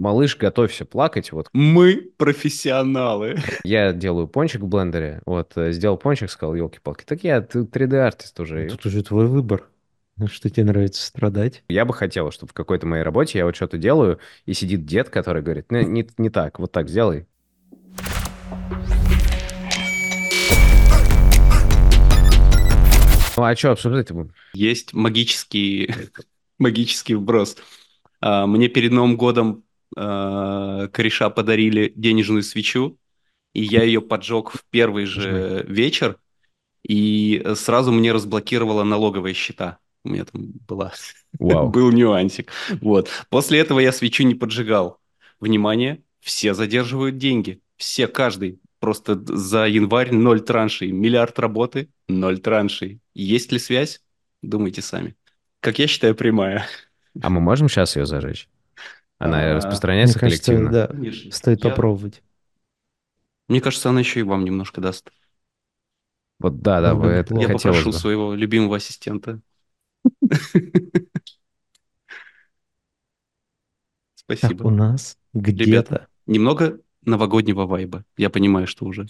малыш, готовься плакать, вот. Мы профессионалы. Я делаю пончик в блендере, вот, э, сделал пончик, сказал, елки-палки, так я 3D-артист уже. Тут уже твой выбор. Что тебе нравится страдать? Я бы хотел, чтобы в какой-то моей работе я вот что-то делаю, и сидит дед, который говорит, не, не, не так, вот так сделай. Ну а что обсуждать будем? Есть магический, магический вброс. А, Мне перед Новым годом а, кореша подарили денежную свечу, и я ее поджег в первый же вечер, и сразу мне разблокировала налоговые счета. У меня там была, Вау. был нюансик. Вот. После этого я свечу не поджигал. Внимание, все задерживают деньги. Все, каждый. Просто за январь ноль траншей. Миллиард работы, ноль траншей. Есть ли связь? Думайте сами. Как я считаю, прямая. А мы можем сейчас ее зажечь? Она А, распространяется Мне кажется, коллективно? да, Конечно. стоит Я- попробовать. Мне кажется, она еще и вам немножко даст. Вот да, да, бы это. Я попрошу бы. своего любимого ассистента. Так, Спасибо. у нас где-то... Немного новогоднего вайба. Я понимаю, что уже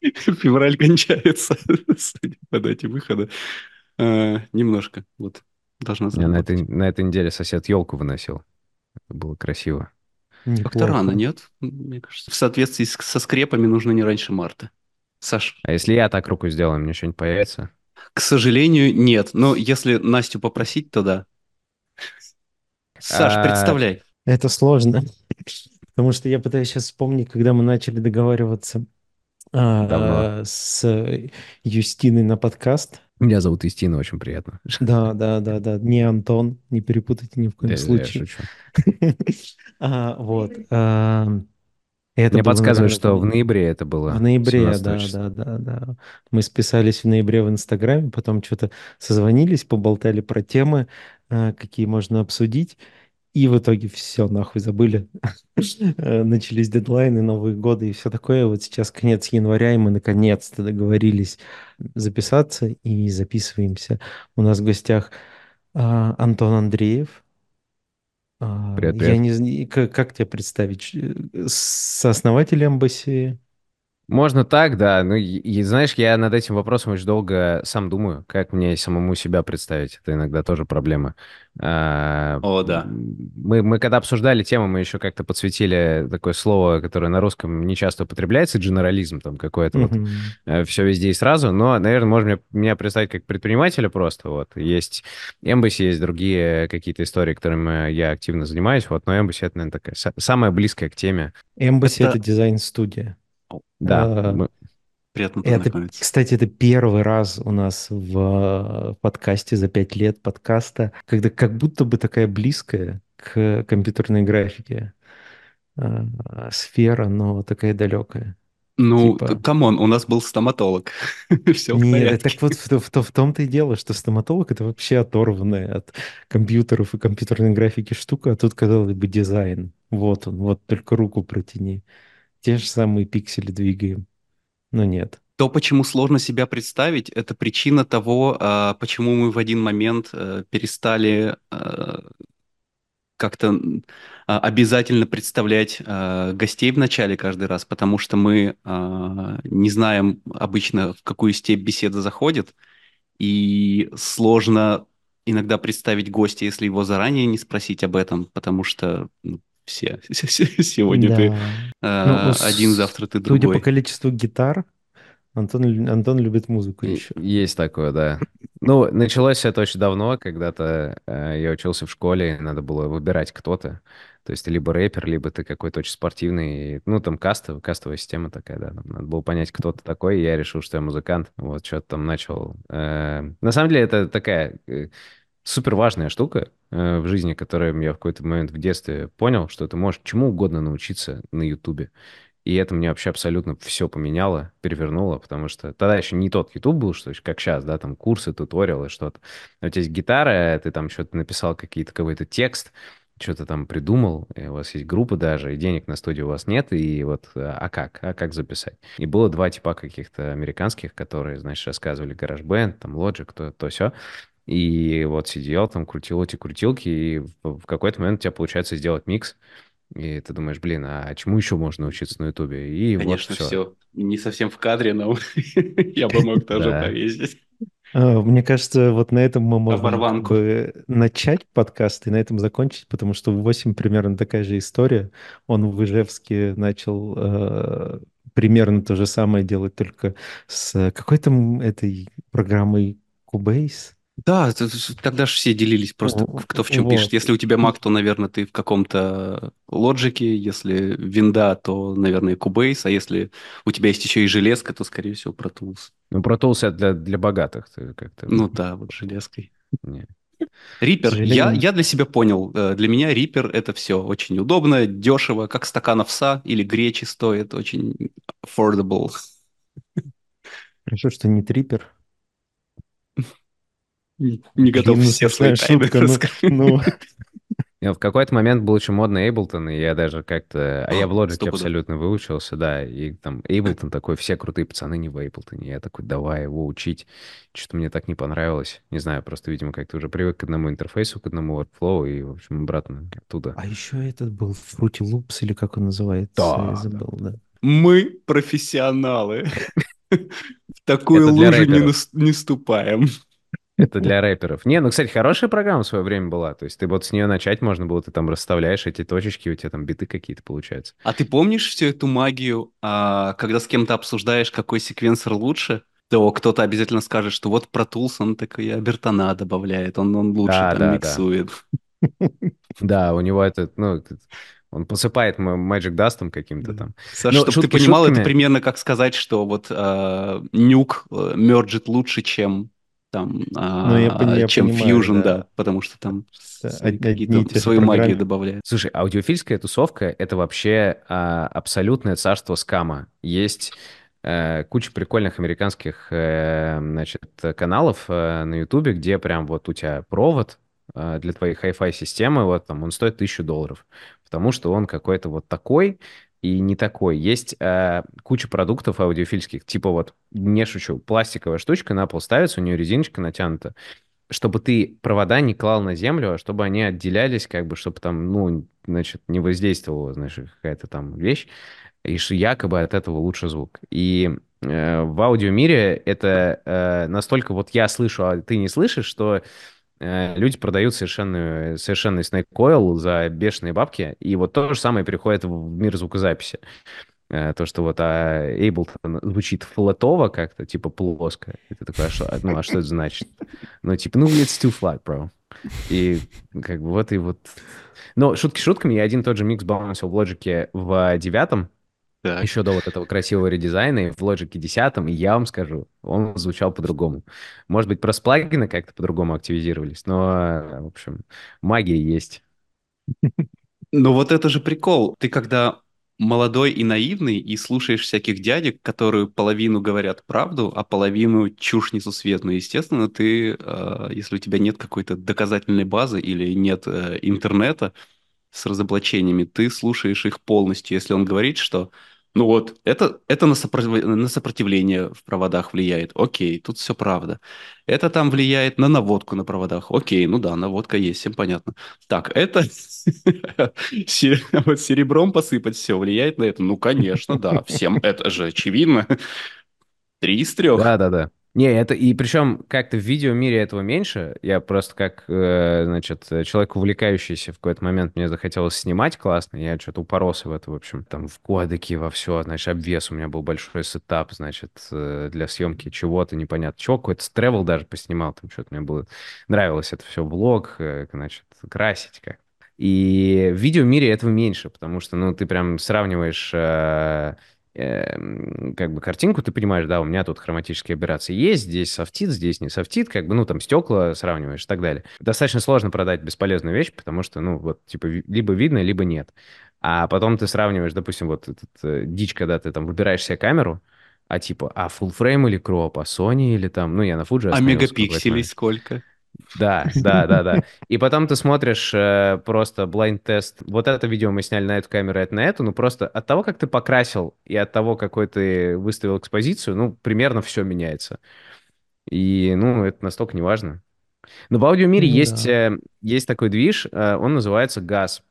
февраль кончается, судя по дате выхода. А, Немножко, вот, должна Я на заработать. этой, на этой неделе сосед елку выносил. Это было красиво. Как-то рано, нет? Мне кажется, в соответствии с- со скрепами нужно не раньше марта. Саш, А если я так руку сделаю, мне что-нибудь появится? к сожалению, нет. Но если Настю попросить, то да. Саш, А, представляй. Это сложно, потому что я пытаюсь сейчас вспомнить, когда мы начали договариваться а, с Юстиной на подкаст. Меня зовут Истина, очень приятно. Да, да, да, да. Не Антон, не перепутайте ни в коем Я- я случае. шучу. А, Вот. а, это Мне подсказывают, что в ноябре это было. В ноябре, 17 да, числа. да, да, да. Мы списались в ноябре в Инстаграме, потом что-то созвонились, поболтали про темы, э, какие можно обсудить, и в итоге все нахуй забыли. Э, Начались дедлайны, Новые годы и все такое. Вот сейчас конец января, и мы наконец-то договорились записаться и записываемся. У нас в гостях а, Антон Андреев. А, Привет, Я привет. не знаю, как, как тебя представить? Э, Сооснователь Embassy? Можно так, да. Ну, и, и знаешь, я над этим вопросом очень долго сам думаю, как мне самому себя представить. Это иногда тоже проблема. А, О, да. Мы, мы когда обсуждали тему, мы еще как-то подсветили такое слово, которое на русском не часто употребляется, дженерализм там какой-то вот. Мгм. все везде и сразу, но, наверное, можно меня, представить как предпринимателя просто, вот. Есть Embassy, есть другие какие-то истории, которыми я активно занимаюсь, вот, но Embassy это, наверное, такая са- самая близкая к теме. Embassy Это- это дизайн-студия. Да, мы- Приятно Это, кстати, это первый раз у нас в э, подкасте за пять лет подкаста, когда как будто бы такая близкая к компьютерной графике э, сфера, но такая далекая. Ну, типа- come on, у нас был стоматолог. Все в Нет, порядке. так вот в, в, в том-то и дело, что стоматолог это вообще оторванная от компьютеров и компьютерной графики штука, а тут, казалось бы, дизайн. Вот он, вот только руку протяни. Те же самые пиксели двигаем. Но нет. То, почему сложно себя представить, это причина того, а, почему мы в один момент э, перестали э, как-то а, обязательно представлять гостей в начале каждый раз, потому что мы а, не знаем обычно, в какую степь беседа заходит, и сложно иногда представить гостя, если его заранее не спросить об этом, потому что ну, все сегодня ты Да. э, Ну, с- один, завтра ты Судя другой. по количеству гитар, Антон, Антон любит музыку еще. Есть такое, да. Ну, началось это очень давно, когда-то э, я учился в школе, и надо было выбирать кто-то. То есть ты либо рэпер, либо ты какой-то очень спортивный. Ну, там кастовая, кастовая система такая, да. Там надо было понять, кто ты такой, и я решил, что я музыкант. Вот, что-то там начал. э, На самом деле, это такая э, супер важная штука э, в жизни, которую я в какой-то момент в детстве понял, что ты можешь чему угодно научиться на Ютубе. И это мне вообще абсолютно все поменяло, перевернуло, потому что тогда еще не тот YouTube был, что как сейчас, да, там курсы, туториалы, что-то. У тебя есть гитара, ты там что-то написал, какие-то какой-то текст, что-то там придумал, и у вас есть группа даже, и денег на студию у вас нет, и вот, а как, а как записать? И было два типа каких-то американских, которые, значит, рассказывали GarageBand, там Logic, то, то все. И вот сидел там, крутил эти крутилки, и в, какой-то момент у тебя получается сделать микс, и ты думаешь, блин, а чему еще можно учиться на Ютубе? И вот Конечно, все. все не совсем в кадре, но я бы мог тоже повесить. А, Мне кажется, вот на этом мы можем бы начать подкаст и на этом закончить, потому что в 8 примерно такая же история. Он в Ижевске начал э, примерно то же самое делать, только с какой там этой программой Cubase. Да, тогда же все делились просто, кто в чем пишет. Вот. Если у тебя Mac, то, наверное, ты в каком-то лоджике, если винда, то, наверное, Cubase, а если у тебя есть еще и железка, то, скорее всего, Pro Tools. Ну, Pro Tools это для, для богатых. Ты как-то... Ну да, вот железкой. не. К Reaper. Я, я для себя понял. э, Для меня Reaper это все очень удобно, дешево, как стакан овса или гречи стоит, очень affordable. хорошо, что не трипер. Не готов Блин, ну все свои тайны ну, ну, Не, В какой-то момент был очень модный Ableton, и я даже как-то... А я в Logic Стопудово. абсолютно выучился, да, и там Ableton такой, все крутые пацаны не в Ableton. Я такой, давай его учить. Что-то мне так не понравилось. Не знаю, просто, видимо, как-то уже привык к одному интерфейсу, к одному workflow, и, в общем, обратно оттуда. А еще этот был Fruity Loops, или как он называется, я Да, забыл, да. Мы профессионалы. В такую лужу не рэперов. Это для рэперов. Не, ну, кстати, хорошая программа в свое время была. То есть ты вот с нее начать можно было, ты там расставляешь эти точечки, у тебя там биты какие-то получаются. А ты помнишь всю эту магию, а, когда с кем-то обсуждаешь, какой секвенсор лучше, то кто-то обязательно скажет, что вот Pro Tools, он такой Абертона добавляет, он, он лучше Да, там да, миксует. Да, у него это, ну, он посыпает Magic Dust'ом каким-то там. Саш, Ну, чтобы ты понимал, это примерно как сказать, что вот а, нюк э, мерджит лучше, чем там, Ну, я а, я чем понимаю, Fusion, да. да, потому что там Да, свои какие-то магию программы. добавляют. Слушай, аудиофильская тусовка — это вообще а, абсолютное царство скама. Есть э, куча прикольных американских э, значит, каналов э, на Ютубе, где прям вот у тебя провод для твоей хай-фай системы, вот там он стоит тысячу долларов, потому что он какой-то вот такой и не такой. Есть э, куча продуктов аудиофильских, типа вот, не шучу, пластиковая штучка на пол ставится, у нее резиночка натянута, чтобы ты провода не клал на землю, а чтобы они отделялись, как бы, чтобы там, ну, значит, не воздействовала, значит, какая-то там вещь, и что якобы от этого лучше звук. И э, в аудиомире это э, настолько вот я слышу, а ты не слышишь, что люди продают совершенно, совершенный Snake Coil за бешеные бабки, и вот то же самое приходит в мир звукозаписи. Э, То, что вот а, Ableton звучит флотово как-то, типа плоско. И ты такой, а что, ну, а что это значит? Ну, типа, ну, it's too flat, bro. И как бы вот и вот... Но шутки шутками, я один тот же микс балансил в Logic в девятом, Так. еще до вот этого красивого редизайна, и в Logic 10, и я вам скажу, он звучал по-другому. Может быть, просто плагины как-то по-другому активизировались, но, в общем, магия есть. Но вот это же прикол. Ты когда молодой и наивный и слушаешь всяких дядек, которые половину говорят правду, а половину чушь несусветную, естественно, ты, э, если у тебя нет какой-то доказательной базы или нет э, интернета с разоблачениями, ты слушаешь их полностью. Если он говорит, что ну вот, это, это на, сопротив- на сопротивление в проводах влияет. Окей, тут все правда. Это там влияет на наводку на проводах. Окей, ну да, наводка есть, всем понятно. Так, это вот серебром посыпать все влияет на это? Ну, конечно, да, всем это же очевидно. Три из трех. Да-да-да. Не, это и причем как-то в видеомире этого меньше. Я просто как, э, значит, человек увлекающийся в какой-то момент, мне захотелось снимать классно, я что-то упоролся в это, в общем, там в кодеке, во все, значит, обвес у меня был большой сетап, значит, э, для съемки чего-то, непонятно чего, какой-то тревел даже поснимал, там что-то мне было, нравилось это все, влог, э, значит, красить как и в видеомире этого меньше, потому что, ну, ты прям сравниваешь как бы картинку, ты понимаешь, да, у меня тут хроматические операции есть, здесь софтит, здесь не софтит, как бы, ну, там стекла сравниваешь и так далее. Достаточно сложно продать бесполезную вещь, потому что, ну, вот, типа, либо видно, либо нет. А потом ты сравниваешь, допустим, вот этот э, дичь, когда ты там выбираешь себе камеру, а типа, а full frame или кроп, а Sony или там, ну, я на Fuji А мегапикселей сколько? Да, да, да, да. И потом ты смотришь э, просто blind-тест. Вот это видео мы сняли на эту камеру, это на эту. Ну, просто от того, как ты покрасил, и от того, какой ты выставил экспозицию, ну, примерно все меняется. И, ну, это настолько не важно. Но в аудиомире Ну есть, да. э, есть такой движ, э, он называется GAS.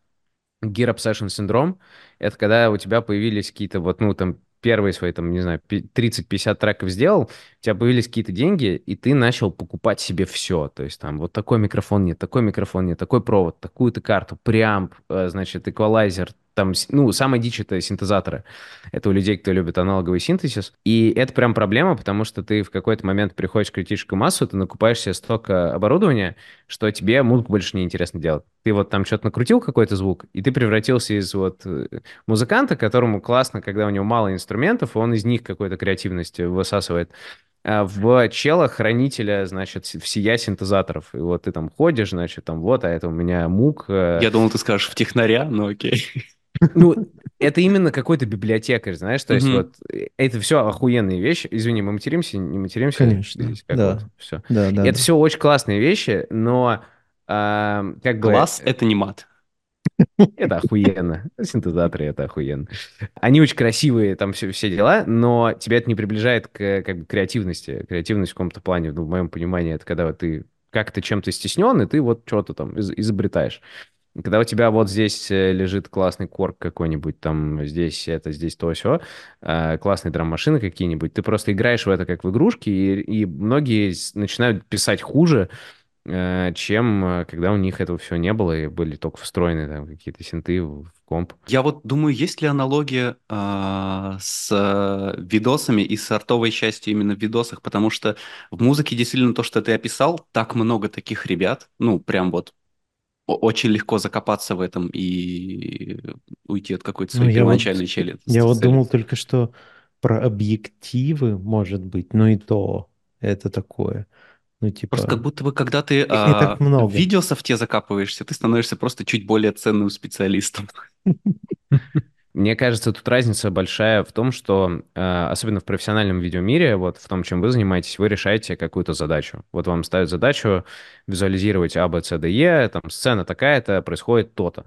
Gear Obsession синдром. Это когда у тебя появились какие-то вот, ну, там, первые свои, там, не знаю, пи- 30-50 треков сделал, у тебя появились какие-то деньги, и ты начал покупать себе все. То есть там вот такой микрофон нет, такой микрофон нет, такой провод, такую-то карту, преамп, э, значит, эквалайзер, там, ну, самое дичь это синтезаторы. Это у людей, кто любит аналоговый синтезис. И это прям проблема, потому что ты в какой-то момент приходишь в критическую массу, ты накупаешь себе столько оборудования, что тебе музыку больше не интересно делать. Ты вот там что-то накрутил какой-то звук, и ты превратился из вот э, музыканта, которому классно, когда у него мало инструментов, он из них какой-то креативности высасывает, а, в чела хранителя, значит, всея синтезаторов. И вот ты там ходишь, значит, там вот, а это у меня мук, э, Я думал, ты скажешь в технаря, но окей. Ну, это именно какой-то библиотекарь, знаешь, то есть вот э, это все охуенные вещи. Извини, мы материмся, не материмся, Конечно. здесь как вот, Да. все. Да, да, Это да. все очень классные вещи, но как бы Класс— это не мат. это охуенно. Синтезаторы это охуенно. Они очень красивые, там все, все дела, но тебя это не приближает к как бы, креативности. Креативность в каком-то плане, ну, в моем понимании, это когда вот ты как-то чем-то стеснен, и ты вот что-то там из- изобретаешь. Когда у тебя вот здесь э, лежит классный корк какой-нибудь, там здесь это, здесь то, все, классные драм-машины какие-нибудь, ты просто играешь в это как в игрушки, и, и многие с- начинают писать хуже, э, чем э, когда у них этого всего не было, и были только встроены там какие-то синты в комп. Я вот думаю, есть ли аналогия а, с а, видосами и с артовой частью именно в видосах, потому что в музыке действительно то, что ты описал, так много таких ребят, ну, прям вот очень легко закопаться в этом и уйти от какой-то Ну, своей вот, первоначальной чели- я вот думал только что про объективы, может быть, но и то это такое. Ну, Просто как типа, будто бы, когда ты а, в видеософте закапываешься, ты становишься просто чуть более ценным специалистом. Мне кажется, тут разница большая в том, что, э, особенно в профессиональном видеомире, вот в том, чем вы занимаетесь, вы решаете какую-то задачу. Вот вам ставят задачу визуализировать А, Б, С, Д, Е, там сцена такая-то, происходит то-то.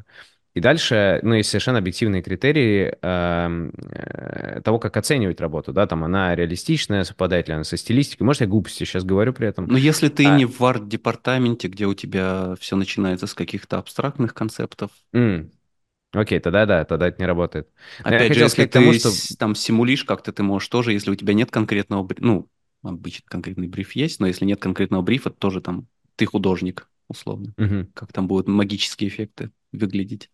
И дальше, ну, есть совершенно объективные критерии эм, э, того, как оценивать работу, да, там она реалистичная, совпадает ли она со стилистикой. Может, я глупости сейчас говорю при этом. Но если ты А, не в арт-департаменте, где у тебя все начинается с каких-то абстрактных концептов, м, окей, тогда да, тогда это не работает. Но я опять же, хотел если сказать к тому, ты что... там симулишь как-то, ты можешь тоже, если у тебя нет конкретного, ну, обычно конкретный бриф есть, но если нет конкретного брифа, то тоже там ты художник, условно. Мгм. Как там будут магические эффекты выглядеть.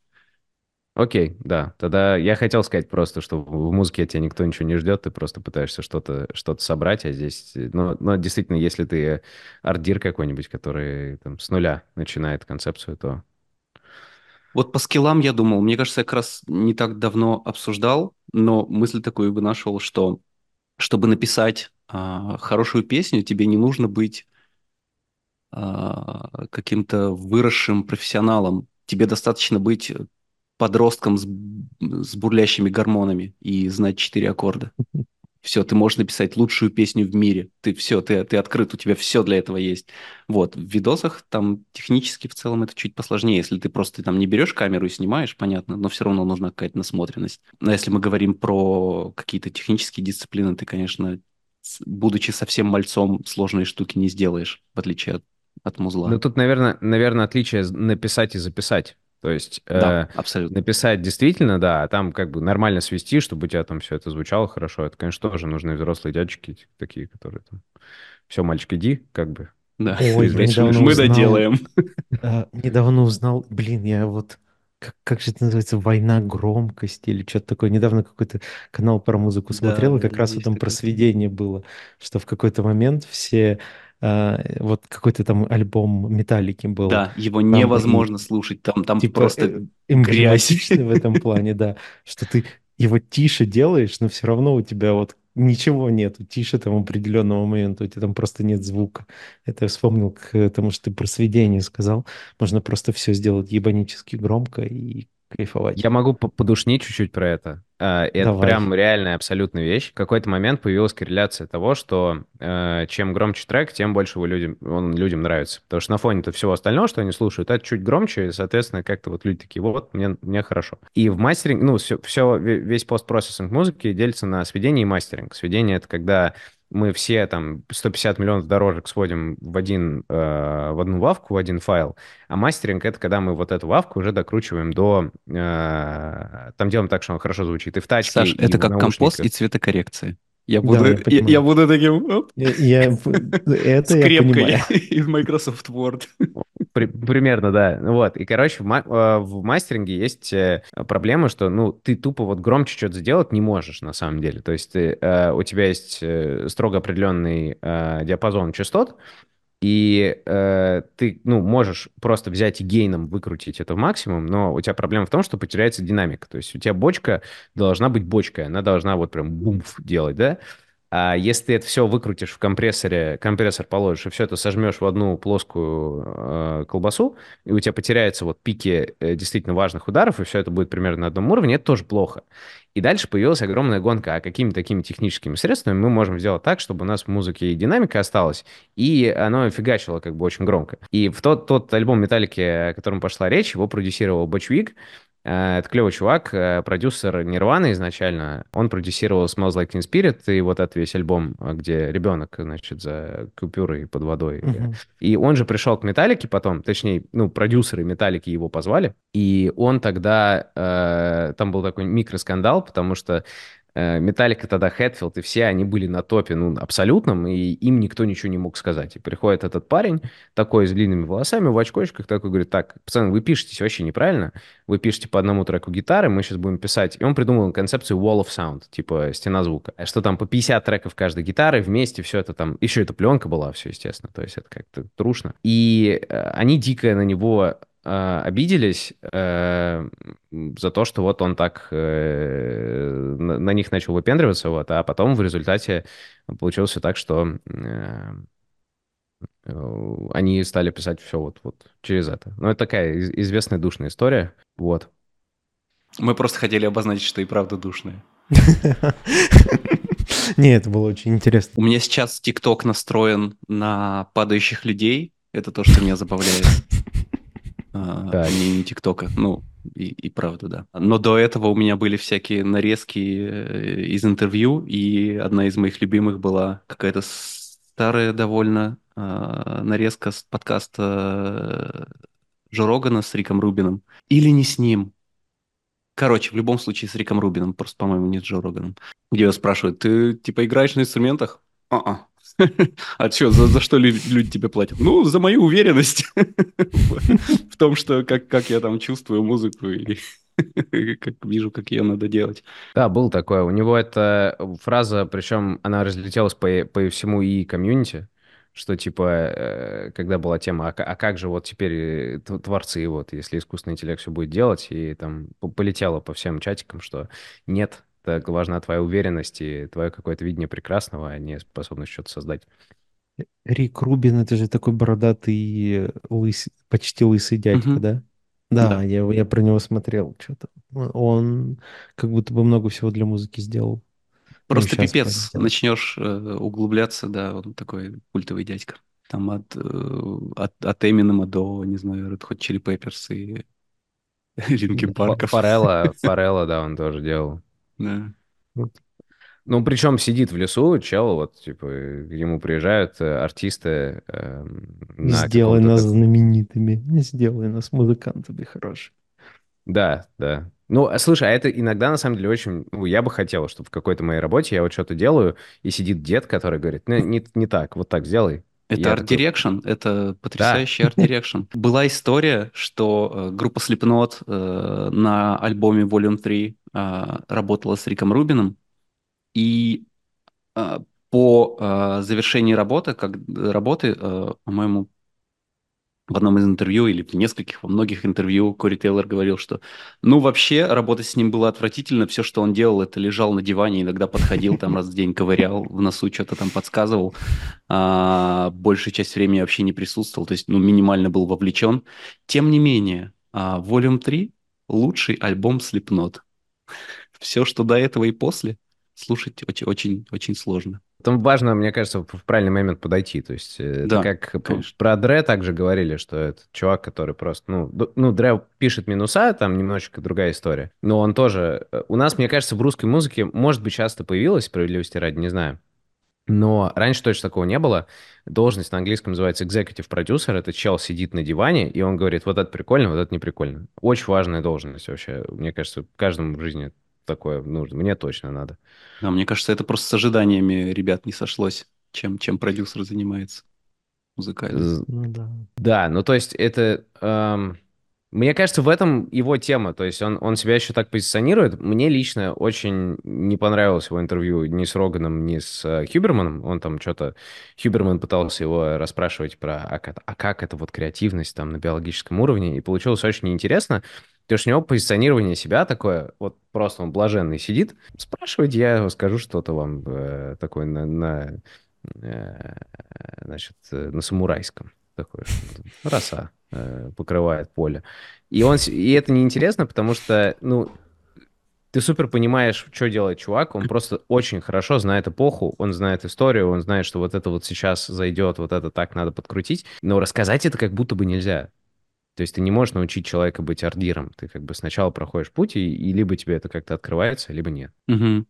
Окей, да. Тогда я хотел сказать просто, что в музыке тебя никто ничего не ждет, ты просто пытаешься что-то что собрать, а здесь... э, Ну, но действительно, если ты ардир какой-нибудь, который там с нуля начинает концепцию, то... Вот по скиллам я думал, мне кажется, я как раз не так давно обсуждал, но мысль такую бы нашел, что чтобы написать а, хорошую песню, тебе не нужно быть а, каким-то выросшим профессионалом. Тебе достаточно быть подростком с, с бурлящими гормонами и знать четыре аккорда. Все, ты можешь написать лучшую песню в мире. Ты все, ты, ты открыт, у тебя все для этого есть. Вот, в видосах там технически в целом это чуть посложнее. Если ты просто там не берешь камеру и снимаешь, понятно, но все равно нужна какая-то насмотренность. Но если мы говорим про какие-то технические дисциплины, ты, конечно, будучи совсем мальцом, сложные штуки не сделаешь, в отличие от, от музла. Ну, тут, наверное, наверное, отличие написать и записать. То есть Да, э, абсолютно. написать действительно, да, а там как бы нормально свести, чтобы у тебя там все это звучало хорошо. Это, конечно, тоже нужны взрослые дядечки такие, которые там... Все, мальчик, иди, как бы. Да, Ой, недавно мы узнал, доделаем. а, недавно узнал, блин, я вот, как, как же это называется, «Война громкости» или что-то такое. Недавно какой-то канал про музыку смотрел, и Да, как раз вот там про сведение было, что в какой-то момент все, вот какой-то там альбом Металлики был, Да, его там и невозможно слушать, там, там типа просто э, грязь. в этом плане, да, что ты его тише делаешь, но все равно у тебя вот ничего нету, тише там определенного момента, у тебя там просто нет звука. Это я вспомнил к тому, что ты про сведение сказал. Можно просто все сделать ебанически громко и кайфовать. Я могу по- подушнить чуть-чуть про это. А, Это Давай. прям реальная абсолютная вещь. В какой-то момент появилась корреляция того, что э, чем громче трек, тем больше его людям, он людям нравится. Потому что на фоне-то всего остального, что они слушают, это чуть громче, и, соответственно, как-то вот люди такие, вот, мне, мне хорошо. И в мастеринг, ну, все, все, весь постпроцессинг музыки делится на сведение и мастеринг. Сведение — это когда мы все там 150 миллионов дорожек сводим в, один, э, в одну вавку, в один файл, а мастеринг — это когда мы вот эту вавку уже докручиваем до... Э, там делаем так, что он хорошо звучит и в тачке, Саш, и это в как компост и цветокоррекция. Я Да, буду, я я, понимаю. я буду таким оп, Я, я- это я скрепкой понимаю. из Microsoft Word. При- примерно, да. Вот. И, короче, в, ма- э, в мастеринге есть э, проблема, что, ну, ты тупо вот громче что-то сделать не можешь, на самом деле. То есть ты, э, у тебя есть э, строго определенный э, диапазон частот, и э, ты, ну, можешь просто взять и гейном выкрутить это в максимум, но у тебя проблема в том, что потеряется динамика. То есть у тебя бочка должна быть бочкой, она должна вот прям бумф делать, да? А если ты это все выкрутишь в компрессоре, компрессор положишь и все это сожмешь в одну плоскую э, колбасу, и у тебя потеряются вот пики э, действительно важных ударов, и все это будет примерно на одном уровне, это тоже плохо. И дальше появилась огромная гонка, а какими такими техническими средствами мы можем сделать так, чтобы у нас в музыке и динамика осталась, и оно фигачило как бы очень громко. И в тот, тот альбом Металлики, о котором пошла речь, его продюсировал Бочвик, Это клевый чувак, э, продюсер Нирваны изначально. Он продюсировал Smells Like Teen Spirit и вот этот весь альбом, э, где ребенок, значит, за купюрой под водой. Мгм. И он же пришел к Металлике потом, точнее, ну, продюсеры Металлики его позвали, и он тогда, э, там был такой микроскандал, потому что э, Металлика тогда, Хэтфилд и все, они были на топе, ну, абсолютном, и им никто ничего не мог сказать. И приходит этот парень, такой с длинными волосами, в очкочках, такой говорит, так, пацаны, вы пишетесь вообще неправильно, вы пишете по одному треку гитары, мы сейчас будем писать. И он придумал концепцию Wall of Sound, типа стена звука. Что там по 50 треков каждой гитары, вместе все это там... Еще это пленка была, все, естественно, то есть это как-то трушно. И э, они дико на него э, обиделись э, за то, что вот он так э, на, на них начал выпендриваться, вот, а потом в результате получилось все так, что э, э, они стали писать все вот, вот через это. Ну, это такая из- известная душная история, вот. Мы просто хотели обозначить, что и правда душные. Не, это было очень интересно. У меня сейчас ТикТок настроен на падающих людей. Это то, что меня забавляет. А, Так. Не не ТикТока. Ну, и, и правда, да. Но до этого у меня были всякие нарезки э, из интервью, и одна из моих любимых была какая-то старая довольно а, нарезка с подкаста э, Джо Рогана с Риком Рубином. Или не с ним. Короче, в любом случае с Риком Рубином, просто, по-моему, не с Джо Роганом. Где его спрашивают, ты, типа, играешь на инструментах? А-а. А что, за, за что люди, люди тебе платят? Ну, за мою уверенность в том, что как, как я там чувствую музыку и как вижу, как ее надо делать. Да, был такое. У него эта фраза, причем она разлетелась по, по всему и комьюнити, что типа, э, когда была тема, а, а как же вот теперь э, творцы, вот, если искусственный интеллект все будет делать, и там по- полетело по всем чатикам, что нет, так важна твоя уверенность и твое какое-то видение прекрасного, а не способность что-то создать. Рик Рубин, это же такой бородатый, лыс- почти лысый дядька, Мгм. да? Да, Да. я, я про него смотрел что-то. Он как будто бы много всего для музыки сделал. Просто щас пипец, делает. начнешь э, углубляться, да, он такой культовый дядька. Там от, э, от, от Эминема до, не знаю, Red Hot Chili Peppers и Линкин Фа- Парков. Форелла, Форелла, да, он тоже делал. Да. Ну, причем сидит в лесу, чел, вот, типа, ему приезжают э, артисты эм, на Сделай нас так- знаменитыми, сделай нас музыкантами хорошими. Да, да. Ну, а слушай, а это иногда, на самом деле, очень... Ну, я бы хотел, чтобы в какой-то моей работе я вот что-то делаю, и сидит дед, который говорит, ну, не, не так, вот так сделай. Это Art Direction, это потрясающий Art Direction. Была история, что э, группа Slipknot э, на альбоме Volume 3 э, работала с Риком Рубином, и э, по э, завершении работы, как, работы, по-моему, в одном из интервью или в нескольких, во многих интервью Кори Тейлор говорил, что ну вообще работать с ним было отвратительно, все, что он делал, это лежал на диване, иногда подходил там раз в день, ковырял в носу, что-то там подсказывал, а, большую часть времени вообще не присутствовал, то есть ну минимально был вовлечен. Тем не менее, а, Volume 3 лучший альбом Slipknot. Все, что до этого и после, слушать очень-очень сложно. Там важно, мне кажется, в правильный момент подойти. То есть, э, Да, как конечно. про Дре также говорили, что это чувак, который просто, ну, ну, Дре пишет минуса, там немножечко другая история. Но он тоже... э, У нас, мне кажется, в русской музыке, может быть, часто появилась, справедливости ради, не знаю, Но раньше точно такого не было. Должность на английском называется executive producer. Это чел сидит на диване, и он говорит, вот это прикольно, вот это не прикольно. Очень важная должность вообще. Мне кажется, каждому в жизни такое нужно. Мне точно надо. Да, мне кажется, это просто с ожиданиями ребят не сошлось, чем, чем продюсер занимается музыкальным. Ну да. Да, ну то есть это... эм, мне кажется, в этом его тема. То есть он, он себя еще так позиционирует. Мне лично очень не понравилось его интервью ни с Роганом, ни с э, Хюберманом. Он там что-то... Хюберман пытался его расспрашивать про, а, как- а как это вот креативность там на биологическом уровне. И получилось очень неинтересно. Потому что у него позиционирование себя такое, вот просто он блаженный сидит. Спрашивайте, я скажу что-то вам э, такое на, на, э, значит, э, на самурайском. Такое, что роса э, покрывает поле. И, он, и это неинтересно, потому что, ну, ты супер понимаешь, что делает чувак, он просто очень хорошо знает эпоху, он знает историю, он знает, что вот это вот сейчас зайдет, вот это так надо подкрутить, но рассказать это как будто бы нельзя. То есть ты не можешь научить человека быть ордиром. Ты как бы сначала проходишь путь, и, и либо тебе это как-то открывается, либо нет. Мгм.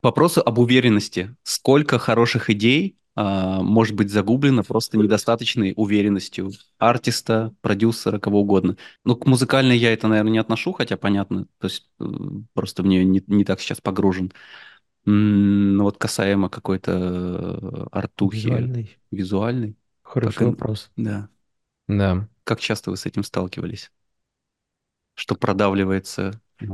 К вопросу об уверенности. Сколько хороших идей а, может быть загублено просто недостаточной уверенностью артиста, продюсера, кого угодно. Ну, к музыкальной я это, наверное, не отношу, хотя понятно, то есть э, просто в нее не, не так сейчас погружен. М, Ну вот касаемо какой-то э, артухи Визуальный. визуальной, Хороший Как вопрос. да. Да. Как часто вы с этим сталкивались? Что продавливается а,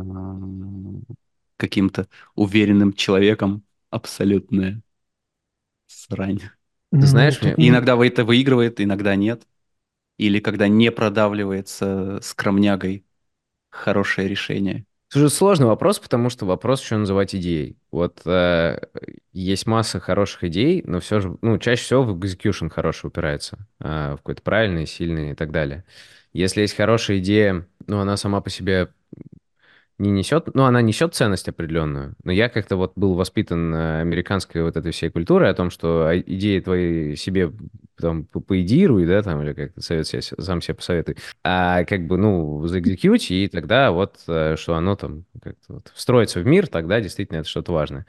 каким-то уверенным человеком абсолютная срань. Ну, знаешь, тут мне- И иногда вы это выигрывает, иногда нет. Или когда не продавливается скромнягой хорошее решение. Слушай, сложный вопрос, потому что вопрос еще называть идеей. Вот э, есть масса хороших идей, но все же, ну, чаще всего в execution хороший упирается, э, в какой-то правильный, сильный и так далее. Если есть хорошая идея, ну, она сама по себе не несет, ну, она несет ценность определенную, но я как-то вот был воспитан э, американской вот этой всей культурой о том, что а, идеи твои себе там по- поидеируй, да, там, или как-то совет себе, сам себе посоветуй, а как бы, ну, заэкзекьють, и тогда вот, э, что оно там как-то вот встроится в мир, тогда действительно это что-то важное.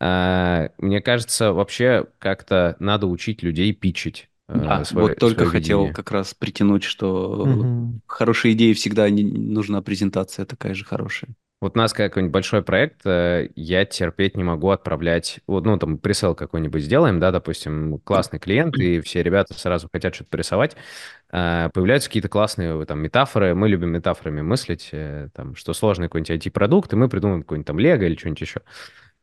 А, мне кажется, вообще как-то надо учить людей питчить э, Да, свое- вот только свое хотел видение. как раз притянуть, что Мгм. хорошие идеи всегда не- нужна презентация такая же хорошая. Вот у нас какой-нибудь большой проект, э, я терпеть не могу отправлять, вот, ну, там, присел какой-нибудь сделаем, да, допустим, классный клиент, и все ребята сразу хотят что-то порисовать, э, появляются какие-то классные там метафоры, мы любим метафорами мыслить, там, что сложный какой-нибудь IT-продукт, и мы придумаем какой-нибудь там Лего или что-нибудь еще.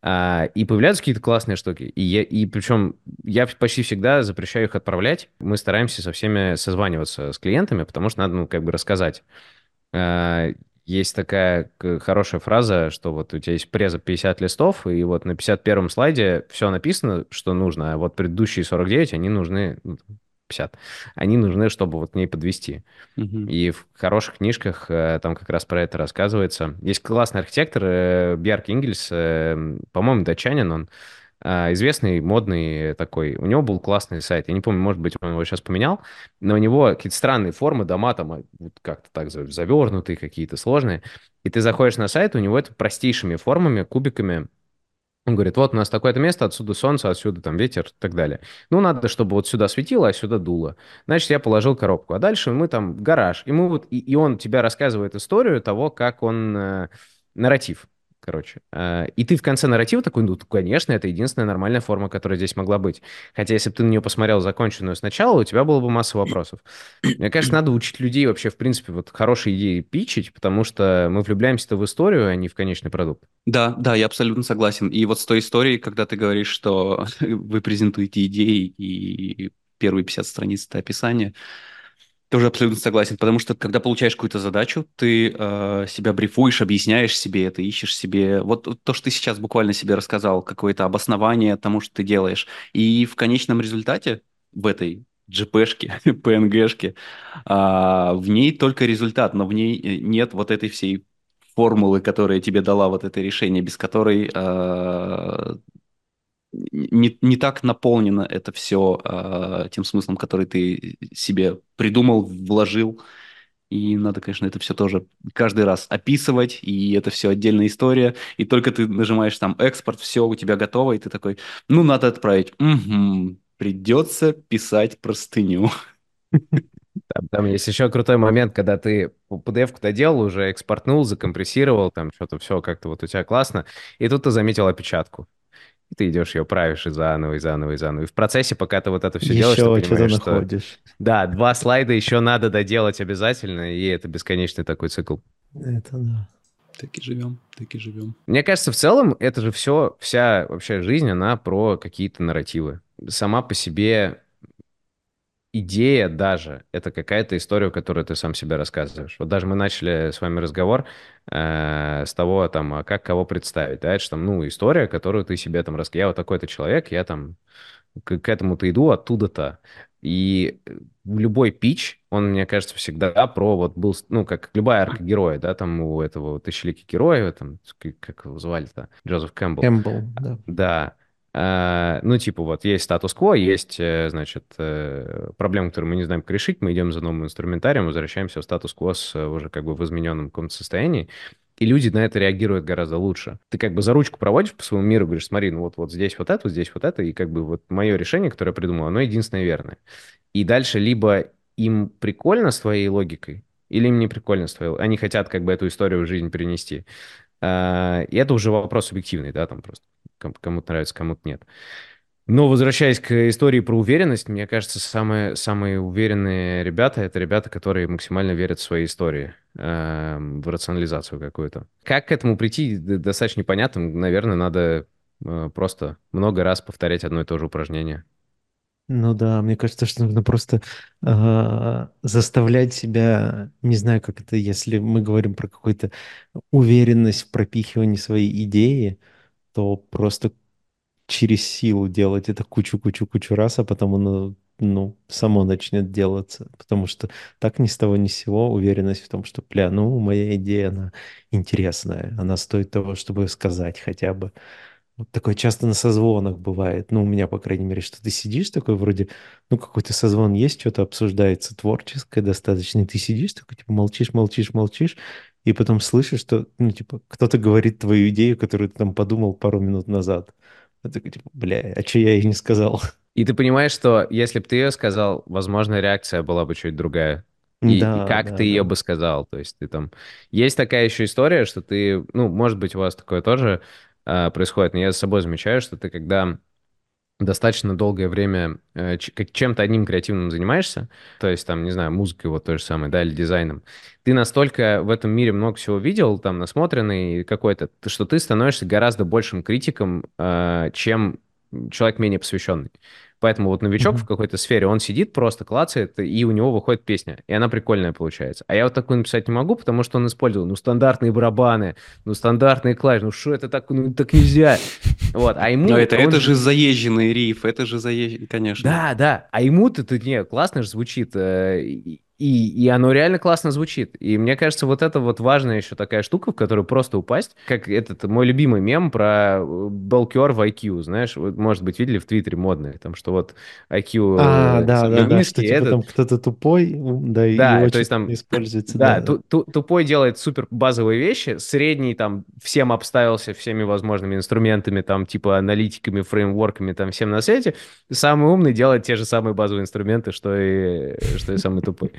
А, и появляются какие-то классные штуки. И, я, и причем я почти всегда запрещаю их отправлять. Мы стараемся со всеми созваниваться с клиентами, потому что надо, ну, как бы рассказать. А, Есть такая хорошая фраза, что вот у тебя есть преза 50 листов, и вот на 51-м слайде все написано, что нужно, а вот предыдущие 49, они нужны, ну, 50, они нужны, чтобы вот к ней подвести. Мгм. И в хороших книжках э, там как раз про это рассказывается. Есть классный архитектор э, Бьярк Ингельс, э, по-моему, датчанин он, известный, модный такой. У него был классный сайт. Я не помню, может быть, он его сейчас поменял, но у него какие-то странные формы, дома там вот как-то так за- завернутые, какие-то сложные. И ты заходишь на сайт, у него это простейшими формами, кубиками. Он говорит, вот у нас такое-то место, отсюда солнце, отсюда там ветер и так далее. Ну, надо, чтобы вот сюда светило, а сюда дуло. Значит, я положил коробку. А дальше мы там гараж. И, мы вот, и, и он тебе рассказывает историю того, как он... э, нарратив, короче. Э, и ты в конце нарратива такой, ну, конечно, это единственная нормальная форма, которая здесь могла быть. Хотя, если бы ты на нее посмотрел законченную сначала, у тебя было бы масса вопросов. Мне кажется, надо учить людей вообще, в принципе, вот хорошие идеи питчить, потому что мы влюбляемся-то в историю, а не в конечный продукт. Да, да, я абсолютно согласен. И вот с той историей, когда ты говоришь, что вы презентуете идеи и первые 50 страниц это описание, тоже абсолютно согласен, потому что когда получаешь какую-то задачу, ты э, себя брифуешь, объясняешь себе это, ишь себе. Вот то, что ты сейчас буквально себе рассказал, какое-то обоснование тому, что ты делаешь. И в конечном результате в этой GP-шке, PNG-шке, а, в ней только результат, но в ней э, нет вот этой всей формулы, которая тебе дала вот это решение, без которой а, не, не так наполнено это все тем смыслом, который ты себе придумал, вложил и надо, конечно, это все тоже каждый раз описывать, и это все отдельная история, и только ты нажимаешь там экспорт, все у тебя готово, и ты такой, ну, надо отправить. Угу, придется писать простыню. Там, там есть еще крутой момент, когда ты PDF-ку доделал, уже экспортнул, закомпрессировал, там что-то все как-то вот у тебя классно, и тут ты заметил опечатку. И ты идешь, ее правишь и заново, и заново, и заново. И в процессе, пока ты вот это все делаешь, ты понимаешь, что... находишь. Да, два слайда еще надо доделать обязательно, и это бесконечный такой цикл. Это да. Так и живем, так и живем. Мне кажется, в целом это же все, вся вообще жизнь, она про какие-то нарративы. Сама по себе идея даже, это какая-то история, которую ты сам себе рассказываешь. Вот даже мы начали с вами разговор э, с того, там, а как кого представить, да, это что там, ну, история, которую ты себе там рассказываешь. Я вот такой-то человек, я там к, к этому-то иду, оттуда-то. И любой пич, он, мне кажется, всегда про вот был, ну, как любая арка героя, да, там у этого тысячеликий героя, там, как его звали-то, Джозеф Кэмпбелл. Кэмпбелл, да. Да, Uh, ну, типа, вот есть статус-кво, есть, э, значит, э, проблемы, которые мы не знаем, как решить, мы идем за новым инструментарием, возвращаемся в статус-кво с э, уже как бы в измененном каком-то состоянии, и люди на это реагируют гораздо лучше. Ты как бы за ручку проводишь по своему миру, говоришь, смотри, ну вот, вот здесь вот это, вот здесь вот это, и как бы вот мое решение, которое я придумал, оно единственное верное. И дальше либо им прикольно с твоей логикой, или им не прикольно с твоей Они хотят как бы эту историю в жизнь перенести. И это уже вопрос субъективный, да, там просто кому-то нравится, кому-то нет. Но возвращаясь к истории про уверенность, мне кажется, самые, самые уверенные ребята — это ребята, которые максимально верят в свои истории, э, в рационализацию какую-то. Как к этому прийти, достаточно непонятно. Наверное, надо э, просто много раз повторять одно и то же упражнение. Ну да, мне кажется, что нужно просто э, заставлять себя, не знаю, как это, если мы говорим про какую-то уверенность в пропихивании своей идеи, то просто через силу делать это кучу-кучу-кучу раз, а потом оно ну, само начнет делаться. Потому что так ни с того ни с сего уверенность в том, что, бля, ну, моя идея, она интересная, она стоит того, чтобы сказать хотя бы. Вот такое часто на созвонах бывает, ну, у меня, по крайней мере, что ты сидишь такой вроде, ну, какой-то созвон есть, что-то обсуждается творческое достаточно, и ты сидишь такой, типа, молчишь, молчишь, молчишь, и потом слышишь, что, ну, типа, кто-то говорит твою идею, которую ты там подумал пару минут назад. Я такой, типа, бля, а что я ей не сказал? И ты понимаешь, что если бы ты ее сказал, возможно, реакция была бы чуть другая. И, да, и как да, ты да. ее бы сказал? То есть ты там... Есть такая еще история, что ты... Ну, может быть, у вас такое тоже э, происходит, но я за собой замечаю, что ты когда достаточно долгое время э, чем-то одним креативным занимаешься, то есть там, не знаю, музыкой вот то же самое, да, или дизайном, ты настолько в этом мире много всего видел, там, насмотренный какой-то, что ты становишься гораздо большим критиком, э, чем человек менее посвященный. Поэтому вот новичок mm-hmm. в какой-то сфере, он сидит, просто клацает, и у него выходит песня, и она прикольная получается. А я вот такую написать не могу, потому что он использовал, ну, стандартные барабаны, ну, стандартные клавиши, ну, что это так, ну, так нельзя. Вот, а ему... Но это, это же заезженный риф, это же заезженный, конечно. Да, да, а ему-то, не, классно же звучит, э, и, и оно реально классно звучит. И мне кажется, вот это вот важная еще такая штука, в которую просто упасть, как этот мой любимый мем про э, Белкер в IQ, знаешь, вот, может быть, видели в Твиттере модные, там, что вот IQ... А, э, да, да, да, что типа этот... там кто-то тупой, да, и да, то есть там используется. Да, да. тупой делает супер базовые вещи, средний там всем обставился всеми возможными инструментами, там, типа аналитиками, фреймворками, там, всем на свете, самый умный делает те же самые базовые инструменты, что и, что и самый тупой.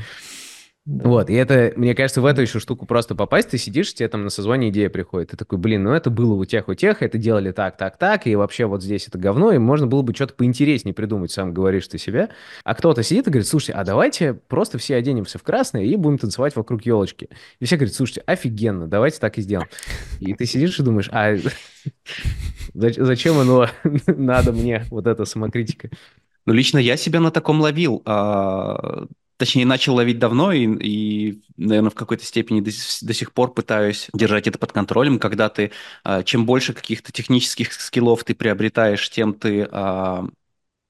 Да. Вот, и это, мне кажется, в эту еще штуку просто попасть, ты сидишь, тебе там на созвоне идея приходит, ты такой, блин, ну это было у тех, у тех, это делали так, так, так, и вообще вот здесь это говно, и можно было бы что-то поинтереснее придумать, сам говоришь ты себе. А кто-то сидит и говорит, слушайте, а давайте просто все оденемся в красное и будем танцевать вокруг елочки. И все говорят, слушайте, офигенно, давайте так и сделаем. И ты сидишь и думаешь, а зачем оно надо мне, вот эта самокритика? Ну, лично я себя на таком ловил. Точнее, начал ловить давно и, и наверное, в какой-то степени до, до сих пор пытаюсь держать это под контролем, когда ты, а, чем больше каких-то технических скиллов ты приобретаешь, тем ты а,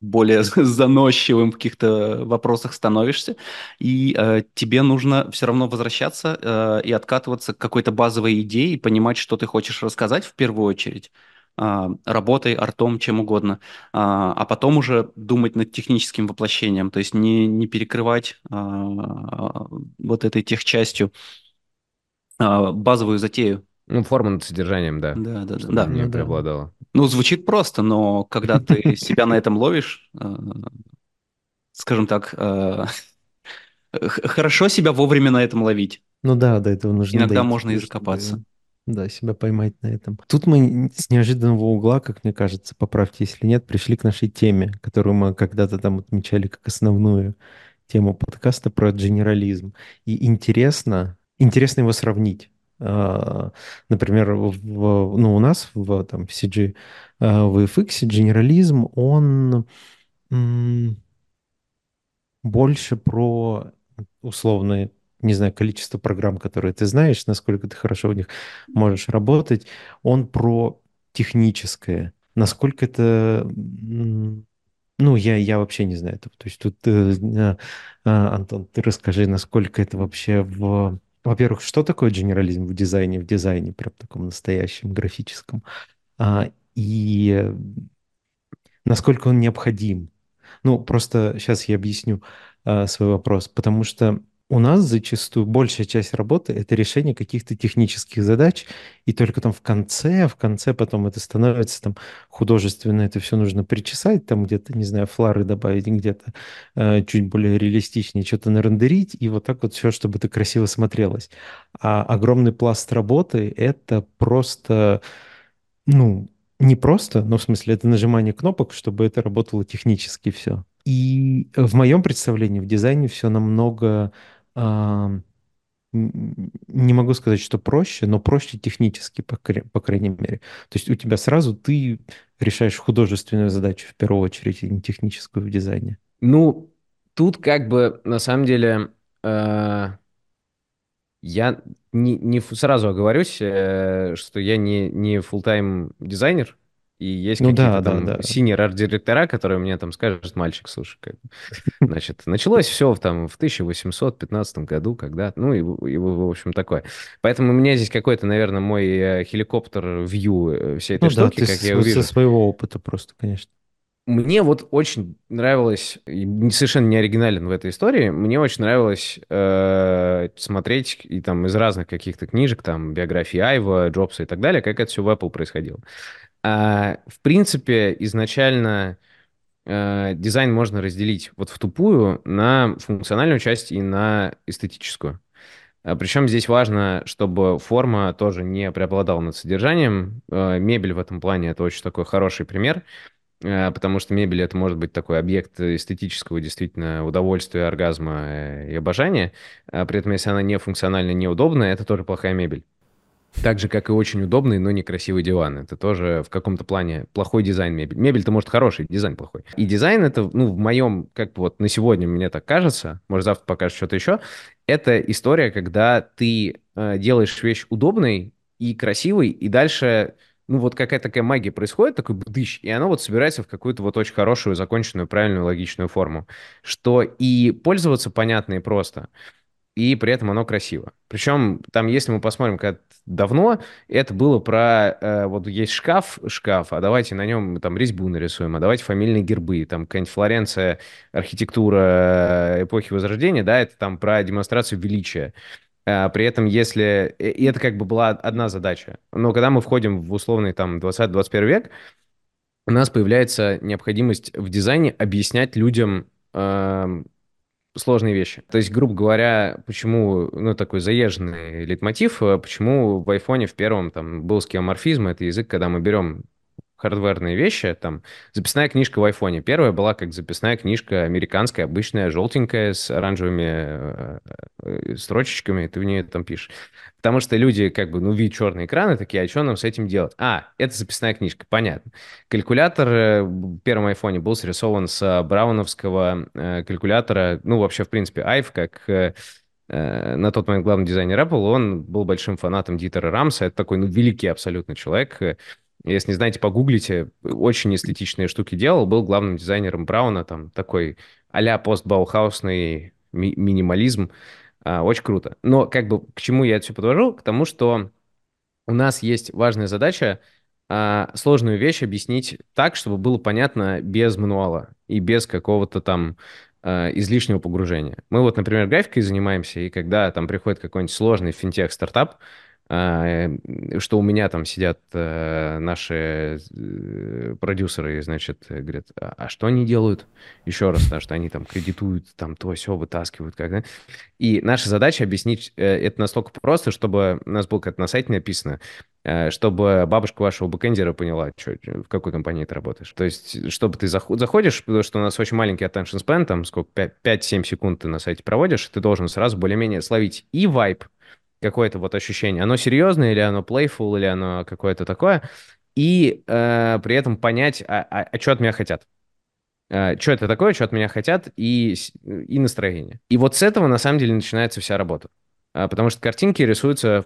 более заносчивым в каких-то вопросах становишься, и э, тебе нужно все равно возвращаться э, и откатываться к какой-то базовой идее и понимать, что ты хочешь рассказать в первую очередь, работой, артом, чем угодно, а, а потом уже думать над техническим воплощением, то есть не, не перекрывать а, вот этой техчастью а, базовую затею. Ну, форма над содержанием, да, Да, да, да. чтобы да. не Ну да. преобладало. Ну, звучит просто, но когда ты себя на этом ловишь, а, скажем так, а, хорошо себя вовремя на этом ловить. Ну да, до этого нужно Иногда можно и закопаться. Да, себя поймать на этом. Тут мы с неожиданного угла, как мне кажется, поправьте, если нет, пришли к нашей теме, которую мы когда-то там отмечали как основную тему подкаста про генерализм. И интересно, интересно его сравнить. А, Например, в, ну, у нас в, там, CG, а, в FX генерализм, он больше про условное, не знаю, количество программ, которые ты знаешь, насколько ты хорошо в них можешь работать. Он про техническое. Насколько это... Ну, я, я вообще не знаю. То есть тут, э, э, а, Антон, ты расскажи, насколько это вообще в... Во-первых, что такое генерализм в дизайне? В дизайне, прям таком настоящем, графическом. А, и насколько он необходим. Ну, просто сейчас я объясню а, свой вопрос, потому что у нас зачастую большая часть работы это решение каких-то технических задач, и только там в конце, в конце потом это становится там художественно, это все нужно причесать, там где-то, не знаю, флары добавить, где-то э, чуть более реалистичнее что-то нарендерить, и вот так вот все, чтобы это красиво смотрелось. А огромный пласт работы это просто ну, не просто, но в смысле это нажимание кнопок, чтобы это работало технически все. И в моем представлении в дизайне все намного, не могу сказать, что проще, но проще технически, по, по крайней мере. То есть у тебя сразу ты решаешь художественную задачу в первую очередь, и не техническую в дизайне. Ну, тут как бы на самом деле э, я не, не сразу оговорюсь, э, что я не, не full-time дизайнер, и есть Ну какие-то да, да, там да. senior арт-директора, которые мне там скажут, мальчик, слушай, как значит, началось все в, там, в 1815 году, когда, ну, и, в- и в общем, такое. Поэтому у меня здесь какой-то, наверное, мой э, хеликоптер-вью всей этой Ну да, штуки, ты как с- я его со своего опыта просто, конечно. Мне вот очень нравилось, совершенно не оригинален в этой истории, мне очень нравилось э, смотреть и там из разных каких-то книжек, там, биографии Айва, Джобса и так далее, как это все в Apple происходило. А, в принципе, изначально э, дизайн можно разделить вот в тупую на функциональную часть и на эстетическую. А, Причем здесь важно, чтобы форма тоже не преобладала над содержанием. Э, Мебель в этом плане это очень такой хороший пример. Э, Потому что мебель это может быть такой объект эстетического действительно удовольствия, оргазма э, и обожания. А При этом, если она не функциональна, неудобная, это тоже плохая мебель. Так же, как и очень удобный, но некрасивый диван. Это тоже в каком-то плане плохой дизайн мебели. Мебель-то может хороший, дизайн плохой. И дизайн это, ну, в моем, как вот на сегодня мне так кажется, может, завтра покажешь что-то еще, это история, когда ты э, делаешь вещь удобной и красивой, и дальше, ну, вот какая-то такая магия происходит, такой бдыщ, и она вот собирается в какую-то вот очень хорошую, законченную, правильную, логичную форму, что и пользоваться понятно и просто, и при этом оно красиво. Причем там, если мы посмотрим, как давно, это было про, э, вот есть шкаф, шкаф, а давайте на нем там резьбу нарисуем, а давайте фамильные гербы, там какая-нибудь Флоренция, архитектура э, эпохи Возрождения, да, это там про демонстрацию величия. А, При этом, если... э, И это как бы была одна задача. Но когда мы входим в условный там 20-21 век, у нас появляется необходимость в дизайне объяснять людям эм, сложные вещи. То есть, грубо говоря, почему, ну, такой заезженный лейтмотив, э, почему в айфоне в первом там был скеоморфизм, это язык, когда мы берем хардверные вещи, там, записная книжка в айфоне. Первая была как записная книжка американская, обычная, желтенькая, с оранжевыми э, э, строчечками, ты в нее там пишешь. Потому что люди, как бы, ну, видят черные экраны, такие, а что нам с этим делать? А, это записная книжка, понятно. Калькулятор э, в первом айфоне был срисован с э, брауновского э, калькулятора, ну, вообще, в принципе, айф, как э, э, на тот момент главный дизайнер Apple, он был большим фанатом Дитера Рамса, это такой, ну, великий абсолютно человек, э, если не знаете, погуглите, очень эстетичные штуки делал, был главным дизайнером Брауна, там такой а-ля постбаухаусный ми- минимализм, А, очень круто. Но как бы к чему я это все подвожу? К тому, что у нас есть важная задача а, сложную вещь объяснить так, чтобы было понятно без мануала и без какого-то там а, излишнего погружения. Мы вот, например, графикой занимаемся, и когда там приходит какой-нибудь сложный финтех-стартап, что у меня там сидят а, наши э, продюсеры, значит, говорят, а, а что они делают? Еще раз, да, что они там кредитуют, там то все вытаскивают, как, да? И наша задача объяснить э, это настолько просто, чтобы у нас было как на сайте написано, э, чтобы бабушка вашего бэкэндера поняла, что, в какой компании ты работаешь. То есть, чтобы ты заходишь, потому что у нас очень маленький attention span, там сколько, 5-7 секунд ты на сайте проводишь, ты должен сразу более-менее словить и вайп, какое-то вот ощущение, оно серьезное или оно playful, или оно какое-то такое, и э, при этом понять, а, а, а что от меня хотят. Э, что это такое, что от меня хотят, и, и настроение. И вот с этого, на самом деле, начинается вся работа. А, потому что картинки рисуются...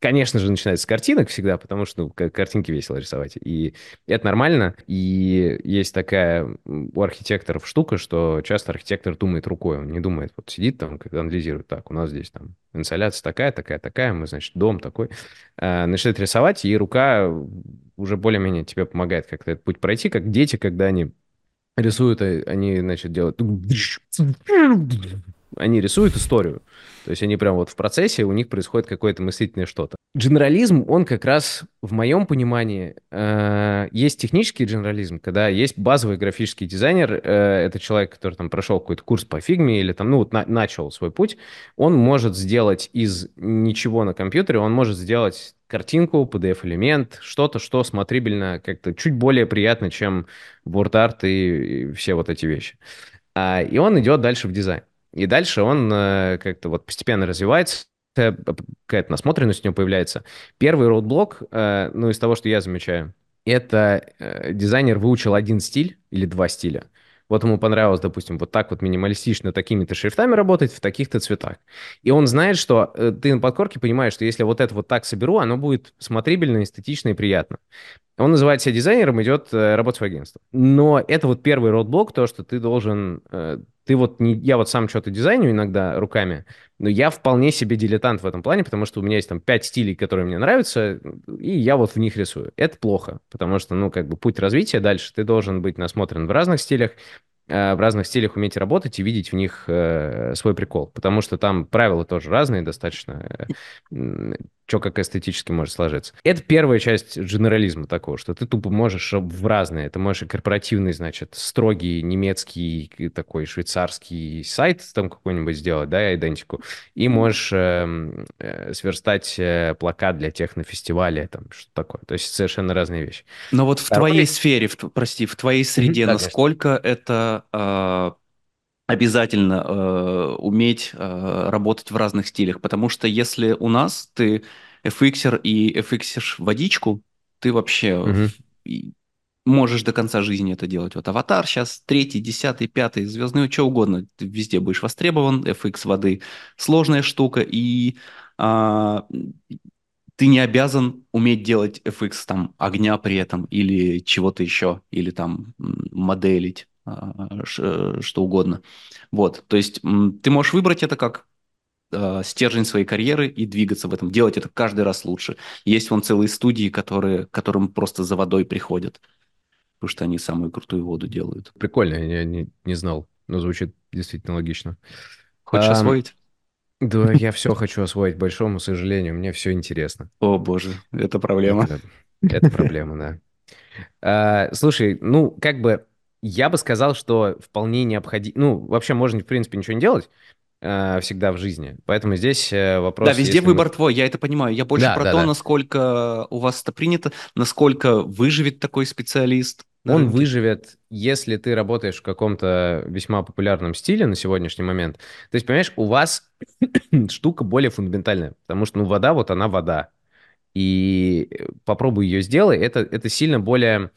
Конечно же, начинается с картинок всегда, потому что ну, картинки весело рисовать. И это нормально. И есть такая у архитекторов штука, что часто архитектор думает рукой. Он не думает, вот сидит там, когда анализирует, так, у нас здесь там инсоляция такая, такая, такая, мы, значит, дом такой. А, начинает рисовать, и рука уже более-менее тебе помогает как-то этот путь пройти, как дети, когда они рисуют, а, они, значит, делают... Они рисуют историю. То есть они прям вот в процессе, у них происходит какое-то мыслительное что-то. Дженерализм, он как раз, в моем понимании, э, есть технический дженерализм, когда есть базовый графический дизайнер, э, это человек, который там прошел какой-то курс по фигме или там, ну вот на, начал свой путь, он может сделать из ничего на компьютере, он может сделать картинку, PDF-элемент, что-то, что смотрибельно, как-то чуть более приятно, чем WordArt и, и все вот эти вещи. А, и он идет дальше в дизайн. И дальше он э, как-то вот постепенно развивается, какая-то насмотренность у него появляется. Первый роудблок, э, ну, из того, что я замечаю, это э, дизайнер выучил один стиль или два стиля. Вот ему понравилось, допустим, вот так вот минималистично такими-то шрифтами работать в таких-то цветах. И он знает, что э, ты на подкорке понимаешь, что если вот это вот так соберу, оно будет смотрибельно, эстетично и приятно. Он называет себя дизайнером, идет э, работать в агентство. Но это вот первый роудблок, то, что ты должен... Ты вот не... Я вот сам что-то дизайню иногда руками, но я вполне себе дилетант в этом плане, потому что у меня есть там пять стилей, которые мне нравятся, и я вот в них рисую. Это плохо, потому что, ну, как бы путь развития дальше, ты должен быть насмотрен в разных стилях, Э, в разных стилях уметь работать и видеть в них э, свой прикол. Потому что там правила тоже разные достаточно, э, что как эстетически может сложиться. Это первая часть дженерализма такого, что ты тупо можешь в разные. Это можешь и корпоративный, значит, строгий немецкий такой швейцарский сайт там какой-нибудь сделать, да, идентику, и можешь э, э, сверстать э, плакат для технофестиваля, там, что такое. То есть совершенно разные вещи. Но вот в Второй... твоей сфере, в, прости, в твоей среде, mm-hmm, насколько это э, обязательно э, уметь э, работать в разных стилях, потому что если у нас ты FX и FX водичку, ты вообще mm-hmm. можешь до конца жизни это делать. Вот аватар сейчас третий, десятый, пятый, звездный, что угодно, ты везде будешь востребован, FX воды сложная штука, и э, ты не обязан уметь делать FX там огня при этом или чего-то еще, или там моделить. А, что угодно. Вот, то есть ты можешь выбрать это как а, стержень своей карьеры и двигаться в этом, делать это каждый раз лучше. Есть вон целые студии, которые, которым просто за водой приходят, потому что они самую крутую воду делают. Прикольно, я не, не знал, но звучит действительно логично. Хочешь а, освоить? Да, я все хочу освоить, большому сожалению, мне все интересно. О боже, это проблема. Это, это проблема, да. А, слушай, ну, как бы я бы сказал, что вполне необходимо... Ну, вообще можно, в принципе, ничего не делать э, всегда в жизни. Поэтому здесь э, вопрос... Да, везде выбор мы... твой, я это понимаю. Я больше да, про да, то, да. насколько у вас это принято, насколько выживет такой специалист. Он рынке. выживет, если ты работаешь в каком-то весьма популярном стиле на сегодняшний момент. То есть, понимаешь, у вас штука более фундаментальная, потому что, ну, вода, вот она вода. И э, попробуй ее сделай, это, это сильно более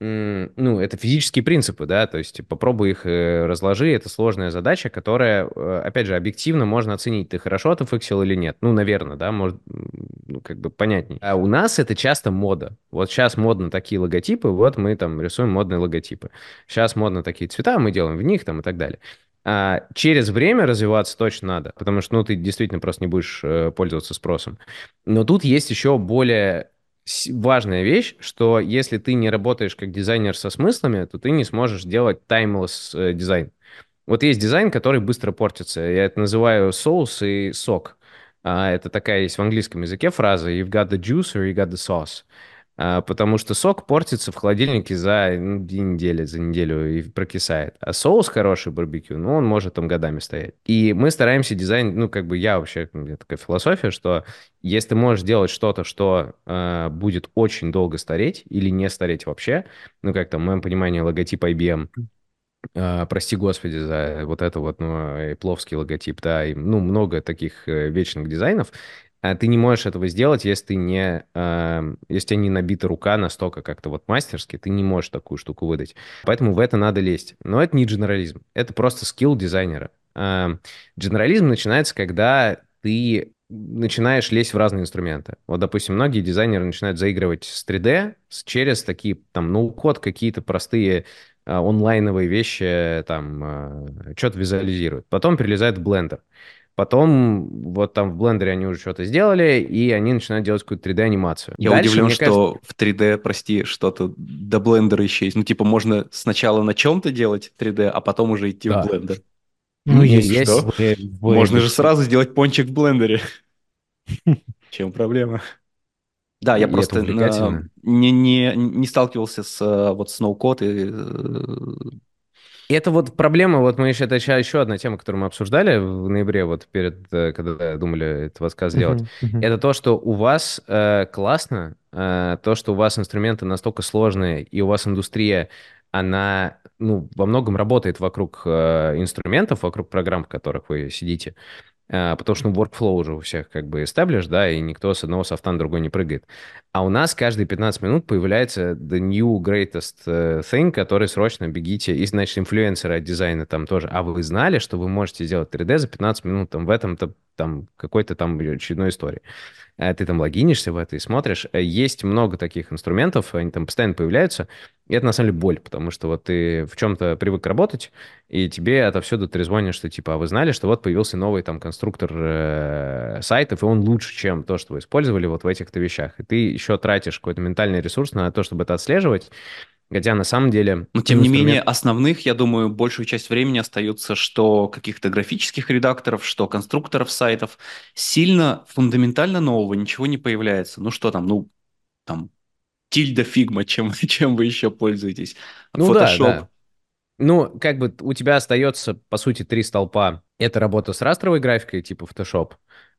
ну, это физические принципы, да, то есть попробуй их э, разложи, это сложная задача, которая, э, опять же, объективно можно оценить, ты хорошо отфиксил или нет, ну, наверное, да, может, ну, как бы понятней. А у нас это часто мода, вот сейчас модно такие логотипы, вот мы там рисуем модные логотипы, сейчас модно такие цвета, мы делаем в них там и так далее. А через время развиваться точно надо, потому что, ну, ты действительно просто не будешь э, пользоваться спросом. Но тут есть еще более важная вещь, что если ты не работаешь как дизайнер со смыслами, то ты не сможешь делать timeless э, дизайн. Вот есть дизайн, который быстро портится. Я это называю соус и сок. А, это такая есть в английском языке фраза «You've got the juice or you got the sauce». А, потому что сок портится в холодильнике за ну, две недели, за неделю и прокисает. А соус хороший барбекю, ну, он может там годами стоять. И мы стараемся дизайн, ну, как бы я вообще, у меня такая философия, что если ты можешь делать что-то, что э, будет очень долго стареть или не стареть вообще, ну, как там, в моем понимании, логотип IBM, Uh, прости господи за вот это вот, ну, пловский логотип, да, и, ну, много таких э, вечных дизайнов. А ты не можешь этого сделать, если ты не, э, если у не набита рука настолько как-то вот мастерски, ты не можешь такую штуку выдать. Поэтому в это надо лезть. Но это не дженерализм, это просто скилл дизайнера. Э, дженерализм начинается, когда ты начинаешь лезть в разные инструменты. Вот, допустим, многие дизайнеры начинают заигрывать с 3D через такие, там, ноу-код, какие-то простые э, онлайновые вещи, там, э, что-то визуализируют. Потом перелезают в Blender. Потом вот там в блендере они уже что-то сделали, и они начинают делать какую-то 3D-анимацию. Я Дальше, удивлен, что кажется... в 3D, прости, что-то до блендера еще есть. Ну, типа, можно сначала на чем-то делать 3D, а потом уже идти да. в блендер. Ну, ну есть, есть. Что? Вы, вы можно же сразу сделать пончик в блендере. Чем проблема? Да, я просто не, не, не сталкивался с э, вот с ноу-код и э, это вот проблема, вот мы еще, это еще одна тема, которую мы обсуждали в ноябре, вот перед, э, когда думали этот рассказ сделать. Uh-huh, uh-huh. Это то, что у вас э, классно, э, то, что у вас инструменты настолько сложные, и у вас индустрия, она, ну, во многом работает вокруг э, инструментов, вокруг программ, в которых вы сидите. А, потому что ну, workflow уже у всех как бы established, да, и никто с одного софта на другой не прыгает. А у нас каждые 15 минут появляется the new greatest э, thing, который срочно бегите, и, значит, инфлюенсеры от дизайна там тоже. А вы знали, что вы можете сделать 3D за 15 минут там в этом-то там какой-то там очередной истории. Э, ты там логинишься в это и смотришь. Э, есть много таких инструментов, они там постоянно появляются, и это на самом деле боль, потому что вот ты в чем-то привык работать, и тебе отовсюду трезвонят, что типа, а вы знали, что вот появился новый там конструктор э, сайтов, и он лучше, чем то, что вы использовали вот в этих-то вещах. И ты еще тратишь какой-то ментальный ресурс на то, чтобы это отслеживать, Хотя на самом деле... Но тем не менее, основных, я думаю, большую часть времени остается, что каких-то графических редакторов, что конструкторов сайтов. Сильно фундаментально нового ничего не появляется. Ну что там, ну там Tilda, Figma, чем, чем вы еще пользуетесь. Ну Photoshop. Да, да. Ну, как бы у тебя остается, по сути, три столпа. Это работа с растровой графикой, типа Photoshop.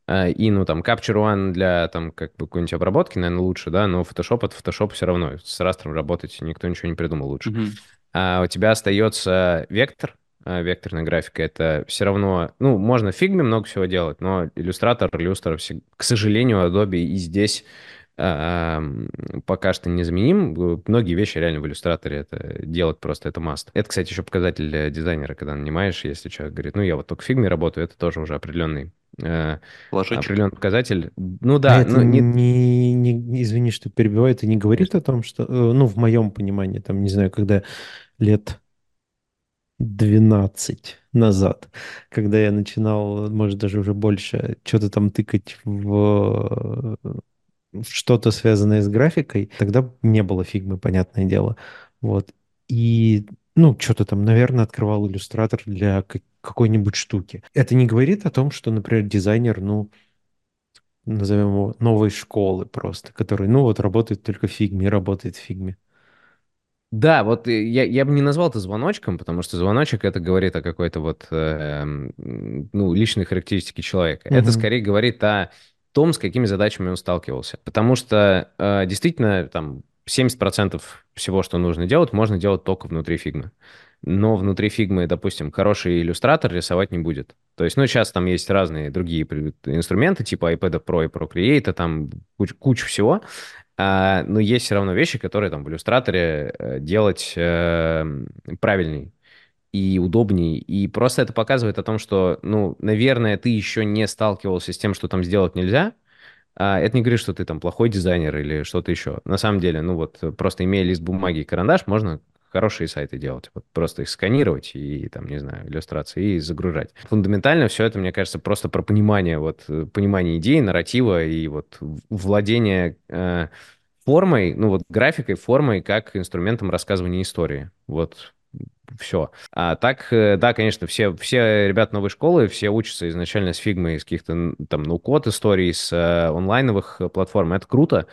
А, и, ну, там, Capture One для, там, как бы какой-нибудь обработки, наверное, лучше, да, но Photoshop от Photoshop все равно. С растром работать никто ничего не придумал лучше. Mm-hmm. А у тебя остается вектор, а, векторная графика, это все равно, ну, можно в фигме много всего делать, но Illustrator, Illustrator, к сожалению, Adobe и здесь пока что незаменим. Многие вещи реально в иллюстраторе это делать просто, это must. Это, кстати, еще показатель дизайнера, когда нанимаешь, если человек говорит, ну, я вот только в фигме работаю, это тоже уже определенный э, определенный показатель. Ну да, а это но не... Не, не, извини, что перебиваю, это не говорит о том, что, э, ну, в моем понимании, там, не знаю, когда лет 12 назад, когда я начинал, может, даже уже больше, что-то там тыкать в что-то связанное с графикой, тогда не было фигмы, понятное дело. Вот. И ну, что-то там, наверное, открывал иллюстратор для какой-нибудь штуки. Это не говорит о том, что, например, дизайнер, ну, назовем его новой школы просто, который, ну, вот работает только в фигме, работает в фигме. Да, вот я, я бы не назвал это звоночком, потому что звоночек это говорит о какой-то вот, э, ну, личной характеристике человека. Угу. Это скорее говорит о том, с какими задачами он сталкивался. Потому что э, действительно там 70% всего, что нужно делать, можно делать только внутри фигмы. Но внутри фигмы, допустим, хороший иллюстратор рисовать не будет. То есть, ну, сейчас там есть разные другие инструменты, типа iPad Pro и Procreate, там куча, куча всего, а, но есть все равно вещи, которые там в иллюстраторе э, делать э, правильней и удобней. И просто это показывает о том, что, ну, наверное, ты еще не сталкивался с тем, что там сделать нельзя, а, это не говорит, что ты там плохой дизайнер или что-то еще. На самом деле, ну вот, просто имея лист бумаги и карандаш, можно хорошие сайты делать. Вот просто их сканировать и, там, не знаю, иллюстрации и загружать. Фундаментально все это, мне кажется, просто про понимание, вот, понимание идеи, нарратива и вот владение э, формой, ну вот графикой, формой, как инструментом рассказывания истории. Вот все. А так, э, да, конечно, все, все ребята новой школы, все учатся изначально с фигмой, из каких-то там ну-код историй, с э, онлайновых платформ. Это круто,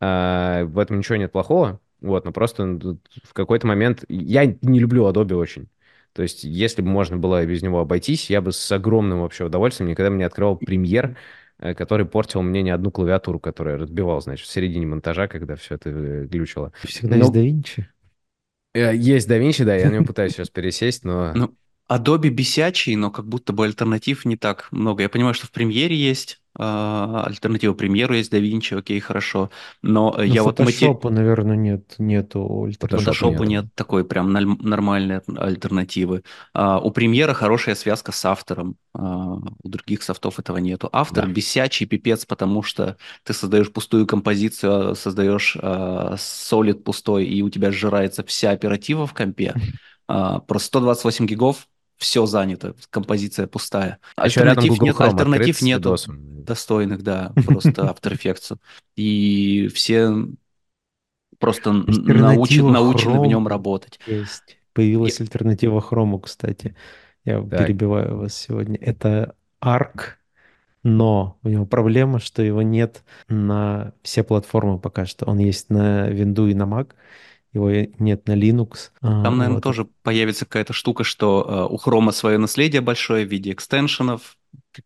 а, в этом ничего нет плохого, вот, но просто в какой-то момент... Я не люблю Adobe очень. То есть, если бы можно было без него обойтись, я бы с огромным вообще удовольствием никогда бы не открывал премьер, э, который портил мне не одну клавиатуру, которую я разбивал, значит, в середине монтажа, когда все это э, глючило. Всегда но... есть DaVinci? Э, есть DaVinci, да, я на него пытаюсь сейчас пересесть, но... Ну, Adobe бесячий, но как будто бы альтернатив не так много. Я понимаю, что в премьере есть альтернатива премьеру, есть DaVinci, окей, хорошо. Но ну, я вот... Фотошопу, наверное, нет, нету альтернативы. Фотошопу нет. такой прям нормальной альтернативы. А, у премьера хорошая связка с автором. А, у других софтов этого нету. Автор да. бесячий пипец, потому что ты создаешь пустую композицию, создаешь а, солид пустой, и у тебя сжирается вся оператива в компе. Просто 128 гигов все занято, композиция пустая. А альтернатив нет, Chrome альтернатив нету достойных, да, просто After Effects. И все просто научены, научены в нем работать. Есть. Появилась альтернатива Chrome, кстати. Я так. перебиваю вас сегодня. Это Arc, но у него проблема, что его нет на все платформы пока что. Он есть на Windows и на Mac, его нет на Linux. А, Там, наверное, вот. тоже появится какая-то штука, что uh, у Хрома свое наследие большое в виде экстеншенов.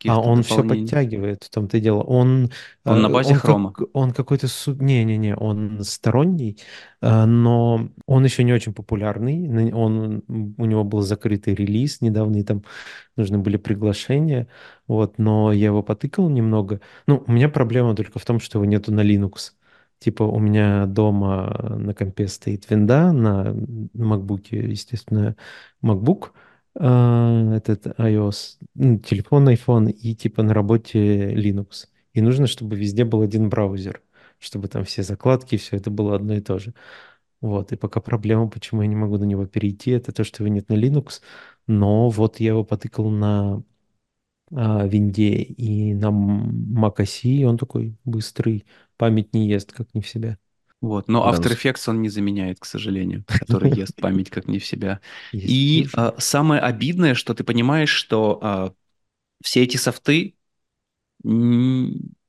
А он все подтягивает, в том-то и дело. Он, он на базе хрома. Как, он какой-то... Не-не-не, он сторонний, но он еще не очень популярный. Он, у него был закрытый релиз недавно, и там нужны были приглашения. Вот, но я его потыкал немного. Ну, у меня проблема только в том, что его нету на Linux. Типа у меня дома на компе стоит винда, на MacBook, естественно, MacBook, э, этот iOS, ну, телефон iPhone и типа на работе Linux. И нужно, чтобы везде был один браузер, чтобы там все закладки, все это было одно и то же. Вот, и пока проблема, почему я не могу на него перейти, это то, что его нет на Linux, но вот я его потыкал на а, винде и на macOS, и он такой быстрый, память не ест, как не в себя. Вот, но After Effects он не заменяет, к сожалению, который ест память как не в себя. И а, самое обидное, что ты понимаешь, что а, все эти софты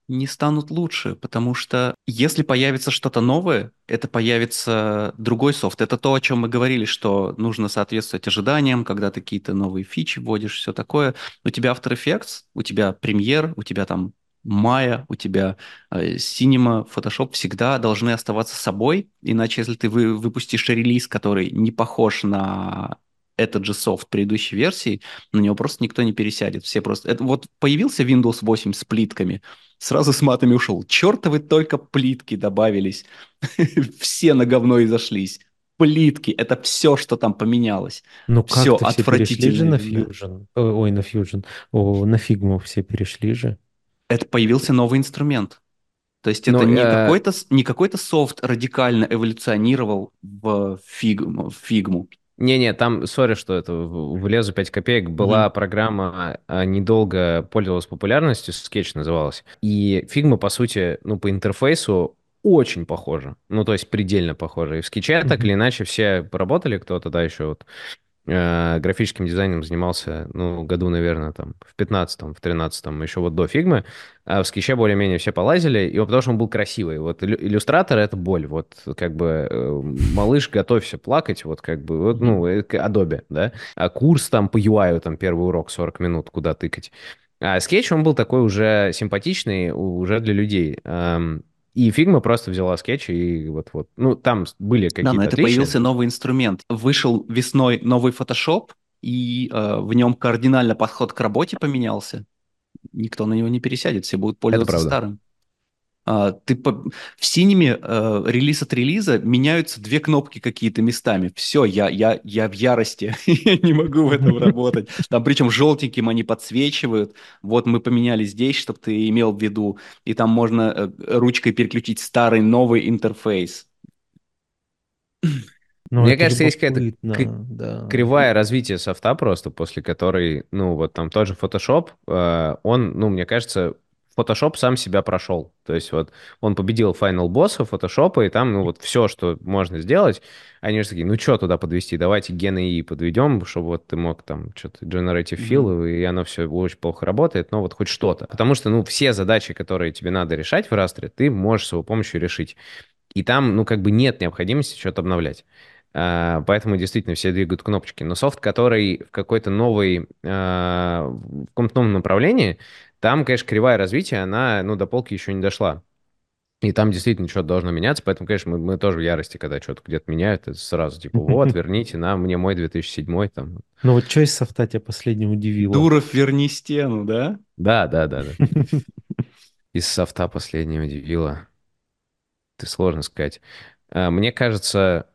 не станут лучше, потому что если появится что-то новое, это появится другой софт. Это то, о чем мы говорили, что нужно соответствовать ожиданиям, когда ты какие-то новые фичи вводишь, все такое. У тебя After Effects, у тебя Premiere, у тебя там Maya, у тебя э, Cinema, Photoshop всегда должны оставаться собой, иначе если ты вы, выпустишь релиз, который не похож на этот же софт предыдущей версии, на него просто никто не пересядет. Все просто... Это, вот появился Windows 8 с плитками, сразу с матами ушел. Чертовы только плитки добавились. Все на говно и зашлись. Плитки, это все, что там поменялось. Ну все как все перешли же на Fusion. Ой, на Fusion. О, на Figma все перешли же. Это появился новый инструмент. То есть это Но, не, э... какой-то, не какой-то софт радикально эволюционировал в фигму. В фигму. Не-не, там, sorry, что это влезу 5 копеек, была mm-hmm. программа, а, недолго пользовалась популярностью, скетч называлась. И Figma, по сути, ну, по интерфейсу очень похожа. Ну, то есть предельно похожа. И в скетче mm-hmm. так или иначе все поработали, кто-то, да, еще вот Э, графическим дизайном занимался, ну, году, наверное, там, в 15-м, в 13-м, еще вот до фигмы. А в скетче более-менее все полазили, и вот потому что он был красивый. Вот иллюстратор — это боль. Вот как бы э, малыш, готовься плакать, вот как бы, вот, ну, Adobe, да? А курс там по UI, там первый урок 40 минут, куда тыкать. А скетч, он был такой уже симпатичный, уже для людей. И Figma просто взяла скетч и вот-вот. Ну, там были какие-то Да, но это отличия. появился новый инструмент. Вышел весной новый Photoshop, и э, в нем кардинально подход к работе поменялся. Никто на него не пересядет, все будут пользоваться старым. А, ты по... В синеме э, релиз от релиза меняются две кнопки какие-то местами. Все, я, я, я в ярости. я не могу в этом работать. Там причем желтеньким они подсвечивают. Вот мы поменяли здесь, чтобы ты имел в виду. И там можно э, ручкой переключить старый, новый интерфейс. Ну, Мне кажется, есть какая-то да. кривая развития софта просто, после которой, ну, вот там тот же Photoshop, э, он, ну, мне кажется, Photoshop сам себя прошел. То есть вот он победил финал босса Photoshop, и там, ну вот все, что можно сделать, они же такие, ну что туда подвести, давайте гены и подведем, чтобы вот ты мог там что-то generative fill, mm-hmm. и оно все очень плохо работает, но вот хоть что-то. Потому что, ну, все задачи, которые тебе надо решать в растре, ты можешь с его помощью решить. И там, ну, как бы нет необходимости что-то обновлять. Uh, поэтому действительно все двигают кнопочки. Но софт, который в какой-то новой, uh, в каком-то новом направлении, там, конечно, кривая развития, она, ну, до полки еще не дошла. И там действительно что-то должно меняться, поэтому, конечно, мы, мы тоже в ярости, когда что-то где-то меняют, это сразу типа, вот, верните на мне мой 2007 там. Ну вот что из софта тебя последним удивило? Дуров, верни стену, да? Да, да, да, да. Из софта последним удивило. Ты сложно сказать. А, мне кажется,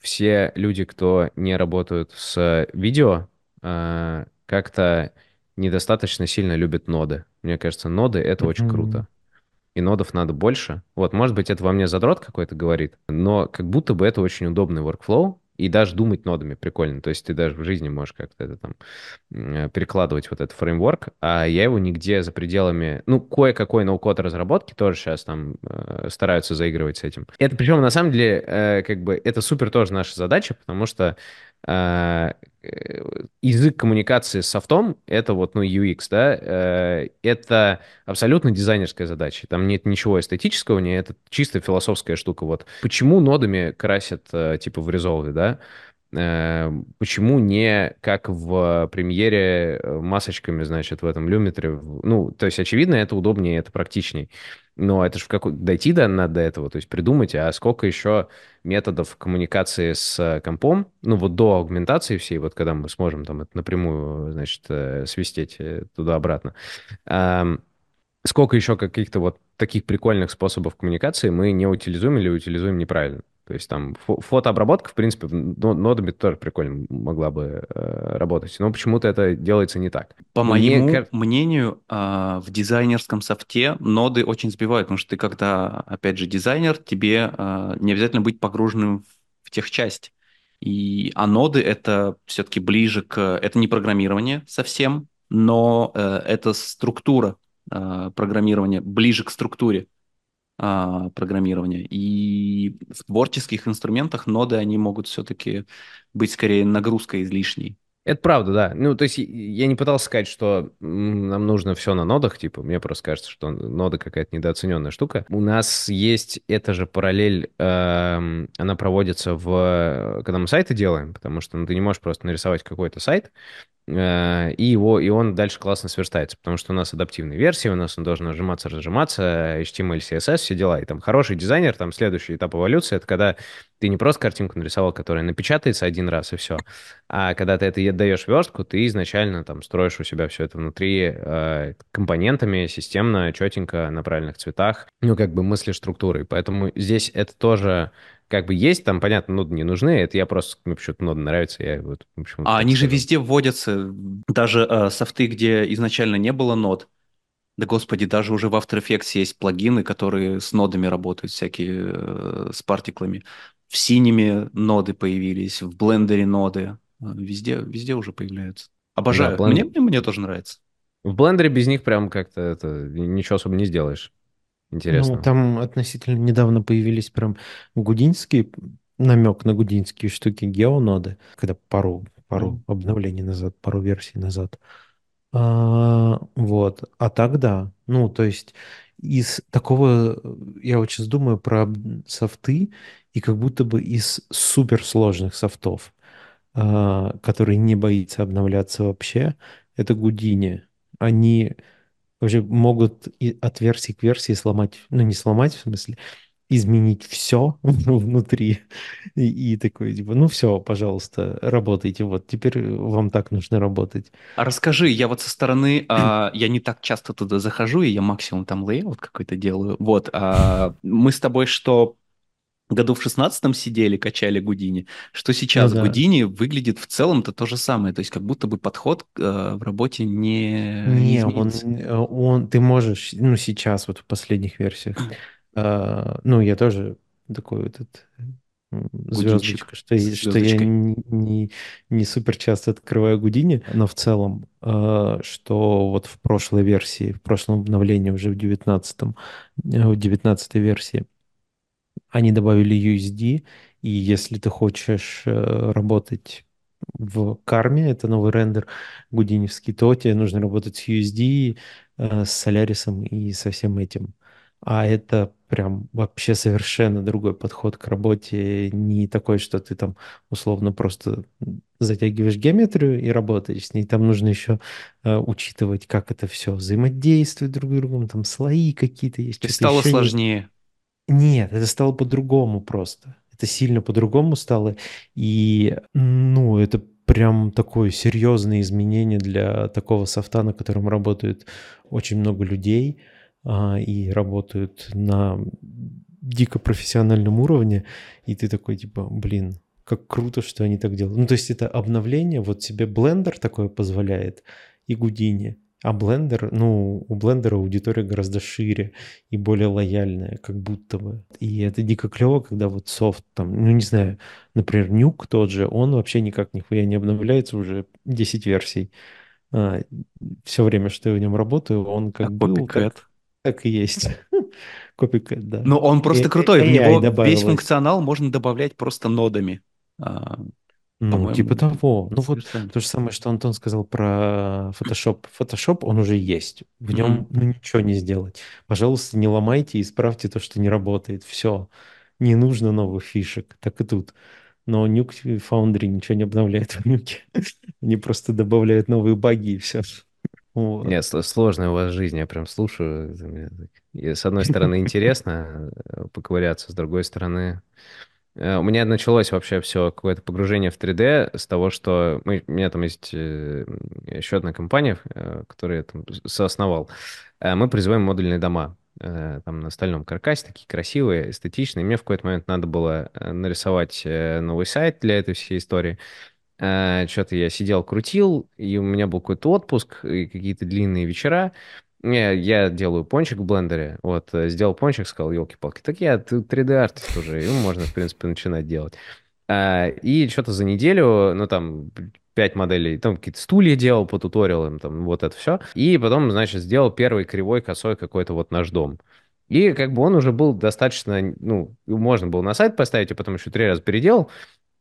все люди, кто не работают с видео, а, как-то недостаточно сильно любят ноды. Мне кажется, ноды — это очень круто и нодов надо больше. Вот, может быть, это во мне задрот какой-то говорит, но как будто бы это очень удобный workflow, и даже думать нодами прикольно. То есть ты даже в жизни можешь как-то это там перекладывать вот этот фреймворк, а я его нигде за пределами... Ну, кое-какой ноу-код разработки тоже сейчас там э, стараются заигрывать с этим. Это причем на самом деле э, как бы это супер тоже наша задача, потому что язык коммуникации с софтом — это вот, ну, UX, да, э, это абсолютно дизайнерская задача. Там нет ничего эстетического, не это чисто философская штука. Вот почему нодами красят, э, типа, в Resolve, да? Э, почему не как в премьере масочками, значит, в этом люмитре? Ну, то есть, очевидно, это удобнее, это практичней. Но это же в какой... дойти до, надо до этого, то есть придумать, а сколько еще методов коммуникации с компом, ну вот до аугментации всей, вот когда мы сможем там это напрямую, значит, э, свистеть э, туда-обратно, сколько еще каких-то вот таких прикольных способов коммуникации мы не утилизуем или утилизуем неправильно. То есть там фотообработка, в принципе, нодами тоже прикольно могла бы э, работать, но почему-то это делается не так. По Мне моему мнению, э, в дизайнерском софте ноды очень сбивают, потому что ты, когда, опять же, дизайнер, тебе э, не обязательно быть погруженным в техчасть. И, а ноды это все-таки ближе к... Это не программирование совсем, но э, это структура э, программирования, ближе к структуре программирования. И в творческих инструментах ноды, они могут все-таки быть скорее нагрузкой излишней. Это правда, да. Ну, то есть я не пытался сказать, что нам нужно все на нодах, типа, мне просто кажется, что нода какая-то недооцененная штука. У нас есть эта же параллель, э, она проводится в... когда мы сайты делаем, потому что ну, ты не можешь просто нарисовать какой-то сайт, и, его, и он дальше классно сверстается, потому что у нас адаптивные версии, у нас он должен нажиматься, разжиматься, HTML, CSS, все дела. И там хороший дизайнер, там следующий этап эволюции, это когда ты не просто картинку нарисовал, которая напечатается один раз и все, а когда ты это даешь верстку, ты изначально там строишь у себя все это внутри э, компонентами, системно, четенько, на правильных цветах, ну, как бы мысли структурой. Поэтому здесь это тоже как бы есть, там, понятно, ноды не нужны, это я просто, мне почему-то ноды нравятся, я вот почему А они же везде вводятся, даже э, софты, где изначально не было нод, да господи, даже уже в After Effects есть плагины, которые с нодами работают, всякие э, с партиклами. В синими ноды появились, в блендере ноды, э, везде, везде уже появляются. Обожаю, да, блендер... мне, мне тоже нравится. В блендере без них прям как-то это, ничего особо не сделаешь. Интересно. Ну, там относительно недавно появились прям гудинские, намек на гудинские штуки геоноды, когда пару, пару mm. обновлений назад, пару версий назад. А, вот. А тогда, ну, то есть из такого, я вот сейчас думаю про софты, и как будто бы из суперсложных софтов, а, который не боится обновляться вообще, это Гудини. Они вообще могут и от версии к версии сломать, ну не сломать, в смысле, изменить все внутри. И, и такой, типа, ну все, пожалуйста, работайте. Вот теперь вам так нужно работать. А расскажи, я вот со стороны, а, я не так часто туда захожу, и я максимум там layout какой-то делаю. Вот, а, мы с тобой что году в шестнадцатом сидели, качали Гудини, что сейчас ну, да. Гудини выглядит в целом-то то же самое, то есть как будто бы подход э, в работе не Не, он, э, он, ты можешь, ну сейчас вот в последних версиях, э, ну я тоже такой вот этот звездочка, что, что я не, не супер часто открываю Гудини, но в целом, э, что вот в прошлой версии, в прошлом обновлении уже в 19 э, в 19 версии они добавили USD, и если ты хочешь э, работать в карме, это новый рендер гудиневский, то тебе нужно работать с USD, э, с Солярисом и со всем этим. А это прям вообще совершенно другой подход к работе, не такой, что ты там условно просто затягиваешь геометрию и работаешь с ней. Там нужно еще э, учитывать, как это все взаимодействует друг с другом, там слои какие-то есть. Что-то стало еще есть. Нет, это стало по-другому просто. Это сильно по-другому стало. И, ну, это прям такое серьезное изменение для такого софта, на котором работают очень много людей а, и работают на дико профессиональном уровне. И ты такой, типа, блин, как круто, что они так делают. Ну, то есть это обновление, вот себе блендер такое позволяет, и Гудини. А блендер, ну, у блендера аудитория гораздо шире и более лояльная, как будто бы. И это дико клево, когда вот софт там, ну, не знаю, например, нюк тот же, он вообще никак нихуя не обновляется уже 10 версий. А, все время, что я в нем работаю, он как А был, так, так и есть. Copycat, да. Но он просто И- крутой. В AI него весь функционал можно добавлять просто нодами. Ну, типа того. Ну, вот. То же самое, что Антон сказал про Photoshop. Photoshop, он уже есть. В нем ну, ничего не сделать. Пожалуйста, не ломайте и исправьте то, что не работает. Все. Не нужно новых фишек. Так и тут. Но Nuke Foundry ничего не обновляет в Nuke. Они просто добавляют новые баги и все. Вот. Нет, сл- сложная у вас жизнь, я прям слушаю. и с одной стороны, интересно э, поковыряться, с другой стороны... э, У меня началось вообще все какое-то погружение в 3D с того, что мы, у меня там есть э, еще одна компания, э, которую я там соосновал. Мы производим модульные дома. Там на стальном каркасе, такие красивые, эстетичные. Мне в какой-то момент надо было нарисовать новый сайт для этой всей истории. Что-то я сидел, крутил, и у меня был какой-то отпуск, и какие-то длинные вечера. Я, я делаю пончик в блендере. Вот, э, сделал пончик, сказал, елки-палки, так я 3D-артист уже, его можно, в принципе, начинать делать. А, И что-то за неделю, ну, там, пять моделей, там какие-то стулья делал по туториалам, там, вот это все. И потом, значит, сделал первый кривой косой какой-то вот наш дом. И как бы он уже был достаточно, ну, можно было на сайт поставить, а потом еще три раза переделал.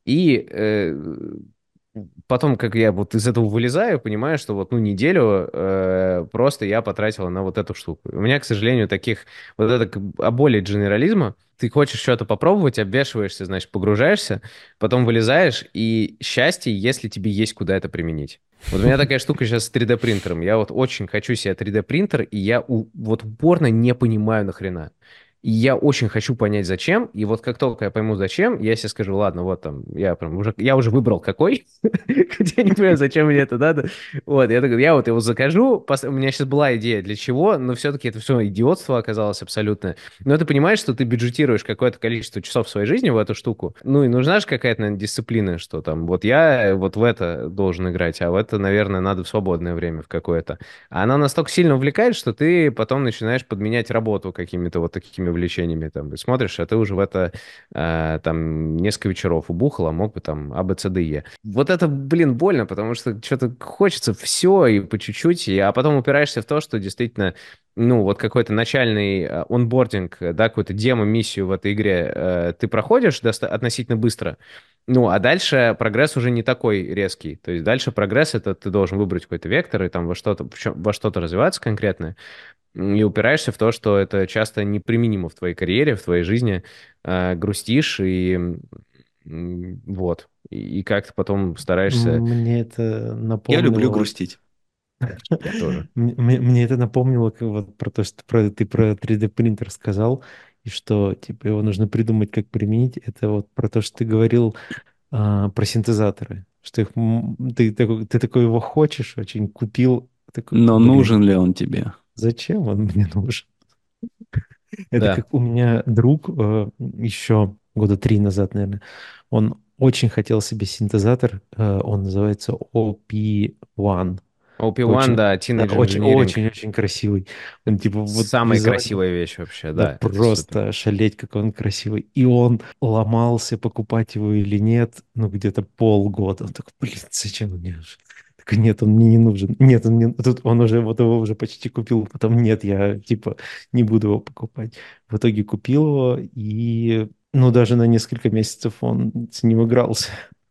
И э, потом, как я вот из этого вылезаю, понимаю, что вот, ну, неделю э, просто я потратила на вот эту штуку. У меня, к сожалению, таких, вот это бы оболит дженерализма. Ты хочешь что-то попробовать, обвешиваешься, значит, погружаешься, потом вылезаешь, и счастье, если тебе есть куда это применить. Вот у меня такая штука сейчас с 3D-принтером. Я вот очень хочу себе 3D-принтер, и я у- вот упорно не понимаю нахрена. И я очень хочу понять, зачем. И вот как только я пойму, зачем, я себе скажу, ладно, вот там, я прям уже, я уже выбрал какой, хотя не понимаю, зачем мне это надо. Вот, я такой, я вот его закажу. У меня сейчас была идея, для чего, но все-таки это все идиотство оказалось абсолютно. Но ты понимаешь, что ты бюджетируешь какое-то количество часов своей жизни в эту штуку. Ну и нужна же какая-то, наверное, дисциплина, что там, вот я вот в это должен играть, а в это, наверное, надо в свободное время в какое-то. А она настолько сильно увлекает, что ты потом начинаешь подменять работу какими-то вот такими увлечениями. Там, смотришь, а ты уже в это э, там несколько вечеров убухал, а мог бы там А, Б, С, Д, Е. Вот это, блин, больно, потому что что-то хочется все и по чуть-чуть, и, а потом упираешься в то, что действительно ну, вот какой-то начальный э, онбординг, э, да, какую-то демо-миссию в этой игре э, ты проходишь относительно быстро, ну, а дальше прогресс уже не такой резкий. То есть дальше прогресс — это ты должен выбрать какой-то вектор и там во что-то, во что-то развиваться конкретно, и упираешься в то, что это часто неприменимо в твоей карьере, в твоей жизни, э, грустишь и вот. И, и как-то потом стараешься... Мне это Я напомнило... люблю вот- грустить. Я. Мне, это напомнило как вот про то, что про, ты про 3D принтер сказал, и что типа его нужно придумать, как применить. Это вот про то, что ты говорил а, про синтезаторы, что их ты, такой, ты такой его хочешь, очень купил, такой, Но блин, нужен ли он тебе? зачем он мне нужен? Это Да. как у меня друг э, еще года три назад, наверное, он очень хотел себе синтезатор, э, он называется OP1. OP1, Очень, да, да, Teenage очень, Engineering. очень, очень красивый. Он типа вот Самая визуально, красивая вещь вообще, да, да, это супер. просто шалеть, как он красивый. И он ломался, покупать его или нет, ну где-то полгода. Он такой, блин, зачем мне? Так нет, он мне не нужен. Нет, он мне... Тут он уже вот его уже почти купил, потом нет, я типа не буду его покупать. В итоге купил его и ну даже на несколько месяцев он с ним игрался.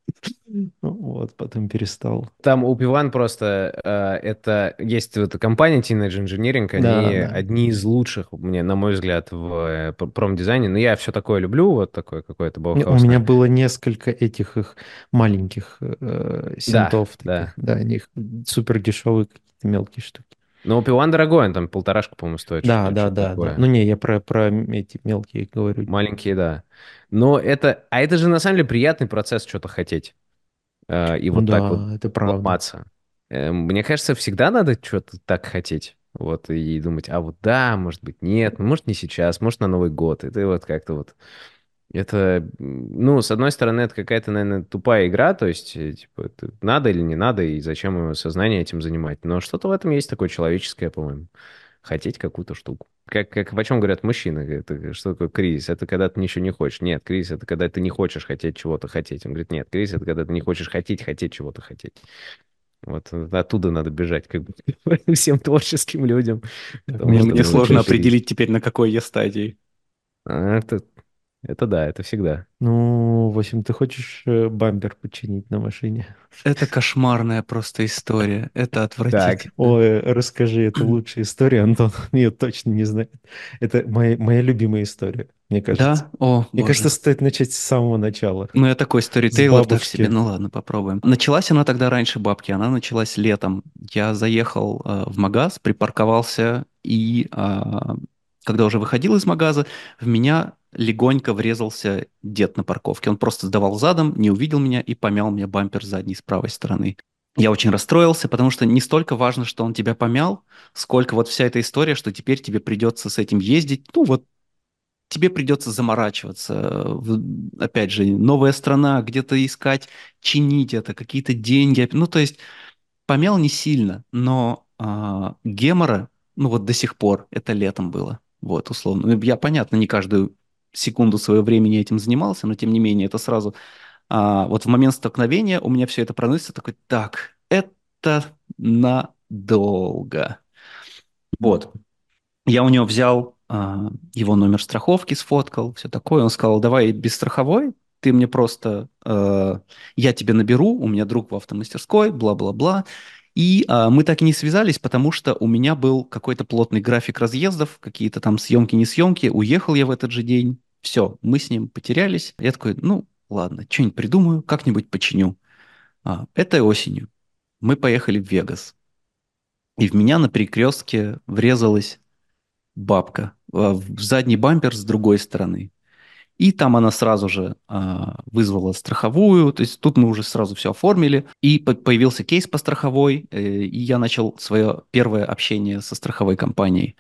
Вот, потом перестал. Там OP1 просто, э, это, есть вот эта компания Teenage Engineering, они Да, да. одни из лучших, мне, на мой взгляд, в э, промдизайне, но я все такое люблю, вот такое какое-то Не, У меня было несколько этих их маленьких э, Да, синтов да. таких. Да, они их супер дешевые какие-то мелкие штуки. Но OP1 дорогой, он там полторашку, по-моему, стоит, Да, да, да, да. Ну не, я про, про эти мелкие говорю. Маленькие, да. Но это, а это же на самом деле приятный процесс что-то хотеть. э, и Ну вот так вот это правда. ломаться. Э, Мне кажется, всегда надо что-то так хотеть. Вот, и думать, а вот да, может быть, нет, ну, может, не сейчас, может, на Новый год. И ты вот как-то вот... Это, ну, с одной стороны, это какая-то, наверное, тупая игра, то есть, э, типа, надо или не надо, и зачем его сознание этим занимать. Но что-то в этом есть такое человеческое, по-моему. Хотеть какую-то штуку. Как, как о чем говорят мужчины, это что такое кризис? Это когда ты ничего не хочешь. Нет, кризис это когда ты не хочешь хотеть чего-то хотеть. Он говорит, нет, кризис это когда ты не хочешь хотеть, хотеть чего-то хотеть. Вот э, оттуда надо бежать, как бы всем творческим людям. Мне, мне сложно определить теперь, на какой я стадии. А, Это, это да, это всегда. Ну, в общем, ты хочешь э, бампер починить на машине? Это кошмарная просто история. Это отвратительно. Ой, расскажи, это лучшая история, Антон. Ее точно не знает. Это моя, моя любимая история, мне кажется. Да? О, Мне боже. кажется, стоит начать с самого начала. Ну, я такой сторитейлор так бабушки. себе. Ну ладно, попробуем. Началась она тогда раньше бабки, она началась летом. Я заехал э, в магаз, припарковался, и а, когда уже выходил из магаза, в меня легонько врезался дед на парковке. Он просто сдавал задом, не увидел меня и помял мне бампер задней с правой стороны. Я очень расстроился, потому что не столько важно, что он тебя помял, сколько вот вся эта история, что теперь тебе придется с этим ездить. Ну вот тебе придется заморачиваться. Опять же, новая страна, где-то искать, чинить это, какие-то деньги. Ну, то есть помял не сильно, но а, гемора, ну вот до сих пор, это летом было. Вот, условно. Ну, Я, понятно, не каждую секунду своего времени этим занимался, но тем не менее, это сразу... а, вот в момент столкновения у меня все это проносится, такой, так, это надолго. Вот. Я у него взял а, его номер страховки, сфоткал, все такое. Он сказал, давай без страховой, ты мне просто, э, я тебе наберу, у меня друг в автомастерской, бла-бла-бла. И а, мы так и не связались, потому что у меня был какой-то плотный график разъездов, какие-то там съемки, не съемки. Уехал я в этот же день. Все, мы с ним потерялись. Я такой, ну, ладно, что-нибудь придумаю, как-нибудь починю. А, этой осенью мы поехали в Вегас. И в меня на перекрестке врезалась бабка а, в задний бампер с другой стороны. И там она сразу же а, вызвала страховую, то есть тут мы уже сразу все оформили, и по- появился кейс по страховой, э, и я начал свое первое общение со страховой компанией.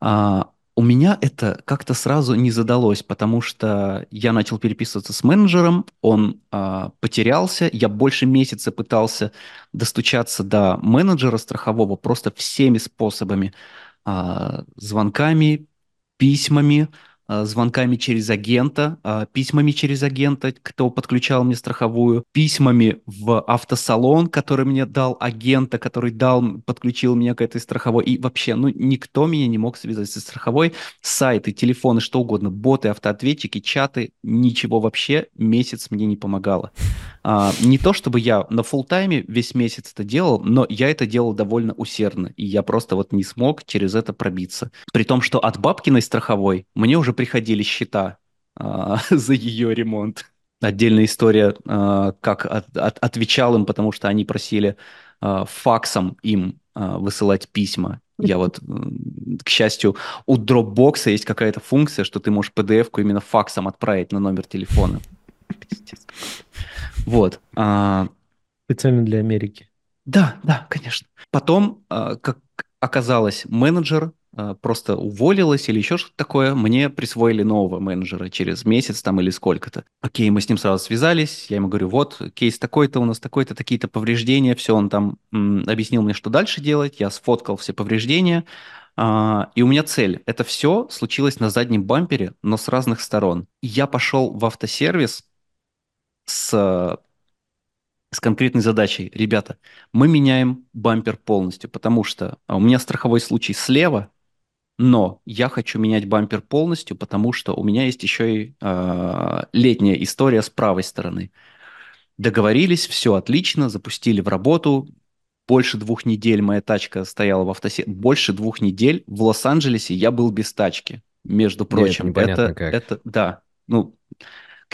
А, у меня это как-то сразу не задалось, потому что я начал переписываться с менеджером, он а, потерялся, я больше месяца пытался достучаться до менеджера страхового просто всеми способами, а, звонками, письмами, звонками через агента, а, письмами через агента, кто подключал мне страховую, письмами в автосалон, который мне дал агента, который дал, подключил меня к этой страховой. И вообще, ну, никто меня не мог связать со страховой. Сайты, телефоны, что угодно, боты, автоответчики, чаты, ничего вообще месяц мне не помогало. А, не то чтобы я на фул тайме весь месяц это делал, но я это делал довольно усердно, и я просто вот не смог через это пробиться. При том, что от бабкиной страховой мне уже приходили счета а, за ее ремонт. Отдельная история, а, как от- от- отвечал им, потому что они просили а, факсом им а, высылать письма. Я вот, к счастью, у Dropbox есть какая-то функция, что ты можешь PDF-ку именно факсом отправить на номер телефона. Вот. Специально для Америки. да, да, конечно. Потом, как оказалось, менеджер э, просто уволилась или еще что-то такое, мне присвоили нового менеджера через месяц там или сколько-то. Окей, мы с ним сразу связались, я ему говорю, вот, кейс такой-то, у нас такой-то, такие-то повреждения, все, он там м, объяснил мне, что дальше делать, я сфоткал все повреждения, а, и у меня цель. Это все случилось на заднем бампере, но с разных сторон. Я пошел в автосервис с с конкретной задачей. Ребята, мы меняем бампер полностью, потому что а, у меня страховой случай слева, но я хочу менять бампер полностью, потому что у меня есть еще и э, летняя история с правой стороны. Договорились, все отлично, запустили в работу. Больше двух недель моя тачка стояла в автосе. Больше двух недель в Лос-Анджелесе я был без тачки. Между прочим, Нет, это, как. это да. Ну,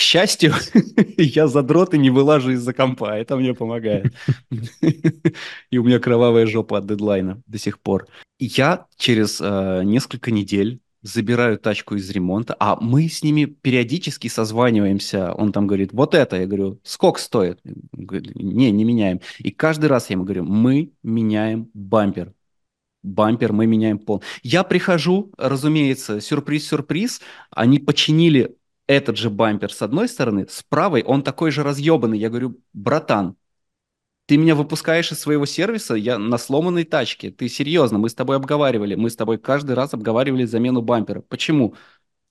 к счастью, я задрот и не вылажу из-за компа. Это мне помогает. И у меня кровавая жопа от дедлайна до сих пор. Я через э, несколько недель забираю тачку из ремонта, а мы с ними периодически созваниваемся. Он там говорит, вот это. Я говорю, сколько стоит? Говорит, не, не меняем. И каждый раз я ему говорю, мы меняем бампер бампер мы меняем пол. Я прихожу, разумеется, сюрприз-сюрприз, они починили этот же бампер с одной стороны, с правой он такой же разъебанный. Я говорю, братан, ты меня выпускаешь из своего сервиса, я на сломанной тачке. Ты серьезно, мы с тобой обговаривали, мы с тобой каждый раз обговаривали замену бампера. Почему?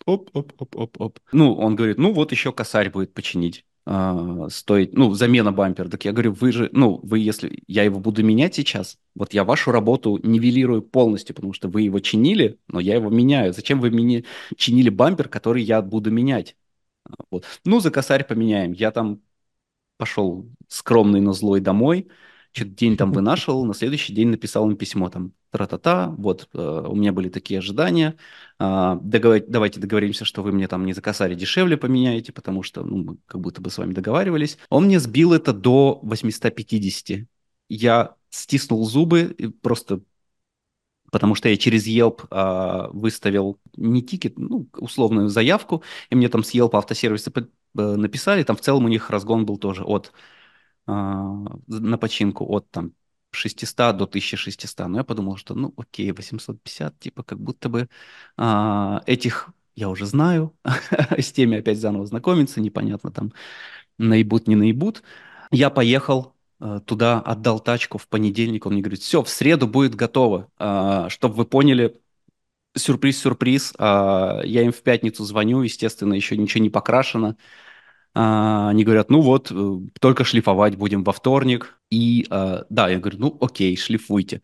Оп-оп-оп-оп-оп. Ну, он говорит, ну вот еще косарь будет починить э, стоить, ну, замена бампера. Так я говорю, вы же, ну, вы, если я его буду менять сейчас, вот я вашу работу нивелирую полностью, потому что вы его чинили, но я его меняю. Зачем вы мне чинили бампер, который я буду менять? Вот. Ну, за косарь поменяем. Я там пошел скромный, но злой домой, что-то день там вынашивал, на следующий день написал им письмо там, тра-та-та, вот, э, у меня были такие ожидания, э, договор... давайте договоримся, что вы мне там не за косарь дешевле поменяете, потому что, ну, мы как будто бы с вами договаривались. Он мне сбил это до 850. Я стиснул зубы, и просто потому что я через Yelp э, выставил не тикет, ну, условную заявку, и мне там с Yelp автосервиса э, написали, там в целом у них разгон был тоже от а, на починку от там 600 до 1600. Но я подумал, что ну окей, 850, типа как будто бы а, этих я уже знаю, с теми опять заново знакомиться, непонятно там наебут, не наебут. Я поехал а, туда, отдал тачку в понедельник, он мне говорит, все, в среду будет готово. А, чтобы вы поняли, сюрприз-сюрприз, а, я им в пятницу звоню, естественно, еще ничего не покрашено. А, они говорят, ну вот, э, только шлифовать будем во вторник. И а, да, я говорю, ну окей, шлифуйте.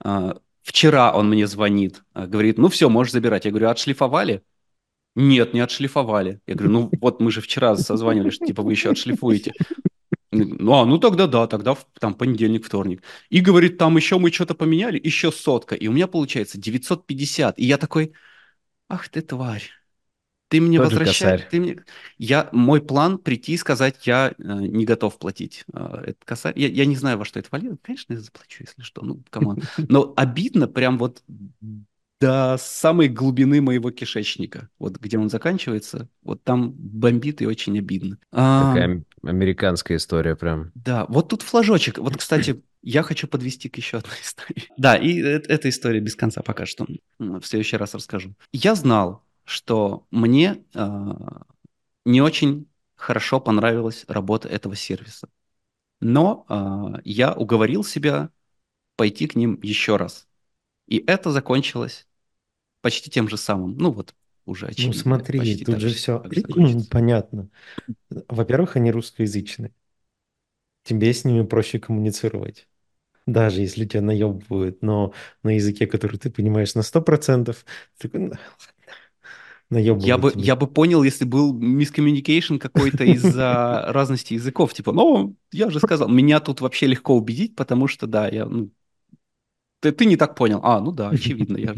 А, вчера он мне звонит, говорит, ну все, можешь забирать. Я говорю, отшлифовали? Нет, не отшлифовали. Я говорю, ну вот мы же вчера созванивали, что типа вы еще отшлифуете. Ну, а, ну тогда да, тогда там понедельник, вторник. И говорит, там еще мы что-то поменяли, еще сотка. И у меня получается 950. И я такой, ах ты тварь. Ты мне возвращаешь, ты мне... Я, мой план прийти и сказать, я э, не готов платить. Э, это косарь. Я, я не знаю, во что это валюта. Конечно, я заплачу, если что. Ну, come on. Но обидно прям вот до самой глубины моего кишечника. Вот где он заканчивается, вот там бомбит и очень обидно. Такая а, американская история прям. Да, вот тут флажочек. Вот, кстати, я хочу подвести к еще одной истории. Да, и эта история без конца пока что. В следующий раз расскажу. Я знал, что мне э, не очень хорошо понравилась работа этого сервиса. Но э, я уговорил себя пойти к ним еще раз. И это закончилось почти тем же самым. Ну вот, уже ну, очевидно. Ну смотри, тут же все понятно. Во-первых, они русскоязычные. Тебе с ними проще коммуницировать. Даже если тебя наебывают, но на языке, который ты понимаешь на 100%, ты такой, я бы, я бы понял, если был мискоммуникейшн какой-то из-за разности языков. Типа, ну, я же сказал, меня тут вообще легко убедить, потому что, да, я, ну, ты, ты не так понял. А, ну да, очевидно. Я,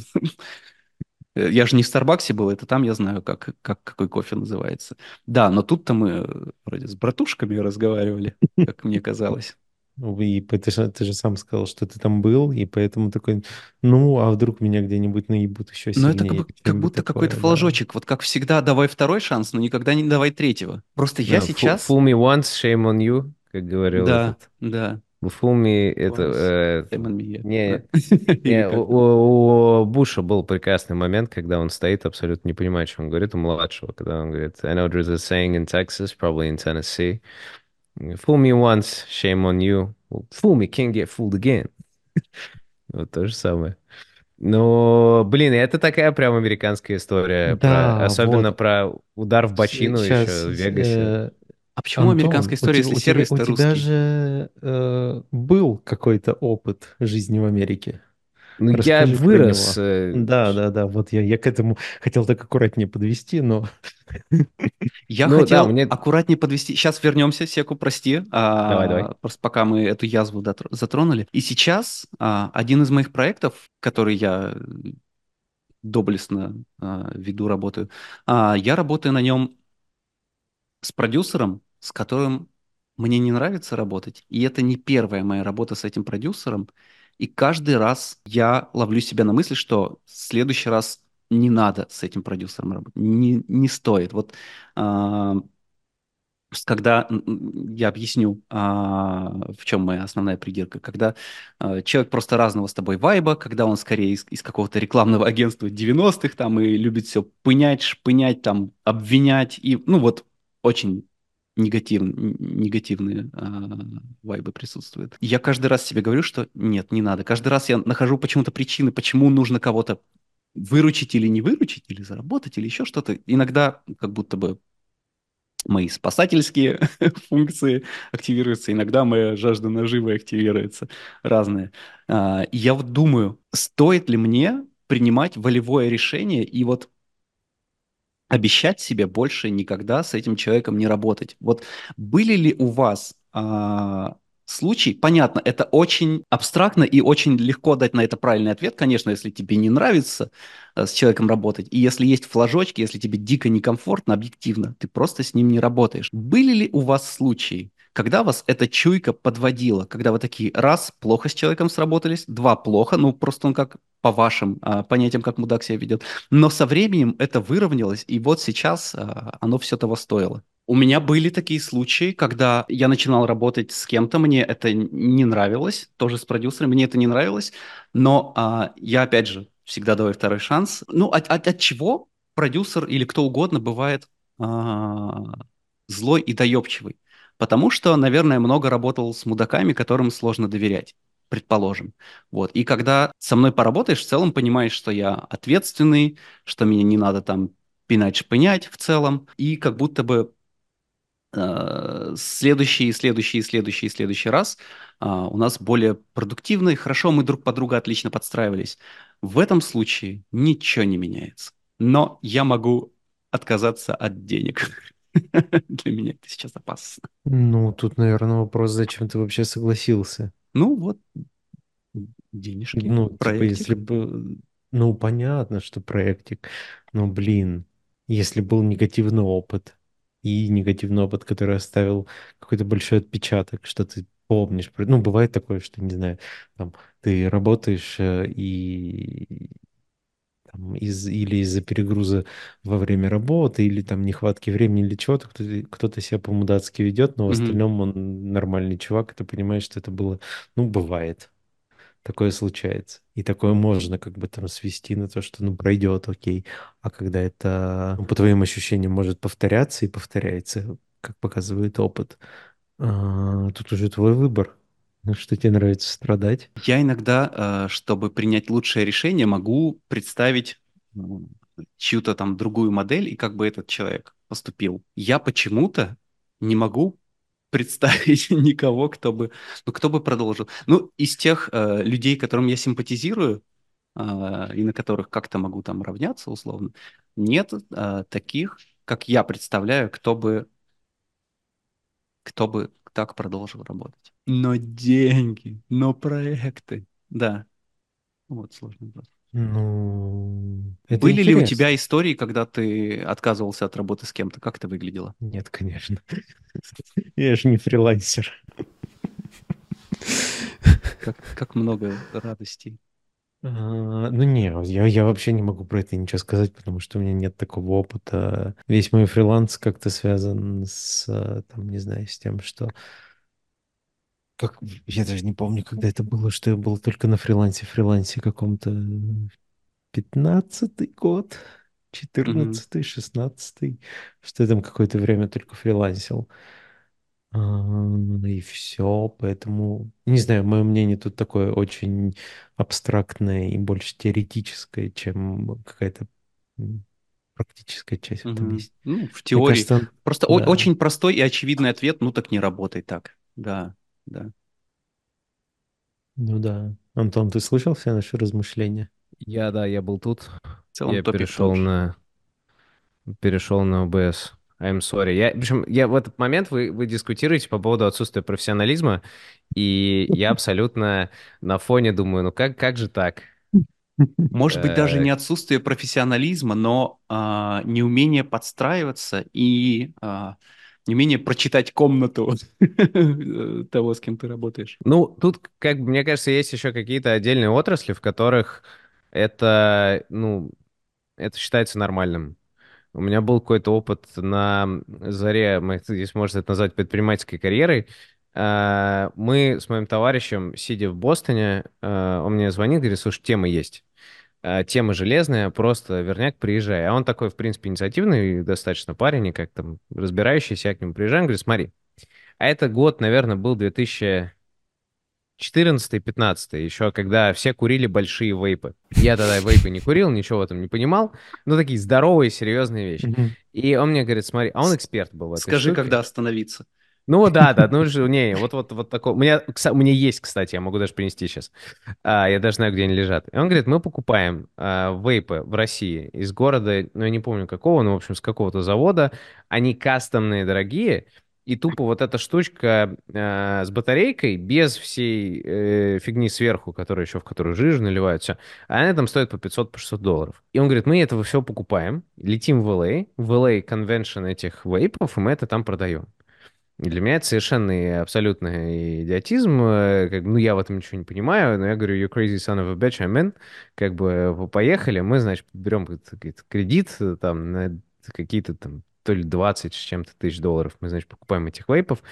я же не в Старбаксе был, это там я знаю, как, как какой кофе называется. Да, но тут-то мы вроде с братушками разговаривали, как мне казалось. И ты же, ты же сам сказал, что ты там был, и поэтому такой, ну, а вдруг меня где-нибудь наебут еще сильнее? Ну, это как, как будто какой-то флажочек. Да. Вот как всегда, давай второй шанс, но никогда не давай третьего. Просто я да, сейчас... Fool me once, shame on you, как говорил Да, этот. да. Fool Me, это... Э, Shame on me, yeah. не, не, у- у Буша был прекрасный момент, когда он стоит, абсолютно не понимает, что он говорит, у младшего, когда он говорит, I know there's a saying in Texas, probably in Tennessee, fool me once, shame on you. Fool me, can't get fooled again. Вот то же самое. Но, блин, это такая прям американская история, про, Да, особенно вот. про удар в бочину Сейчас, еще в Вегасе. А почему американская Антон, у история, тебя, если у тебя, у сервис-то тебя русский? же э, был какой-то опыт жизни в Америке. Ну, я Расскажи вырос... э, Да, да, да, вот я, я к этому хотел так аккуратнее подвести, но Я Ну, да, хотел мне... аккуратнее подвести. Сейчас вернемся, Секу, прости. Давай, а, давай. просто пока мы эту язву затронули. И сейчас а, один из моих проектов, который я доблестно а, веду, работаю, а, я работаю на нем с продюсером, с которым мне не нравится работать. И это не первая моя работа с этим продюсером. И каждый раз я ловлю себя на мысли, что в следующий раз не надо с этим продюсером работать. Не, не стоит. Вот Просто когда я объясню, а, в чем моя основная придирка, когда а, человек просто разного с тобой вайба, когда он скорее из, из какого-то рекламного агентства 90-х там и любит все пынять, шпынять, там, обвинять, и, ну вот, очень негатив, негативные а, вайбы присутствуют. Я каждый раз себе говорю, что нет, не надо. Каждый раз я нахожу почему-то причины, почему нужно кого-то выручить или не выручить, или заработать, или еще что-то. Иногда как будто бы мои спасательские функции активируются, иногда моя жажда наживы активируется, разные. А, я вот думаю, стоит ли мне принимать волевое решение и вот обещать себе больше никогда с этим человеком не работать. Вот были ли у вас а, случаи, понятно, это очень абстрактно и очень легко дать на это правильный ответ, конечно, если тебе не нравится э, с человеком работать, и если есть флажочки, если тебе дико некомфортно, объективно, ты просто с ним не работаешь. Были ли у вас случаи, когда вас эта чуйка подводила, когда вы такие, раз, плохо с человеком сработались, два, плохо, ну, просто он как по вашим а, понятиям, как мудак себя ведет, но со временем это выровнялось, и вот сейчас а, оно все того стоило. У меня были такие случаи, когда я начинал работать с кем-то, мне это не нравилось, тоже с продюсером, мне это не нравилось, но а, я, опять же, всегда даю второй шанс. Ну, от, от, от чего продюсер или кто угодно бывает а, злой и доебчивый? Потому что, наверное, много работал с мудаками, которым сложно доверять, предположим. Вот. И когда со мной поработаешь, в целом понимаешь, что я ответственный, что меня не надо там пинать, шпынять в целом, и как будто бы э, следующий, следующий, следующий, следующий раз а, у нас более продуктивный, хорошо, мы друг под друга отлично подстраивались. В этом случае ничего не меняется. Но я могу отказаться от денег. Для меня это сейчас опасно. ну тут, наверное, вопрос, зачем ты вообще согласился? Ну вот, денежки, Ну, типа, если проектик. бы, ну, понятно, что проектик, но, блин, если был негативный опыт, и негативный опыт, который оставил какой-то большой отпечаток, что ты помнишь, ну, бывает такое, что, не знаю, там, ты работаешь, э, и там, из, или из-за перегруза во время работы, или там нехватки времени, или чего-то, кто-то, себя по-мудацки ведет, но в Мгм. остальном он нормальный чувак, и ты понимаешь, что это было, ну, бывает. Такое случается. И такое можно как бы там свести на то, что ну пройдет, окей. А когда это, ну, по твоим ощущениям, может повторяться и повторяется, как показывает опыт, а, тут уже твой выбор. Что тебе нравится страдать? Я иногда, э, чтобы принять лучшее решение, могу представить чью-то там другую модель и как бы этот человек поступил. Я почему-то не могу представить никого, кто бы, ну, кто бы продолжил. Ну, из тех э, людей, которым я симпатизирую, э, и на которых как-то могу там равняться условно, нет таких, как я представляю, кто бы, кто бы так продолжил работать. Но деньги, но проекты, да, вот сложный вопрос. Ну, это Были ли у тебя интересно. истории, когда ты отказывался от работы с кем-то? Как это выглядело? Нет, конечно. Я же не фрилансер. Как, как много радостей. А, Ну не, я, я вообще не могу про это ничего сказать, потому что у меня нет такого опыта. Весь мой фриланс как-то связан с, там, не знаю, с тем, что Как, я даже не помню, когда это было, что я был только на фрилансе, фрилансе каком-то пятнадцатый год, Мгм. четырнадцатый, шестнадцатый, что я там какое-то время только фрилансил. И все, поэтому, не знаю, мое мнение тут такое очень абстрактное и больше теоретическое, чем какая-то практическая часть в этом есть. Ну, в Мне теории. кажется, Просто да, очень простой и очевидный ответ, ну так не работай так. Да, да. ну да. Антон, ты слышал все наши размышления? Я, да, я был тут. В целом Я перешел тот же. на, перешел на OBS. I'm sorry. Я, в общем, я в этот момент вы, вы дискутируете по поводу отсутствия профессионализма, и я абсолютно на фоне думаю, ну как, как же так? Может быть, даже Э, не отсутствие профессионализма, но а, неумение подстраиваться и а, неумение прочитать комнату того, с кем ты работаешь. Ну, тут, как мне кажется, есть еще какие-то отдельные отрасли, в которых это, ну, это считается нормальным. У меня был какой-то опыт на заре, здесь можно это назвать предпринимательской карьерой. А, Мы с моим товарищем, сидя в Бостоне, а, он мне звонит, говорит, слушай, тема есть. А, Тема железная, просто верняк, приезжай. А он такой, в принципе, инициативный достаточно парень, и как там разбирающийся, я к нему приезжаю, говорит, смотри, а это год, наверное, был 2000 14-15, еще когда все курили большие вейпы. Я тогда вейпы не курил, ничего в этом не понимал. Ну, такие здоровые, серьезные вещи. И он мне говорит, смотри, а он эксперт был в этой Скажи, когда штуке. остановиться. Ну, да, да, ну же, не, вот, вот, вот такой. У меня, кса- у меня есть, кстати, я могу даже принести сейчас. А, я даже знаю, где они лежат. И он говорит, мы покупаем а, вейпы в России из города, ну, я не помню какого, но, в общем, с какого-то завода. Они кастомные, дорогие. И тупо вот эта штучка а, с батарейкой, без всей э, фигни сверху, которая еще в которую жижу наливают, все, она там стоит по 500-600 по 600 долларов. И он говорит, мы этого все покупаем, летим в LA, в LA конвеншн этих вейпов, и мы это там продаем. Для меня это совершенный абсолютный идиотизм. э, Как, ну, я в этом ничего не понимаю, но я говорю, you crazy son of a bitch, I'm in. Как бы поехали, мы, значит, берем кредит э, там на какие-то там то ли 20 с чем-то тысяч долларов. Мы, значит, покупаем этих вейпов,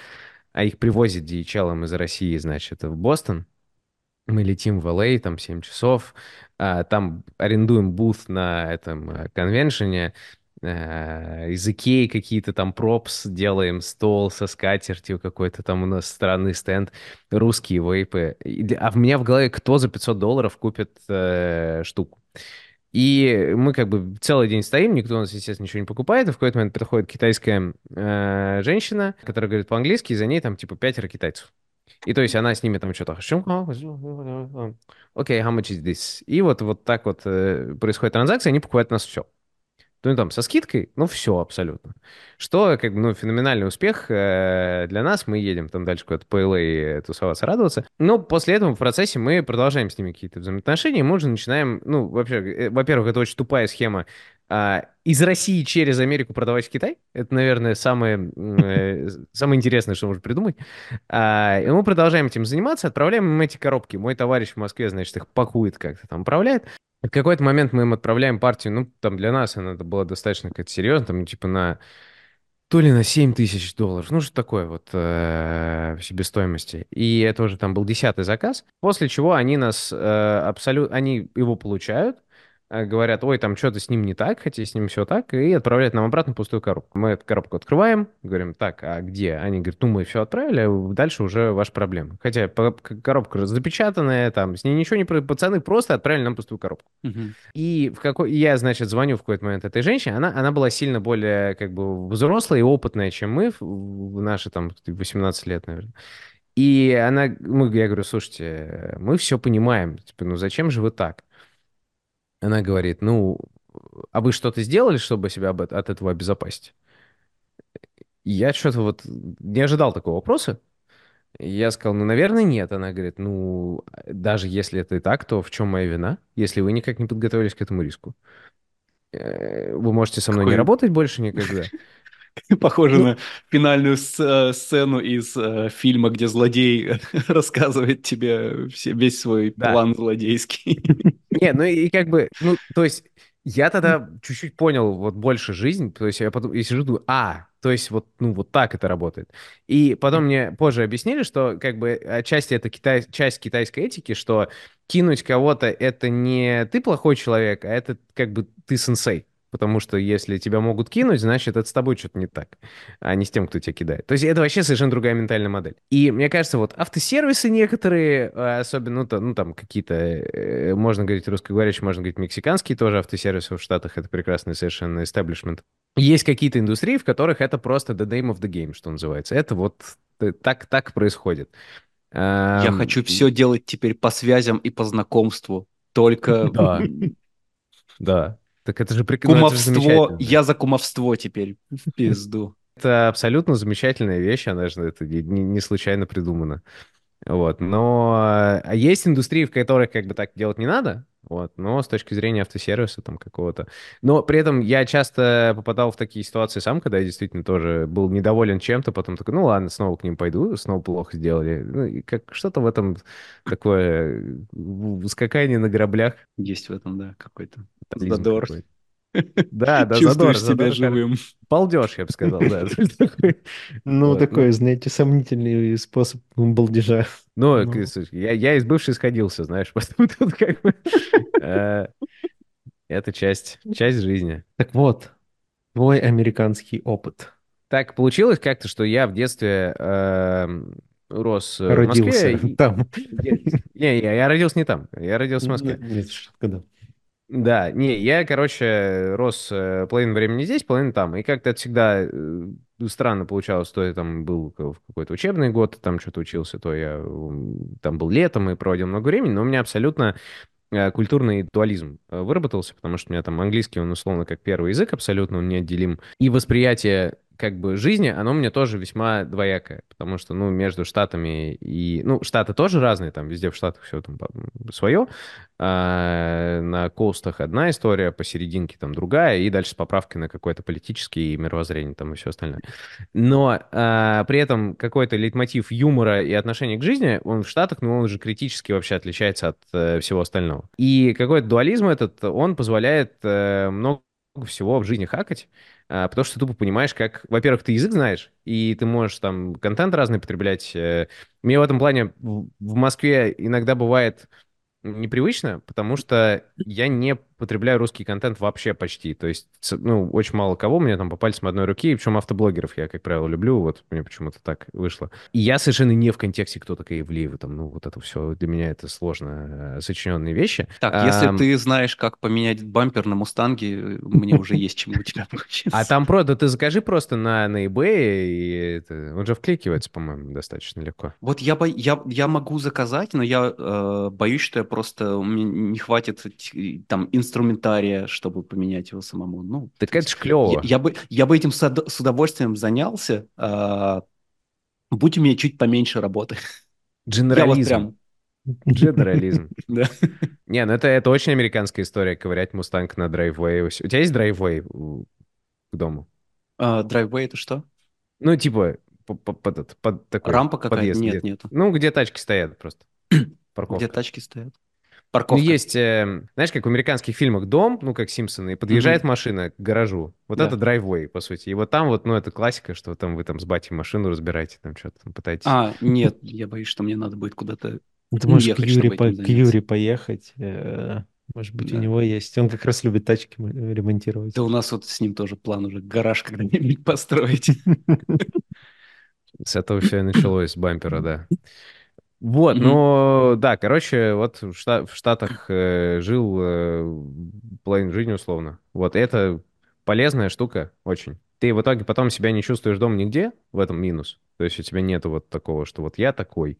а их привозят DHL из России, значит, в Бостон. Мы летим в LA, там 7 часов, а, там арендуем буth на этом э, конвеншене, из Икеи какие-то там пропс, делаем стол со скатертью какой-то там у нас странный стенд, русские вейпы. А в меня в голове, кто за 500 долларов купит э, штуку? И мы как бы целый день стоим, никто у нас, естественно, ничего не покупает, и в какой-то момент приходит китайская э, женщина, которая говорит по-английски, и за ней там типа пятеро китайцев. И то есть она с ними там что-то... Окей, how much is this? И вот, вот так вот э, происходит транзакция, они покупают у нас все. Ну, там, со скидкой, ну, все абсолютно. Что, как бы, ну, феноменальный успех э, для нас. Мы едем там дальше куда-то по LA тусоваться, радоваться. Но после этого в процессе мы продолжаем с ними какие-то взаимоотношения, мы уже начинаем, ну, вообще, э, во-первых, это очень тупая схема. а, из России через Америку продавать в Китай. Это, наверное, самое, э, самое интересное, что можно придумать. А, и мы продолжаем этим заниматься, отправляем им эти коробки. Мой товарищ в Москве, значит, их пакует как-то там, управляет. В какой-то момент мы им отправляем партию, ну, там для нас она была достаточно какая-то серьезная, там, типа на то ли на 7 тысяч долларов, ну, что такое вот э, себестоимости. И это уже там был десятый заказ, после чего они нас абсолютно, они его получают, э, говорят, ой, там что-то с ним не так, хотя с ним все так, и отправляют нам обратно пустую коробку. Мы эту коробку открываем, говорим, так, а где? Они говорят, ну, мы все отправили, дальше уже ваша проблема. Хотя коробка запечатанная, там, с ней ничего не... Пацаны просто отправили нам пустую коробку. Мгм. И в какой... я, значит, звоню в какой-то момент этой женщине, она, она была сильно более, как бы, взрослая и опытная, чем мы, в наши, там, 18 лет, наверное. И она, мы, я говорю, слушайте, мы все понимаем, типа, ну зачем же вы так? Она говорит, ну, а вы что-то сделали, чтобы себя об- от этого обезопасить? Я что-то вот не ожидал такого вопроса. Я сказал, ну, наверное, нет. Она говорит, ну, даже если это и так, то в чем моя вина, если вы никак не подготовились к этому риску? Э, Вы можете со мной не Какой работать больше никогда? похоже Ну, на финальную э, сцену из э, фильма, где злодей рассказывает тебе все, весь свой да. план злодейский. Не, ну и как бы, ну, то есть Я тогда чуть-чуть понял вот больше жизнь, то есть я потом я сижу, думаю, а, то есть вот, ну, вот так это работает. И потом мне позже объяснили, что как бы отчасти это китай, часть китайской этики, что кинуть кого-то это не ты плохой человек, а это как бы ты сенсей. Потому что если тебя могут кинуть, значит, это с тобой что-то не так, а не с тем, кто тебя кидает. То есть это вообще совершенно другая ментальная модель. И мне кажется, вот автосервисы некоторые, э, особенно, ну, то, ну там какие-то, э, можно говорить русскоговорящие, можно говорить мексиканские тоже автосервисы в Штатах, это прекрасный совершенно истеблишмент. Есть какие-то индустрии, в которых это просто the name of the game, что называется. Это вот э, так, так происходит. Я хочу все делать теперь по связям и по знакомству. Только... Да, да. Так это же прекрасно. Кумовство. Я за кумовство теперь. В пизду. Это абсолютно замечательная вещь, она же это не, не случайно придумана. Вот, но а есть индустрии, в которых как бы так делать не надо, вот, но с точки зрения автосервиса там какого-то. Но при этом я часто попадал в такие ситуации сам, когда я действительно тоже был недоволен чем-то, потом такой, ну ладно, снова к ним пойду, снова плохо сделали. Ну, и как что-то в этом такое скакание на граблях. Есть в этом, да, какой-то задор. Какой да, да, Чувствуешь себя живым. Балдеж, я бы сказал, да. Ну, такой, знаете, сомнительный способ балдежа. Ну, я из бывшей сходился, знаешь, поэтому тут как бы... Э, это часть, часть жизни. Так вот, твой американский опыт. Так получилось как-то, что я в детстве эм, рос родился в Москве. там. Не, я родился не там. Я родился в Москве. Нет, когда? Да, не, я, короче, рос э, половину времени здесь, половину там. И как-то это всегда э, странно получалось. То я там был в какой-то учебный год, там что-то учился, то я там был летом и проводил много времени, но у меня абсолютно э, культурный дуализм выработался, потому что у меня там английский, он условно как первый язык, абсолютно он неотделим. И восприятие как бы жизни, оно мне тоже весьма двоякое, потому что, ну, между Штатами и... Ну, Штаты тоже разные, там везде в Штатах все там свое. А на костах одна история, посерединке там другая, и дальше с поправкой на какой-то политический мировоззрение там и все остальное. Но а, при этом какой-то лейтмотив юмора и отношения к жизни, он в Штатах, ну, он же критически вообще отличается от э, всего остального. И какой-то дуализм этот, он позволяет э, много всего в жизни хакать, потому что ты тупо понимаешь, как, во-первых, ты язык знаешь, и ты можешь там контент разный потреблять. Э. Мне в этом плане в Москве иногда бывает непривычно, потому что я не потребляю русский контент вообще почти. То есть, ну, очень мало кого, мне там по пальцам одной руки, причем автоблогеров я, как правило, люблю, вот мне почему-то так вышло. И я совершенно не в контексте, кто такая Ивлеева, там, ну, вот это все, для меня это сложно э, сочиненные вещи. Так, а, если ты знаешь, как поменять бампер на Мустанге, мне уже есть чему у тебя А там, про, да ты закажи просто на, на eBay, и это, он же вкликивается, по-моему, достаточно легко. Вот я, бо... я, я могу заказать, но я э, боюсь, что я просто, у меня не хватит там инструментария, чтобы поменять его самому. Ну, так это ж клево. Я, я, бы, я бы этим с, с удовольствием занялся, а, будь у меня чуть поменьше работы. Дженерализм. Дженерализм. Да. Не, ну это, это очень американская история, ковырять мустанг на драйввей. У тебя есть драйввей к дому? А, драйввей это что? Ну, типа, под, под, под такой Рампа какая-то? Нет, нет. Ну, где тачки стоят просто. Парковка. Где тачки стоят? Парковка. Ну, есть, э, знаешь, как в американских фильмах дом, ну, как Симпсоны, и подъезжает mm-hmm. машина к гаражу. Вот да. это драйввей, по сути. И вот там вот, ну, это классика, что там вы там с батей машину разбираете, там что-то там пытаетесь. А, нет, я боюсь, что мне надо будет куда-то Ты можешь ехать, к Юре, по, к Юре поехать. Э, может быть, да. у него есть. Он как раз любит тачки ремонтировать. Да у нас вот с ним тоже план уже гараж когда-нибудь построить. С этого все и началось, с бампера, да. Вот, mm-hmm. ну да, короче, вот в, Штат, в Штатах э, жил э, половину жизни условно. Вот это полезная штука очень. Ты в итоге потом себя не чувствуешь дома нигде, в этом минус. То есть у тебя нету вот такого, что вот я такой.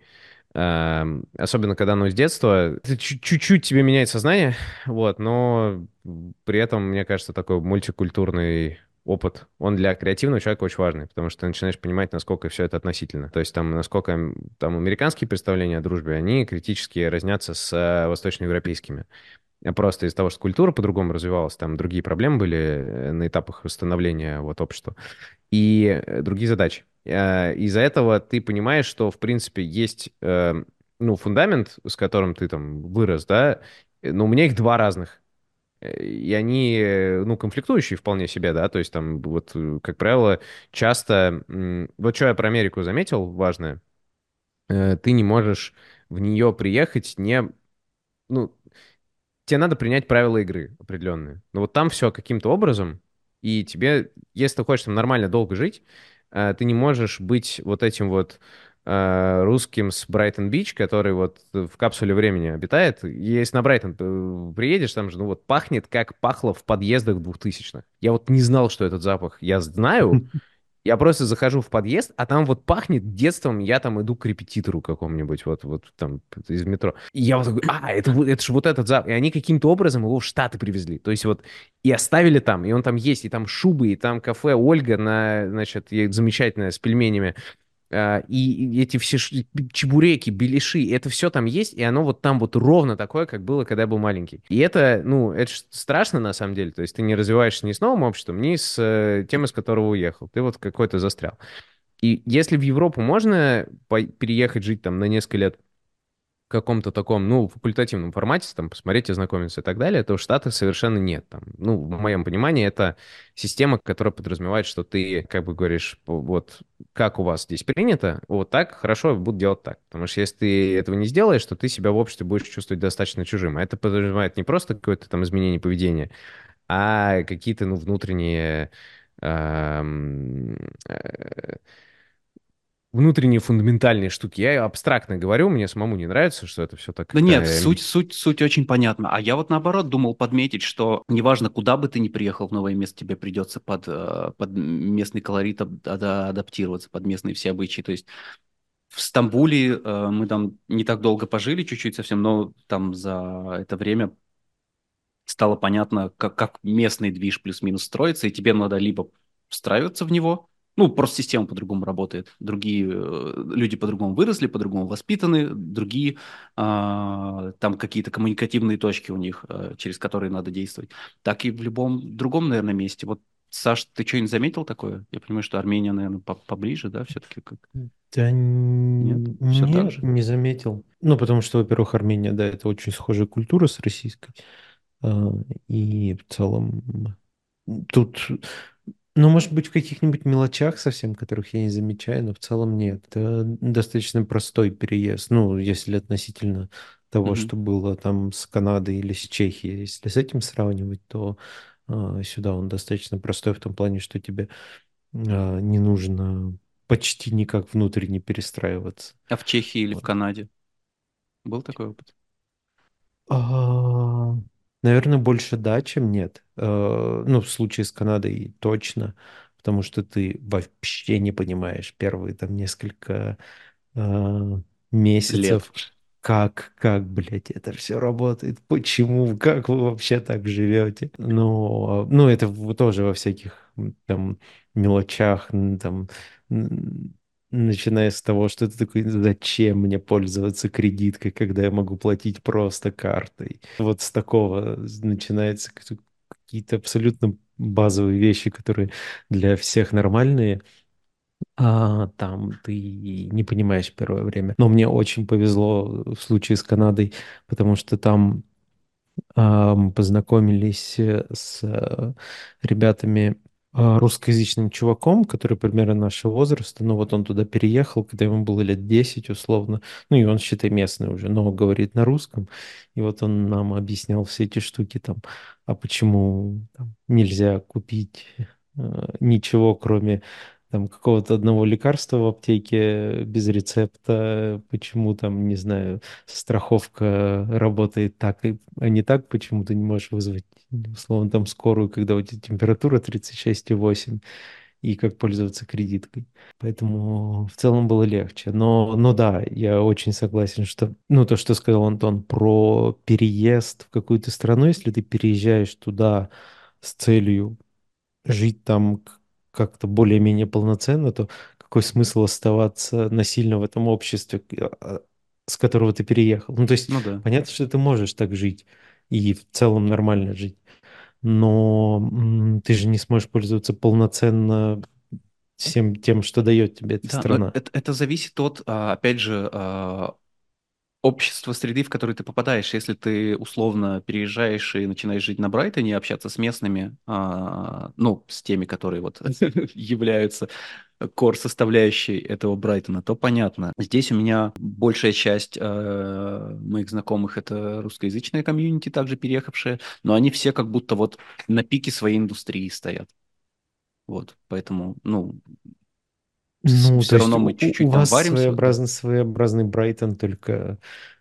Э, особенно когда оно с детства. Это чуть-чуть тебе меняет сознание, вот, но при этом, мне кажется, такой мультикультурный опыт, он для креативного человека очень важный, потому что ты начинаешь понимать, насколько все это относительно. То есть там, насколько там американские представления о дружбе, они критически разнятся с э, восточноевропейскими. Просто из-за того, что культура по-другому развивалась, там другие проблемы были э, на этапах восстановления вот общества и э, другие задачи. Из-за этого ты понимаешь, что, в принципе, есть ну, фундамент, с которым ты там вырос, да, но у меня их два разных и они, э, ну, конфликтующие вполне себе, да, то есть там вот, э, как правило, часто... Вот что я про Америку заметил важное, э, ты не можешь в нее приехать не... Ну, тебе надо принять правила игры определенные. Но вот там все каким-то образом, и тебе, если ты хочешь там нормально долго жить, ты не можешь быть вот этим вот русским с Брайтон-Бич, который вот в капсуле времени обитает. Если на Брайтон э, приедешь, там же, ну вот, пахнет, как пахло в подъездах двухтысячных. Я вот не знал, что этот запах. Я знаю, я просто захожу в подъезд, а там вот пахнет детством, я там иду к репетитору какому-нибудь, вот, вот там из метро. И я вот такой, а, это, это же вот этот запах. И они каким-то образом его в Штаты привезли. То есть вот и оставили там, и он там есть, и там шубы, и там кафе Ольга на, значит, замечательное с пельменями. А, и эти все чебуреки, беляши, это все там есть, и оно вот там вот ровно такое, как было, когда я был маленький. И это, ну, это страшно на самом деле, то есть ты не развиваешься ни с новым обществом, ни с э, тем, из которого уехал, ты вот какой-то застрял. И если в Европу можно переехать жить там на несколько лет, каком-то таком, ну, факультативном формате, там, посмотреть, ознакомиться и так далее, то в Штатах совершенно нет. Там, ну, в моем понимании, это система, которая подразумевает, что ты, как бы говоришь, вот, как у вас здесь принято, вот так, хорошо, буду делать так. Потому что если ты этого не сделаешь, то ты себя в обществе будешь чувствовать достаточно чужим. А это подразумевает не просто какое-то там изменение поведения, а какие-то, ну, внутренние... Э, внутренние фундаментальные штуки. Я абстрактно говорю, мне самому не нравится, что это все так... Да нет, суть, суть, суть очень понятна. А я вот наоборот думал подметить, что неважно, куда бы ты ни приехал в новое место, тебе придется под, э, под местный колорит адаптироваться, под местные все обычаи. То есть в Стамбуле э, мы там не так долго пожили, чуть-чуть совсем, но там за это время стало понятно, как, как местный движ плюс-минус строится, и тебе надо либо встраиваться в него, ну, просто система по-другому работает. Другие э, люди по-другому выросли, по-другому воспитаны, другие э, там какие-то коммуникативные точки у них, э, через которые надо действовать. Так и в любом другом, наверное, месте. Вот, Саш, ты что-нибудь заметил такое? Я понимаю, что Армения, наверное, поближе, да, все-таки? Как... Да нет, все нет, так же? не заметил. Ну, потому что, во-первых, Армения, да, это очень схожая культура с российской. А, и в целом тут ну, может быть, в каких-нибудь мелочах совсем, которых я не замечаю, но в целом нет. Это достаточно простой переезд. Ну, если относительно того, mm-hmm. что было там с Канадой или с Чехией. Если с этим сравнивать, то а, сюда он достаточно простой в том плане, что тебе а, не нужно почти никак внутренне перестраиваться. А в Чехии или вот. в Канаде? Был такой опыт? А, Наверное, больше да, чем нет. Э, ну, в случае с Канадой точно, потому что ты вообще не понимаешь первые там несколько э, месяцев, Лет. как, как, блядь, это все работает, почему, как вы вообще так живете. Но, ну, это тоже во всяких там мелочах, там Начиная с того, что ты такой, зачем мне пользоваться кредиткой, когда я могу платить просто картой. Вот с такого начинается какие-то абсолютно базовые вещи, которые для всех нормальные, а там ты не понимаешь первое время. Но мне очень повезло в случае с Канадой, потому что там а, познакомились с э, ребятами русскоязычным чуваком, который примерно нашего возраста, ну вот он туда переехал, когда ему было лет 10 условно, ну и он, считай, местный уже, но говорит на русском, и вот он нам объяснял все эти штуки там, а почему там, нельзя купить э, ничего, кроме там какого-то одного лекарства в аптеке без рецепта, почему там, не знаю, страховка работает так, а не так, почему ты не можешь вызвать, условно, там скорую, когда у тебя температура 36,8, и как пользоваться кредиткой. Поэтому в целом было легче. Но, но да, я очень согласен, что, ну, то, что сказал Антон про переезд в какую-то страну, если ты переезжаешь туда с целью жить там как-то более-менее полноценно, то какой смысл оставаться насильно в этом обществе, а, с которого ты переехал? Ну, то есть, ну, да. понятно, что ты можешь так жить и в целом нормально жить, но ты же не сможешь пользоваться полноценно всем тем, что дает тебе эта да, страна. Это, это зависит от, а, опять же, а, общество среды, в которое ты попадаешь. Если ты условно переезжаешь и начинаешь жить на Брайтоне, общаться с местными, а, ну, с теми, которые вот являются кор составляющей этого Брайтона, то понятно. Здесь у меня большая часть э, моих знакомых это русскоязычная комьюнити, также переехавшие, но они все как будто вот на пике своей индустрии стоят. Вот, поэтому, ну, Ну, все то есть равно мы у, чуть-чуть у там вас варимся. своеобразный, своеобразный Брайтон, только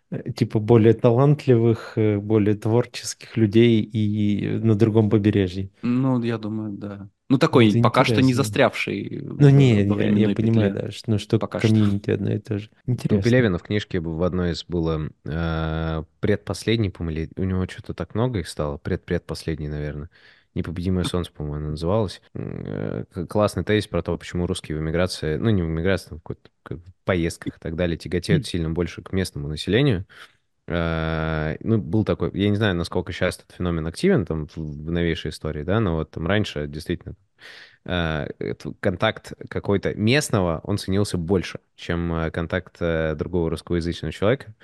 э, типа более талантливых, э, более творческих людей и на другом побережье. Ну, я думаю, да. Ну, такой Это пока что не интересно. застрявший Ну, не, я, я понимаю, да, что, ну, что Пока что. комьюнити одно и то же. У Интересно. Пелевина в книжке в одной из было э, предпоследний, по-моему, у него что-то так много их стало, предпредпоследний, наверное. «Непобедимое солнце», по-моему, она называлась. Э, Классный тезис про то, почему русские в эмиграции, ну, не в эмиграции, там, в какой-то- поездках и так далее, тяготеют сильно больше к местному населению. Э, Ну, был такой, я не знаю, насколько сейчас этот феномен активен там в новейшей истории, да, но вот там раньше действительно э, контакт какой-то местного, он ценился больше, чем контакт другого русскоязычного человека.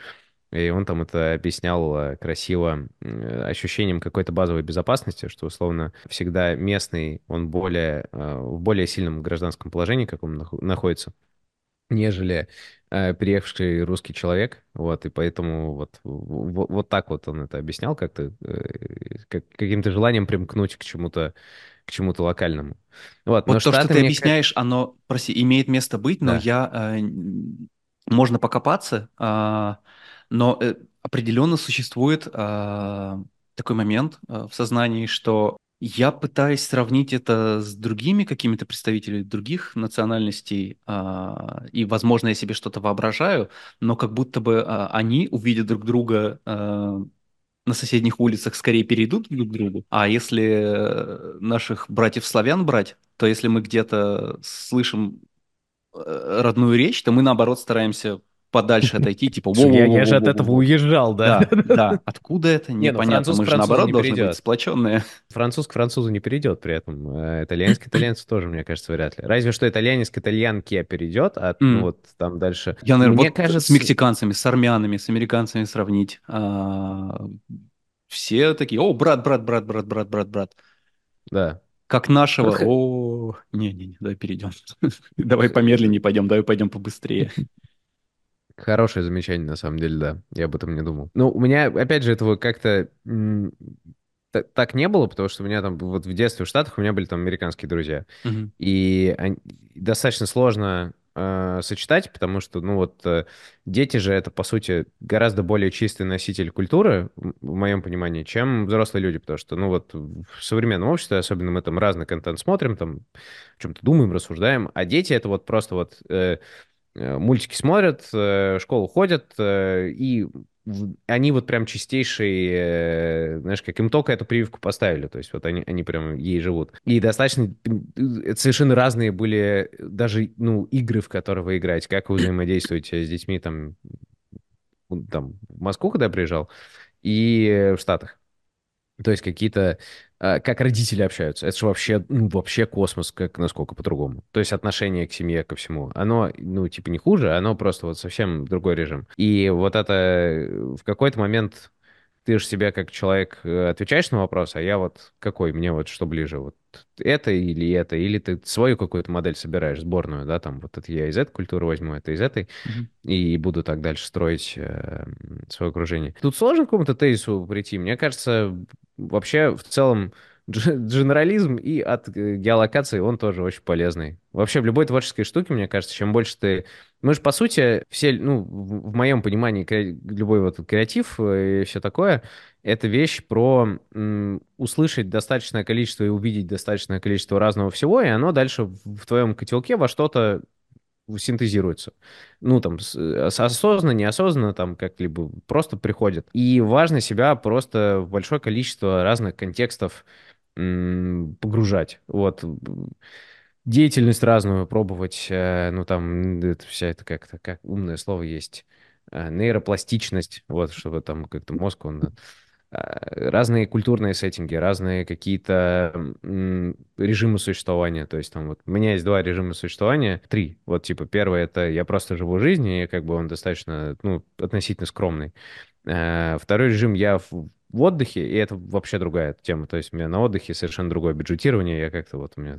И он там это объяснял э, красиво э, ощущением какой-то базовой безопасности, что, условно, всегда местный, он более, э, в более сильном гражданском положении каком нах- находится, нежели э, приехавший русский человек. Вот, и поэтому вот, вот, вот так вот он это объяснял, как-то э, как, каким-то желанием примкнуть к чему-то к чему-то локальному. Вот, но Вот то, что Штаты, ты мне объясняешь, оно, прости, имеет место быть, но Да. я... э, можно покопаться, а, но э, определенно существует а, такой момент а, в сознании, что я пытаюсь сравнить это с другими какими-то представителями других национальностей, а, и, возможно, я себе что-то воображаю, но как будто бы а, они, увидя друг друга на соседних улицах, скорее перейдут друг к другу. А если э, наших братьев-славян брать, то если мы где-то слышим э, родную речь, то мы, наоборот, стараемся подальше отойти, типа я, же от этого уезжал, да? Да, да. Откуда это? Ну, Непонятно. Мы же, наоборот, должны быть сплоченные. Француз к французу не перейдет при этом. Э, Итальянский к итальянцу тоже, мне кажется, вряд ли. Разве что итальянец к итальянке перейдет, а вот там дальше... Я, наверное, вот с мексиканцами, с армянами, с американцами сравнить. А, Все такие, о, брат, брат, брат, брат, брат, брат, брат. Да. Как нашего, о, не-не-не, давай перейдем. Давай помедленнее пойдем, давай пойдем побыстрее. Хорошее замечание, на самом деле, да. Я об этом не думал. Ну, у меня, опять же, этого как-то так не было, потому что у меня там вот в детстве в Штатах у меня были там американские друзья. Мгм. И они- достаточно сложно э, сочетать, потому что, ну вот, э, дети же это, по сути, гораздо более чистый носитель культуры, в моем понимании, чем взрослые люди, потому что, ну вот, в современном обществе, особенно мы там разный контент смотрим, там, о чем-то думаем, рассуждаем, а дети это вот просто вот э, мультики смотрят, э, школу ходят, э, и они вот прям чистейшие, э, знаешь, как им только эту прививку поставили, то есть вот они, они прям ей живут. И достаточно э, совершенно разные были даже, ну, игры, в которые вы играете, как вы взаимодействуете с детьми там, там в Москву, когда я приезжал, и в Штатах. То есть какие-то, э, как родители общаются. Это же вообще, ну, вообще космос, как насколько по-другому. То есть отношение к семье, ко всему. Оно, ну, типа не хуже, оно просто вот совсем другой режим. И вот это э, в какой-то момент ты же себе как человек э, отвечаешь на вопрос, а я вот какой, мне вот что ближе, вот это или это, или ты свою какую-то модель собираешь, сборную, да, там, вот это я из этой культуры возьму, это из этой, Мгм. и буду так дальше строить э, свое окружение. Тут сложно к какому-то тезису прийти. Мне кажется, вообще в целом дженерализм и от э, геолокации он тоже очень полезный. Вообще в любой творческой штуке, мне кажется, чем больше ты... Мы же, по сути, все, ну, в, моем понимании, любой вот креатив э, и все такое, это вещь про услышать достаточное количество и увидеть достаточное количество разного всего, и оно дальше в, твоем котелке во что-то синтезируется. Ну, там, осознанно, неосознанно, там, как-либо просто приходит. И важно себя просто большое количество разных контекстов погружать. Вот. Деятельность разную пробовать, э, ну, там, это вся это как-то, как умное слово есть, э, нейропластичность, вот, чтобы там как-то мозг, он разные культурные сеттинги, разные какие-то режимы существования. То есть там вот у меня есть два режима существования, три. Вот типа первый это я просто живу жизнь, и как бы он достаточно, ну, относительно скромный. Э, второй режим я в, отдыхе, и это вообще другая тема. То есть у меня на отдыхе совершенно другое бюджетирование, я как-то вот у меня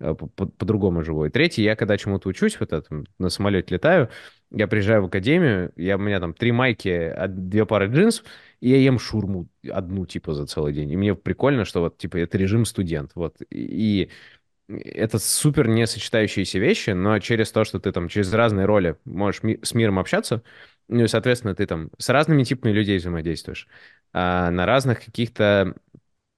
э, по-другому живу. И третий, я когда чему-то учусь, вот это, на самолете летаю, я приезжаю в академию, я, у меня там три майки, две пары джинсов, и я ем шурму одну, типа, за целый день. И мне прикольно, что вот, типа, это режим студент. Вот. И это супер не сочетающиеся вещи, но через то, что ты там через разные роли можешь ми- с миром общаться, ну и, соответственно, ты там с разными типами людей взаимодействуешь, а на разных каких-то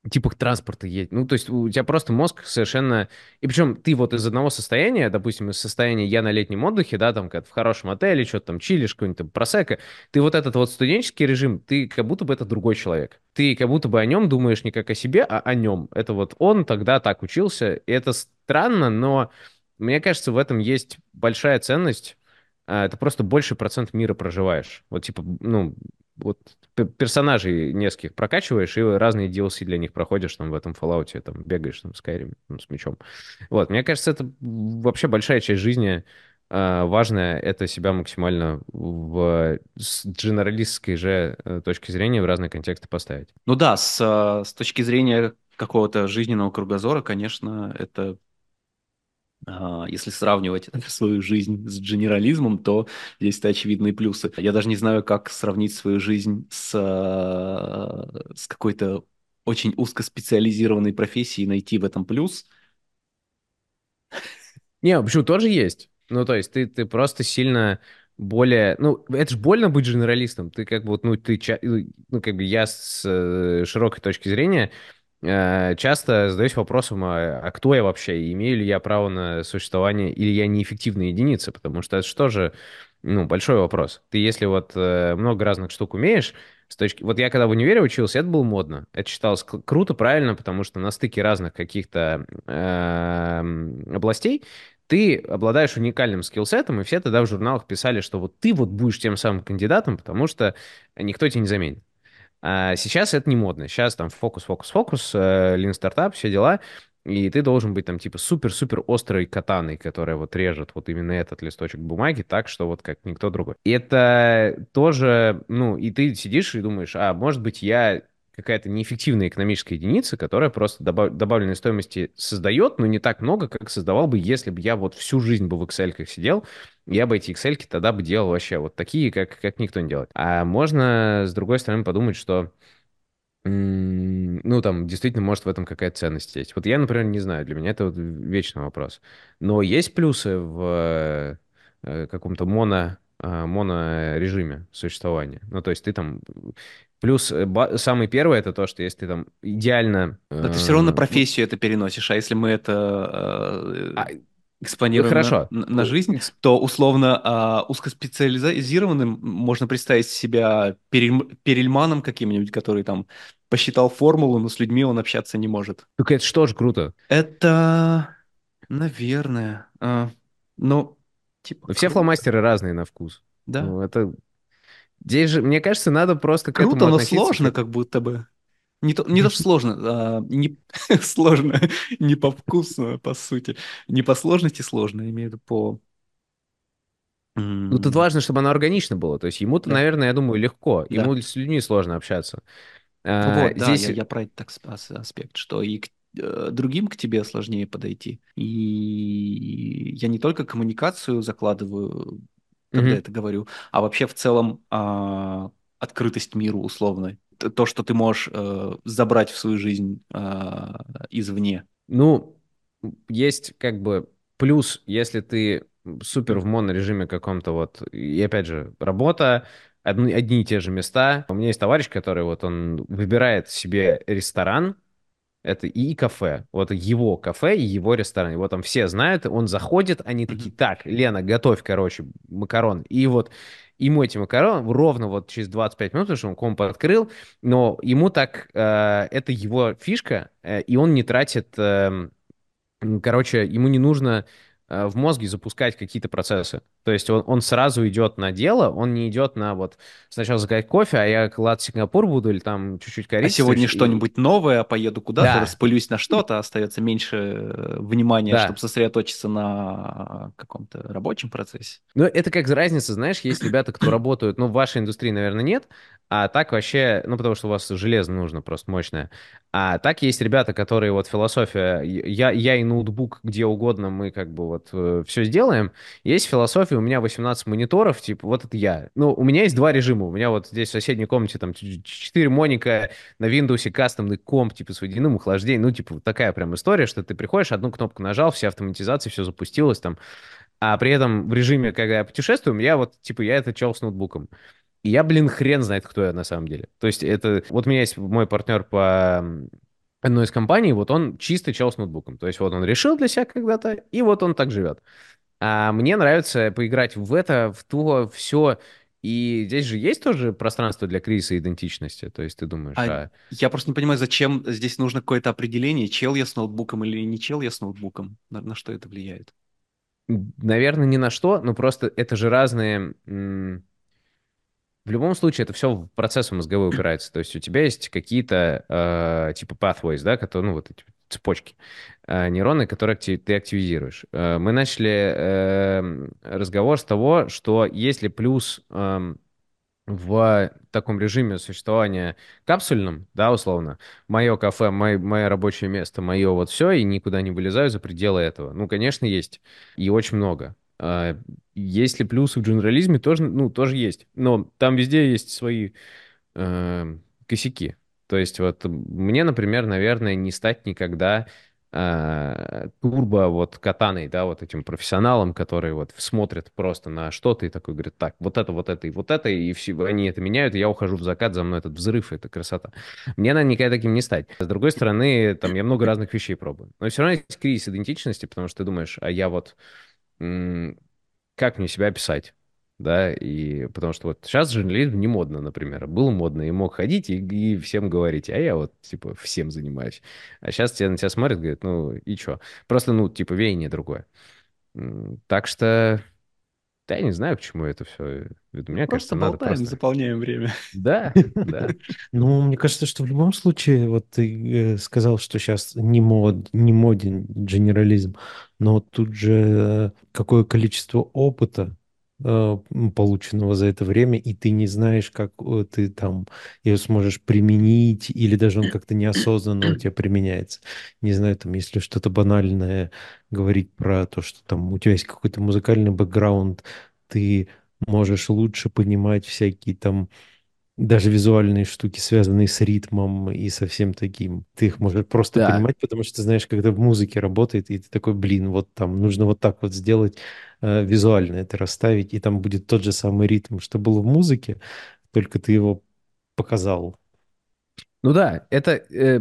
типах транспорта едет. Ну, то есть у тебя просто мозг совершенно... И причем ты вот из одного состояния, допустим, из состояния я на летнем отдыхе, да, там как в хорошем отеле, что-то там чилишь, какой-нибудь там просека, ты вот этот вот студенческий режим, ты как будто бы это другой человек. Ты как будто бы о нем думаешь не как о себе, а о нем. Это вот он тогда так учился, и это странно, но мне кажется, в этом есть большая ценность, а, это просто больший процент мира проживаешь. Вот типа, ну, вот персонажей нескольких прокачиваешь, и разные DLC для них проходишь там в этом Fallout, там бегаешь там, с Skyrim там, с мечом. Вот, мне кажется, это вообще большая часть жизни э, важная, это себя максимально в с дженералистской же э, точки зрения в разные контексты поставить. Ну да, с, э, с точки зрения какого-то жизненного кругозора, конечно, это а, если сравнивать свою жизнь с генерализмом, то есть очевидные плюсы. Я даже не знаю, как сравнить свою жизнь с, а, с какой-то очень узкоспециализированной профессией и найти в этом плюс. Не, почему тоже есть. Ну, то есть ты, ты просто сильно более... Ну, это же больно быть генералистом. Ты как бы, ну, ты... Ну, как бы я с э, широкой точки зрения Э, часто задаюсь вопросом, а, а кто я вообще, имею ли я право на существование, или я неэффективная единица, потому что это что же, ну, большой вопрос. Ты если вот э, много разных штук умеешь, с точки... Вот я когда в универе учился, это было модно. Это считалось круто, правильно, потому что на стыке разных каких-то э, областей ты обладаешь уникальным скиллсетом, и все тогда в журналах писали, что вот ты вот будешь тем самым кандидатом, потому что никто тебя не заменит. А сейчас это не модно. Сейчас там фокус, фокус, фокус, лин стартап, все дела. И ты должен быть там типа супер-супер острой катаной, которая вот режет вот именно этот листочек бумаги так, что вот как никто другой. И это тоже, ну, и ты сидишь и думаешь, а может быть я какая-то неэффективная экономическая единица, которая просто добав... добавленной стоимости создает, но не так много, как создавал бы, если бы я вот всю жизнь бы в Excel сидел, я бы эти Excel тогда бы делал вообще вот такие, как, как никто не делает. А можно, с другой стороны, подумать, что ну, там, действительно, может в этом какая-то ценность есть. Вот я, например, не знаю, для меня это вот вечный вопрос. Но есть плюсы в э, каком-то моно, э, монорежиме существования. Ну, то есть ты там Плюс э, самый первый это то, что если ты там идеально... Но ты все равно на э, профессию это переносишь, а если мы это э, а, экспонируем Хорошо. На, на жизнь, то условно э, узкоспециализированным можно представить себя перель, перельманом каким-нибудь, который там посчитал формулу, но с людьми он общаться не может. Так это что ж круто. Это, наверное, э, ну, типа... Все фломастеры разные на вкус. Да. Ну, это Здесь же, мне кажется, надо просто к Круто, этому но сложно как будто бы. Не то, не то, что сложно, а, не, сложно, не по вкусу, по сути. Не по сложности сложно, имею в виду по... Ну, тут важно, чтобы оно органично было. То есть ему-то, да. наверное, я думаю, легко. Да. Ему с людьми сложно общаться. А, вот, здесь... да, я, я про этот аспект, что и к э, другим к тебе сложнее подойти. И я не только коммуникацию закладываю когда mm-hmm. это говорю, а вообще в целом а, открытость миру условно. То, что ты можешь а, забрать в свою жизнь а, извне. Ну, есть как бы плюс, если ты супер в монорежиме каком-то вот, и опять же, работа, одни, одни и те же места. У меня есть товарищ, который вот он выбирает себе ресторан, это и кафе. Вот его кафе и его ресторан. Его там все знают, он заходит, они такие, так, Лена, готовь, короче, макарон. И вот ему эти макароны ровно вот через 25 минут, потому что он комп открыл, но ему так, э, это его фишка, э, и он не тратит, э, короче, ему не нужно э, в мозге запускать какие-то процессы. То есть он, он сразу идет на дело, он не идет на вот сначала заказать кофе, а я клад Сингапур буду или там чуть-чуть А корицы. сегодня и- что-нибудь новое, поеду куда-то, Да. распылюсь на что-то, остается меньше э, внимания, Да. чтобы сосредоточиться на каком-то рабочем процессе. Ну, это как разница, знаешь, есть ребята, кто работают, ну, в вашей индустрии, наверное, нет, а так вообще, ну, потому что у вас железо нужно просто мощное. А так есть ребята, которые вот философия, я, я и ноутбук где угодно, мы как бы вот все сделаем. Есть философия, у меня 18 мониторов, типа, вот это я. Ну, у меня есть два режима, у меня вот здесь в соседней комнате там 4 моника на Windows кастомный комп, типа, с водяным охлаждением, ну, типа, такая прям история, что ты приходишь, одну кнопку нажал, все автоматизации, все запустилось там, а при этом в режиме, когда я путешествую, я вот, типа, я это чел с ноутбуком. И я, блин, хрен знает, кто я на самом деле. То есть это... Вот у меня есть мой партнер по одной из компаний, вот он чистый чел с ноутбуком. То есть вот он решил для себя когда-то, и вот он так живет. А мне нравится поиграть в это, в то, все. И здесь же есть тоже пространство для кризиса идентичности. То есть ты думаешь, А а... Я просто не понимаю, зачем здесь нужно какое-то определение, чел я с ноутбуком или не чел я с ноутбуком, на, на что это влияет? Наверное, ни на что, но просто это же разные... В любом случае, это все в процессы мозговые упирается. То есть у тебя есть какие-то э, типа pathways, да, которые, ну, вот эти цепочки э, нейроны, которые ты активизируешь. Э, мы начали э, разговор с того, что если плюс эм, в таком режиме существования капсульном, да, условно, мое кафе, мой, мое рабочее место, мое вот все, и никуда не вылезаю за пределы этого. Ну, конечно, есть. И очень много. А, Есть ли плюсы в дженерализме? Тоже, ну, тоже есть. Но там везде есть свои э, косяки. То есть вот мне, например, наверное, не стать никогда э, турбо вот катаной, да, вот этим профессионалом, который вот смотрит просто на что-то и такой говорит, так, вот это, вот это и вот это, и все, они это меняют, и я ухожу в закат, за мной этот взрыв, это красота. Мне, наверное, никогда таким не стать. С другой стороны, там, я много разных вещей пробую. Но все равно есть кризис идентичности, потому что ты думаешь, а я вот как мне себя описать? Да, и потому что вот сейчас журнализм не модно, например. Было модно, и мог ходить и, и всем говорить, а я вот, типа, всем занимаюсь. А сейчас тебя на тебя смотрят, говорят, ну, и что? Просто, ну, типа, веяние другое. Так что, да, я не знаю, к чему это все веду. Мне кажется, Просто надо болтаем, просто... заполняем время. Да, да. Ну, мне кажется, что в любом случае, вот ты э, сказал, что сейчас не, мод, не моден генерализм, но тут же э, какое количество опыта полученного за это время, и ты не знаешь, как э, ты там его сможешь применить, или даже он как-то неосознанно у тебя применяется. Не знаю, там, если что-то банальное говорить про то, что там у тебя есть какой-то музыкальный бэкграунд, ты можешь лучше понимать всякие там даже визуальные штуки, связанные с ритмом и со всем таким. Ты их можешь просто Да. понимать, потому что ты знаешь, когда в музыке работает, и ты такой, блин, вот там нужно вот так вот сделать, э, визуально это расставить, и там будет тот же самый ритм, что был в музыке, только ты его показал. Ну да, это... э,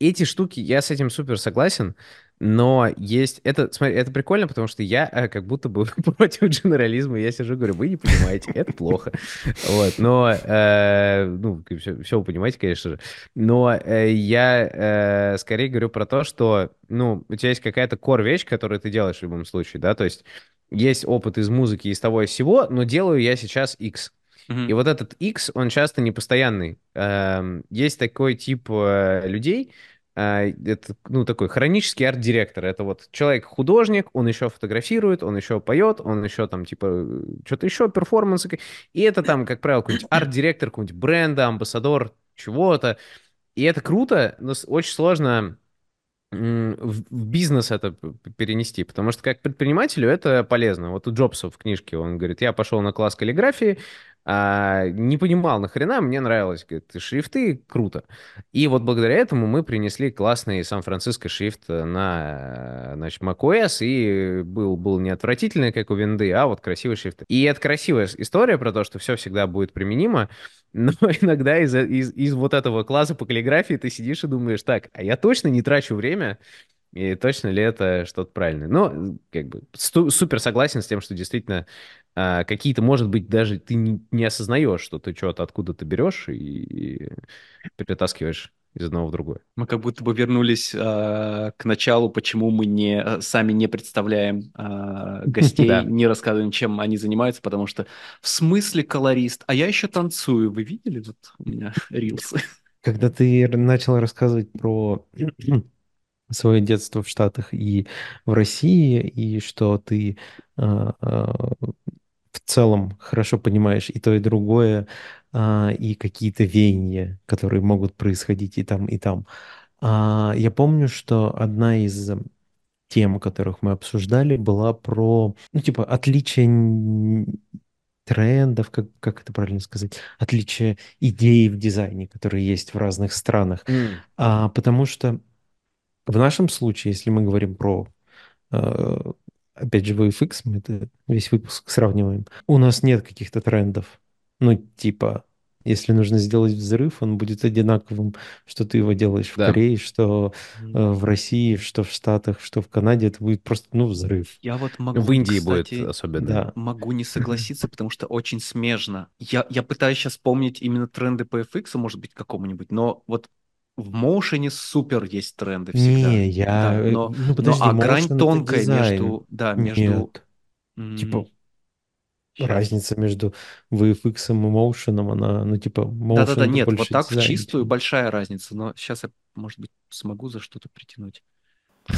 эти штуки, я с этим супер согласен, но есть... Это, смотри, это прикольно, потому что я э, как будто бы против дженерализма. Я сижу и говорю, вы не понимаете, это плохо. Вот, но... э, ну, все, все вы понимаете, конечно же. Но э, я э, скорее говорю про то, что, ну, у тебя есть какая-то кор-вещь, которую ты делаешь в любом случае, да, то есть есть опыт из музыки, из того и всего, но делаю я сейчас X. Мгм. И вот этот X, он часто непостоянный. Эм, Есть такой тип э, людей, это, ну, такой хронический арт-директор. Это вот человек-художник, он еще фотографирует, он еще поет, он еще там, типа, что-то еще, перформансы. И это там, как правило, какой-нибудь арт-директор какого-нибудь бренда, амбассадор чего-то. И это круто, но очень сложно в в бизнес это перенести, потому что как предпринимателю это полезно. Вот у Джобса в книжке он говорит, я пошел на класс каллиграфии, а, не понимал нахрена, мне нравилось, говорит, шрифты, круто. И вот благодаря этому мы принесли классный Сан-Франциско шрифт на, значит, macOS, и был, был не отвратительный, как у винды, а вот красивый шрифт. И это красивая история про то, что все всегда будет применимо, но иногда из, из, из вот этого класса по каллиграфии ты сидишь и думаешь, так, а я точно не трачу время, и точно ли это что-то правильное? Ну, как бы супер согласен с тем, что действительно а, какие-то, может быть, даже ты не, не осознаешь, что ты что-то откуда-то берешь и, и перетаскиваешь. из одного в другое. Мы как будто бы вернулись э, к началу, почему мы не, э, сами не представляем э, гостей, Да. не рассказываем, чем они занимаются, потому что в смысле колорист? А я еще танцую. Вы видели вот у меня рилсы? Когда ты начал рассказывать про свое детство в Штатах и в России, и что ты а, а, в целом хорошо понимаешь и то, и другое, а, и какие-то веяния, которые могут происходить и там, и там. Я помню, что одна из тем, которых мы обсуждали, была про, ну, типа, отличие трендов, как, как это правильно сказать, отличие идей в дизайне, которые есть в разных странах. М, А, потому что в нашем случае, если мы говорим про, э, опять же, VFX, мы это весь выпуск сравниваем, у нас нет каких-то трендов. Ну, типа, если нужно сделать взрыв, он будет одинаковым, что ты его делаешь в Да. Корее, что э, в России, что в Штатах, что в Канаде, это будет просто, ну, взрыв. Я вот могу, В Индии кстати, будет особенно. Да. могу не согласиться, потому что очень смежно. Я, я пытаюсь сейчас вспомнить именно тренды по FX, может быть, какому-нибудь, но вот в моушене супер есть тренды всегда. Не, я... Да, э, но, Ну, но подожди, а грань тонкая дизайн. между, да, между... Нет. м, Типа, разница между VFX и Motion, она, ну, типа, Motion Да-да-да, нет, вот так в дизайн, чистую чем- большая разница, но сейчас я, может быть, смогу за что-то притянуть.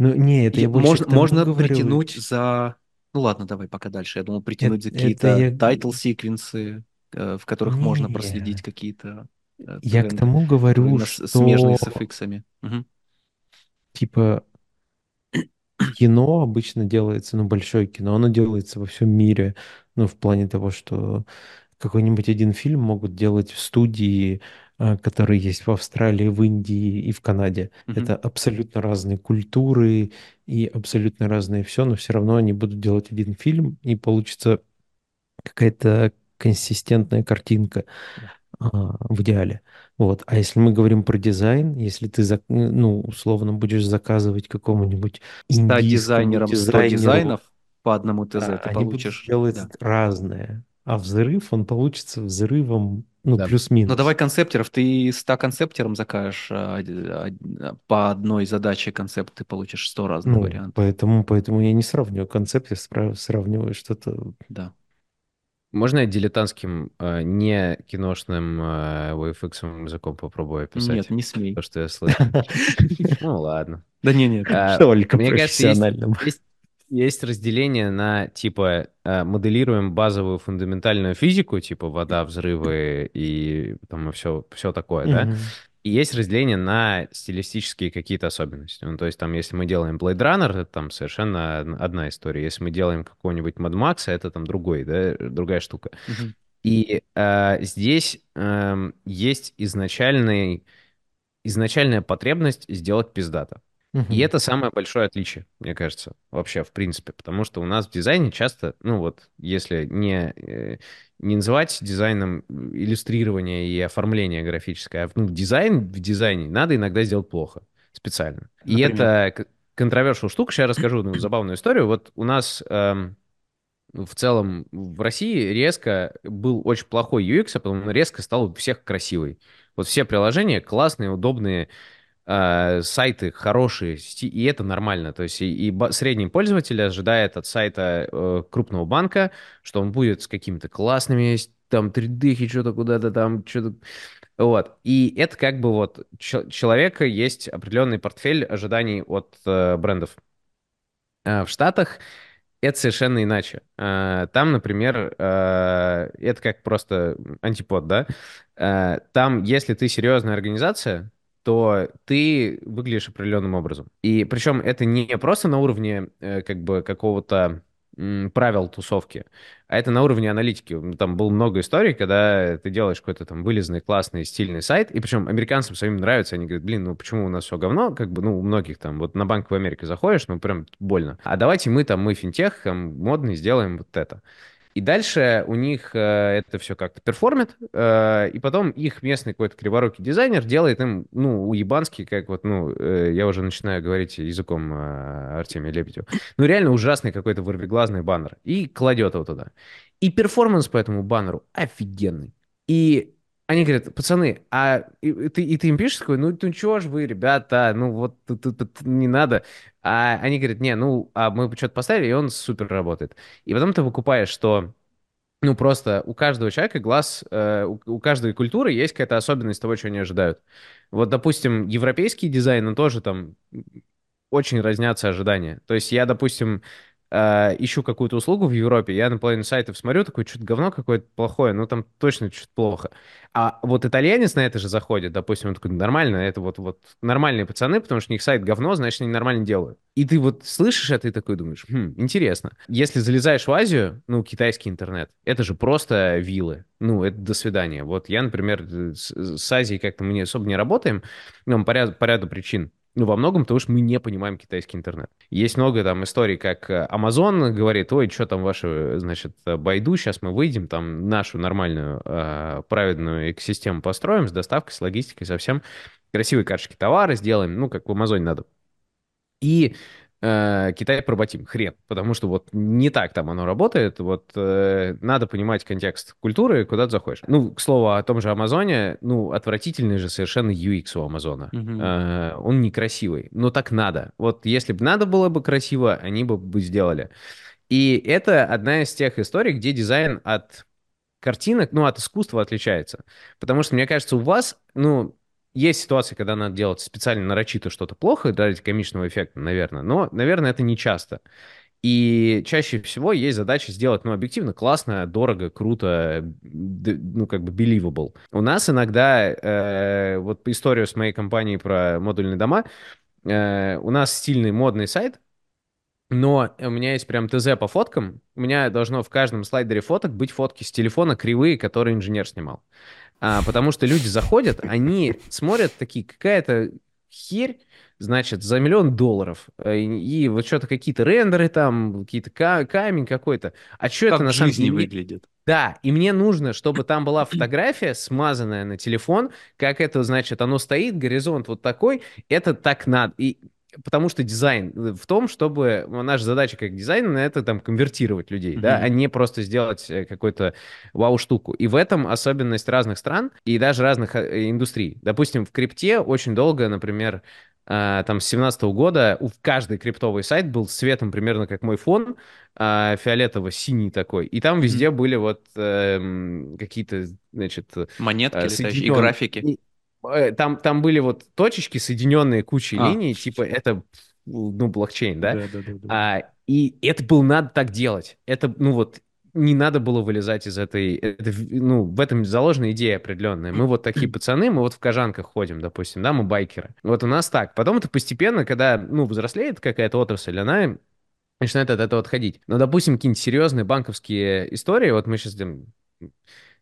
Ну, не, это я больше можно, притянуть за... Ну ладно, давай пока дальше. Я думал притянуть за какие-то title sequence ы, э, в которых можно проследить какие-то Я к тому говорю, что, смежные с. Мгм. типа, кино обычно делается, ну, большое кино, оно делается во всем мире, ну, в плане того, что какой-нибудь один фильм могут делать в студии, а, которые есть в Австралии, в Индии и в Канаде. Мгм. Это абсолютно разные культуры и абсолютно разные все, но все равно они будут делать один фильм, и получится какая-то консистентная картинка в идеале. Вот. А если мы говорим про дизайн, если ты, зак- ну, условно будешь заказывать какому-нибудь индийскому дизайнером 100 дизайнеру, дизайнов по одному ТЗ да, ты они получишь. делать да. разное. А взрыв, он получится взрывом, ну, Да. плюс-минус. Ну давай концептеров. Ты 100 концептером закажешь а, а, а, по одной задаче концепт, ты получишь 100 разных Ну, вариантов. поэтому, поэтому я не сравниваю концепт, я спра- сравниваю что-то... Да. Можно я дилетантским, э, не киношным э, VFX языком попробую описать? Нет, не смей. То, что я слышал. Ну, ладно. Да не, нет. А, Только профессиональным. есть, разделение на, типа, э, моделируем базовую фундаментальную физику, типа вода, взрывы и там все, все такое, да? И есть разделение на стилистические какие-то особенности. Ну, то есть там, если мы делаем Blade Runner, это там совершенно од- одна история. Если мы делаем какого-нибудь Mad Max, это там другой, да, другая штука. Мгм. И э, здесь эм, есть изначальный, изначальная потребность сделать пиздато. И Мгм. это самое большое отличие, мне кажется, вообще, в принципе. Потому что у нас в дизайне часто, ну вот, если не, э, не называть дизайном иллюстрирование и оформление графическое, а ну, дизайн в дизайне надо иногда сделать плохо, специально. И Например? это контровершил штука. Сейчас расскажу ну, забавную историю. Вот у нас эм, в целом в России резко был очень плохой UX, а потом резко стал у всех красивый. Вот все приложения классные, удобные, э, сайты хорошие, и это нормально. То есть и, и средний пользователь ожидает от сайта э, крупного банка, что он будет с какими-то классными там 3D, что-то куда-то там, что-то... Вот. И это как бы вот чел- человека есть определенный портфель ожиданий от э, брендов. А в Штатах это совершенно иначе. Э, Там, например, э, это как просто антипод, да? Э, Там, если ты серьезная организация, то ты выглядишь определенным образом. И причем это не просто на уровне э, как бы какого-то правил тусовки, а это на уровне аналитики. Там было много историй, когда ты делаешь какой-то там вылезный, классный, стильный сайт, и причем американцам своим нравится, они говорят, блин, ну почему у нас все говно, как бы, ну, у многих там, вот на Банк в Америке заходишь, ну, прям больно. А давайте мы там, мы финтех, там, модный, сделаем вот это. И дальше у них э, это все как-то perform ит, э, и потом их местный какой-то криворукий дизайнер делает им, ну, уебанский, как вот, ну, э, я уже начинаю говорить языком э, Артемия Лебедева, ну, реально ужасный какой-то вырвиглазный баннер, и кладет его туда. И перформанс по этому баннеру офигенный. И Они говорят, пацаны, а и, и ты, и ты им пишешь такой, ну, ну чего ж вы, ребята, ну вот тут, тут- тут не надо. А они говорят, не, ну, а мы что-то поставили, и он супер работает. И потом ты выкупаешь, что ну, просто у каждого человека глаз, э, у, у каждой культуры есть какая-то особенность того, чего они ожидают. Вот, допустим, европейский дизайн, он тоже там очень разнятся ожидания. То есть я, допустим, э, ищу какую-то услугу в Европе, я на половину сайтов смотрю, такой, что-то говно какое-то плохое, ну там точно что-то плохо. А вот итальянец на это же заходит, допустим, он такой, нормально, это вот, вот нормальные пацаны, потому что у них сайт говно, значит, они нормально делают. И ты вот слышишь это и такой думаешь, хм, интересно. Если залезаешь в Азию, ну, китайский интернет, это же просто вилы. Ну, это до свидания. Вот я, например, с, с Азией как-то мы особо не работаем, ну, по ряду, по ряду причин. Ну, во многом потому, что мы не понимаем китайский интернет. Есть много там историй, как э, Amazon говорит, ой, что там ваши, значит, Байду, сейчас мы выйдем, там нашу нормальную э, праведную экосистему построим с доставкой, с логистикой, совсем красивые карточки товара сделаем, ну, как в Амазоне надо. И э, Китай проботим, хрен, потому что вот не так там оно работает, вот э, надо понимать контекст культуры, куда ты заходишь. Ну, к слову, о том же Амазоне, ну, отвратительный же совершенно UX у Амазона. Мгм. Э, он некрасивый, но так надо. Вот если бы надо было бы красиво, они бы бы сделали. И это одна из тех историй, где дизайн от картинок, ну, от искусства отличается. Потому что, мне кажется, у вас, ну, есть ситуации, когда надо делать специально нарочито что-то плохо ради комичного эффекта, наверное, но, наверное, это не часто. И чаще всего есть задача сделать, ну, объективно классно, дорого, круто, ну, как бы believable. У нас иногда, э, вот историю с моей компанией про модульные дома, э, у нас стильный модный сайт, но у меня есть прям ТЗ по фоткам. У меня должно в каждом слайдере фоток быть фотки с телефона кривые, которые инженер снимал. А, потому что люди заходят, они смотрят такие, какая-то херь, значит, за миллион долларов. Э, И, и вот что-то какие-то рендеры там, какие-то ка- камень какой-то. А что это Как на в самом деле? выглядит. Да, и мне нужно, чтобы там была фотография, смазанная на телефон, как это, значит, оно стоит, горизонт вот такой, это так надо. И потому что дизайн э, в том, чтобы ну, наша задача как дизайнера это там конвертировать людей, да, Мгм. а не просто сделать э, какую-то вау-штуку. И в этом особенность разных стран и даже разных э, индустрий. Допустим, в крипте очень долго, например, там с 17 года у каждый криптовый сайт был цветом примерно как мой фон, фиолетово-синий такой. И там везде были вот эм, какие-то, значит, Монетки э, летающие и графики. и, э, Там, там были вот точечки, соединенные кучей А. линий, типа это, ну, блокчейн, да? Да-да-да-да. А, и это было надо так делать. Это, ну вот, не надо было вылезать из этой... это ну, в этом заложена идея определенная. Мы вот такие пацаны, мы вот в кожанках ходим, допустим, да, мы байкеры. Вот у нас так. Потом это постепенно, когда, ну, взрослеет какая-то отрасль, она начинает от этого отходить. Но, допустим, какие-нибудь серьезные банковские истории, вот мы сейчас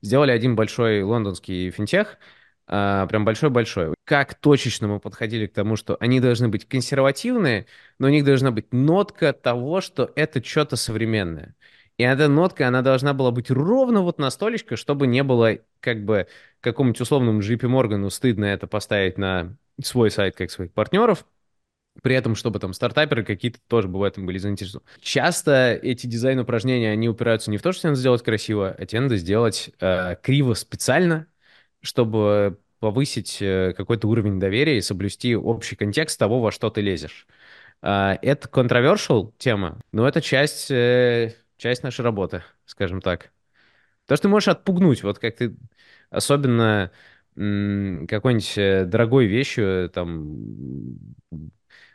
сделали один большой лондонский финтех, а, прям большой-большой. Как точечно мы подходили к тому, что они должны быть консервативные, но у них должна быть нотка того, что это что-то современное. И эта нотка, она должна была быть ровно вот настолько, чтобы не было как бы какому-нибудь условному JP Моргану стыдно это поставить на свой сайт как своих партнеров, при этом, чтобы там стартаперы какие-то тоже бы в этом были заинтересованы. Часто эти дизайн-упражнения, они упираются не в то, что тебе надо сделать красиво, а тебе надо сделать э, криво специально, чтобы повысить э, какой-то уровень доверия и соблюсти общий контекст того, во что ты лезешь. А, это controversial тема, но это часть, э, часть нашей работы, скажем так. То, что ты можешь отпугнуть, вот как ты особенно какой-нибудь э, дорогой вещью, там,